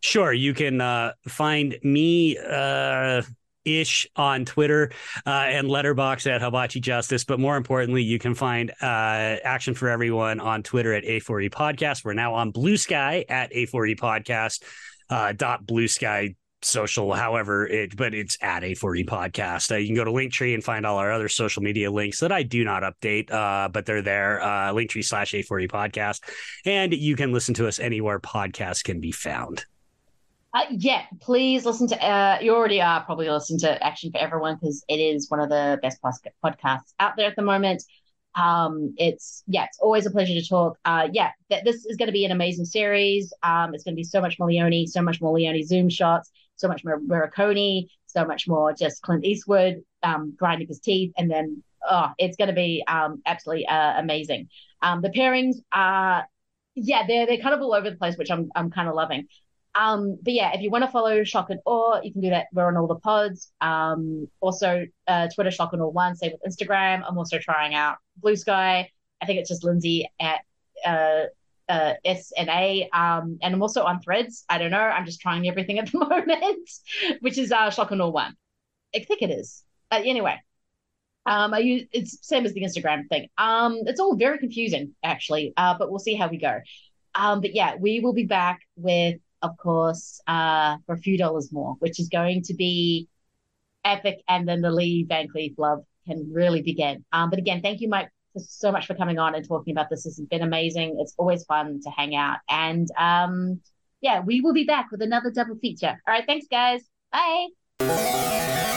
Sure, you can uh, find me uh, ish on Twitter uh, and Letterboxd at Hibachi Justice. But more importantly, you can find uh, Action for Everyone on Twitter at A4E Podcast. We're now on Blue Sky at A4E Podcast. Uh, dot Blue Sky social, however it, but it's at A4E Podcast. Uh, you can go to Linktree and find all our other social media links that I do not update, uh, but they're there. Uh, Linktree slash A4E Podcast, and you can listen to us anywhere podcasts can be found. Uh, yeah, please listen to. Uh, you already are probably listening to Action for Everyone because it is one of the best podcasts out there at the moment. Um, it's yeah, it's always a pleasure to talk. Uh, yeah, th- this is going to be an amazing series. Um, it's going to be so much more Leone, so much more Leone zoom shots, so much more Morricone, so much more just Clint Eastwood um, grinding his teeth, and then oh, it's going to be um absolutely uh, amazing. Um, the pairings are yeah, they're they're kind of all over the place, which I'm I'm kind of loving. Um, but yeah, if you want to follow Schlock and Awe, you can do that. We're on all the pods. Um, also uh, Twitter Schlock and Awe one. Same with Instagram. I'm also trying out Blue Sky. I think it's just Lindsay at uh, uh, S and A. Um, and I'm also on Threads. I don't know. I'm just trying everything at the moment, which is uh, Schlock and Awe one. I think it is. Uh, anyway, um, I use it's same as the Instagram thing. Um, it's all very confusing actually. Uh, but we'll see how we go. Um, but yeah, we will be back with, of course, uh, for a few dollars more, which is going to be epic, and then the Lee Van Cleef love can really begin. Um, but again, thank you, Mike, so much for coming on and talking about this. This has been amazing. It's always fun to hang out, and um, yeah, we will be back with another double feature. All right, thanks, guys. Bye.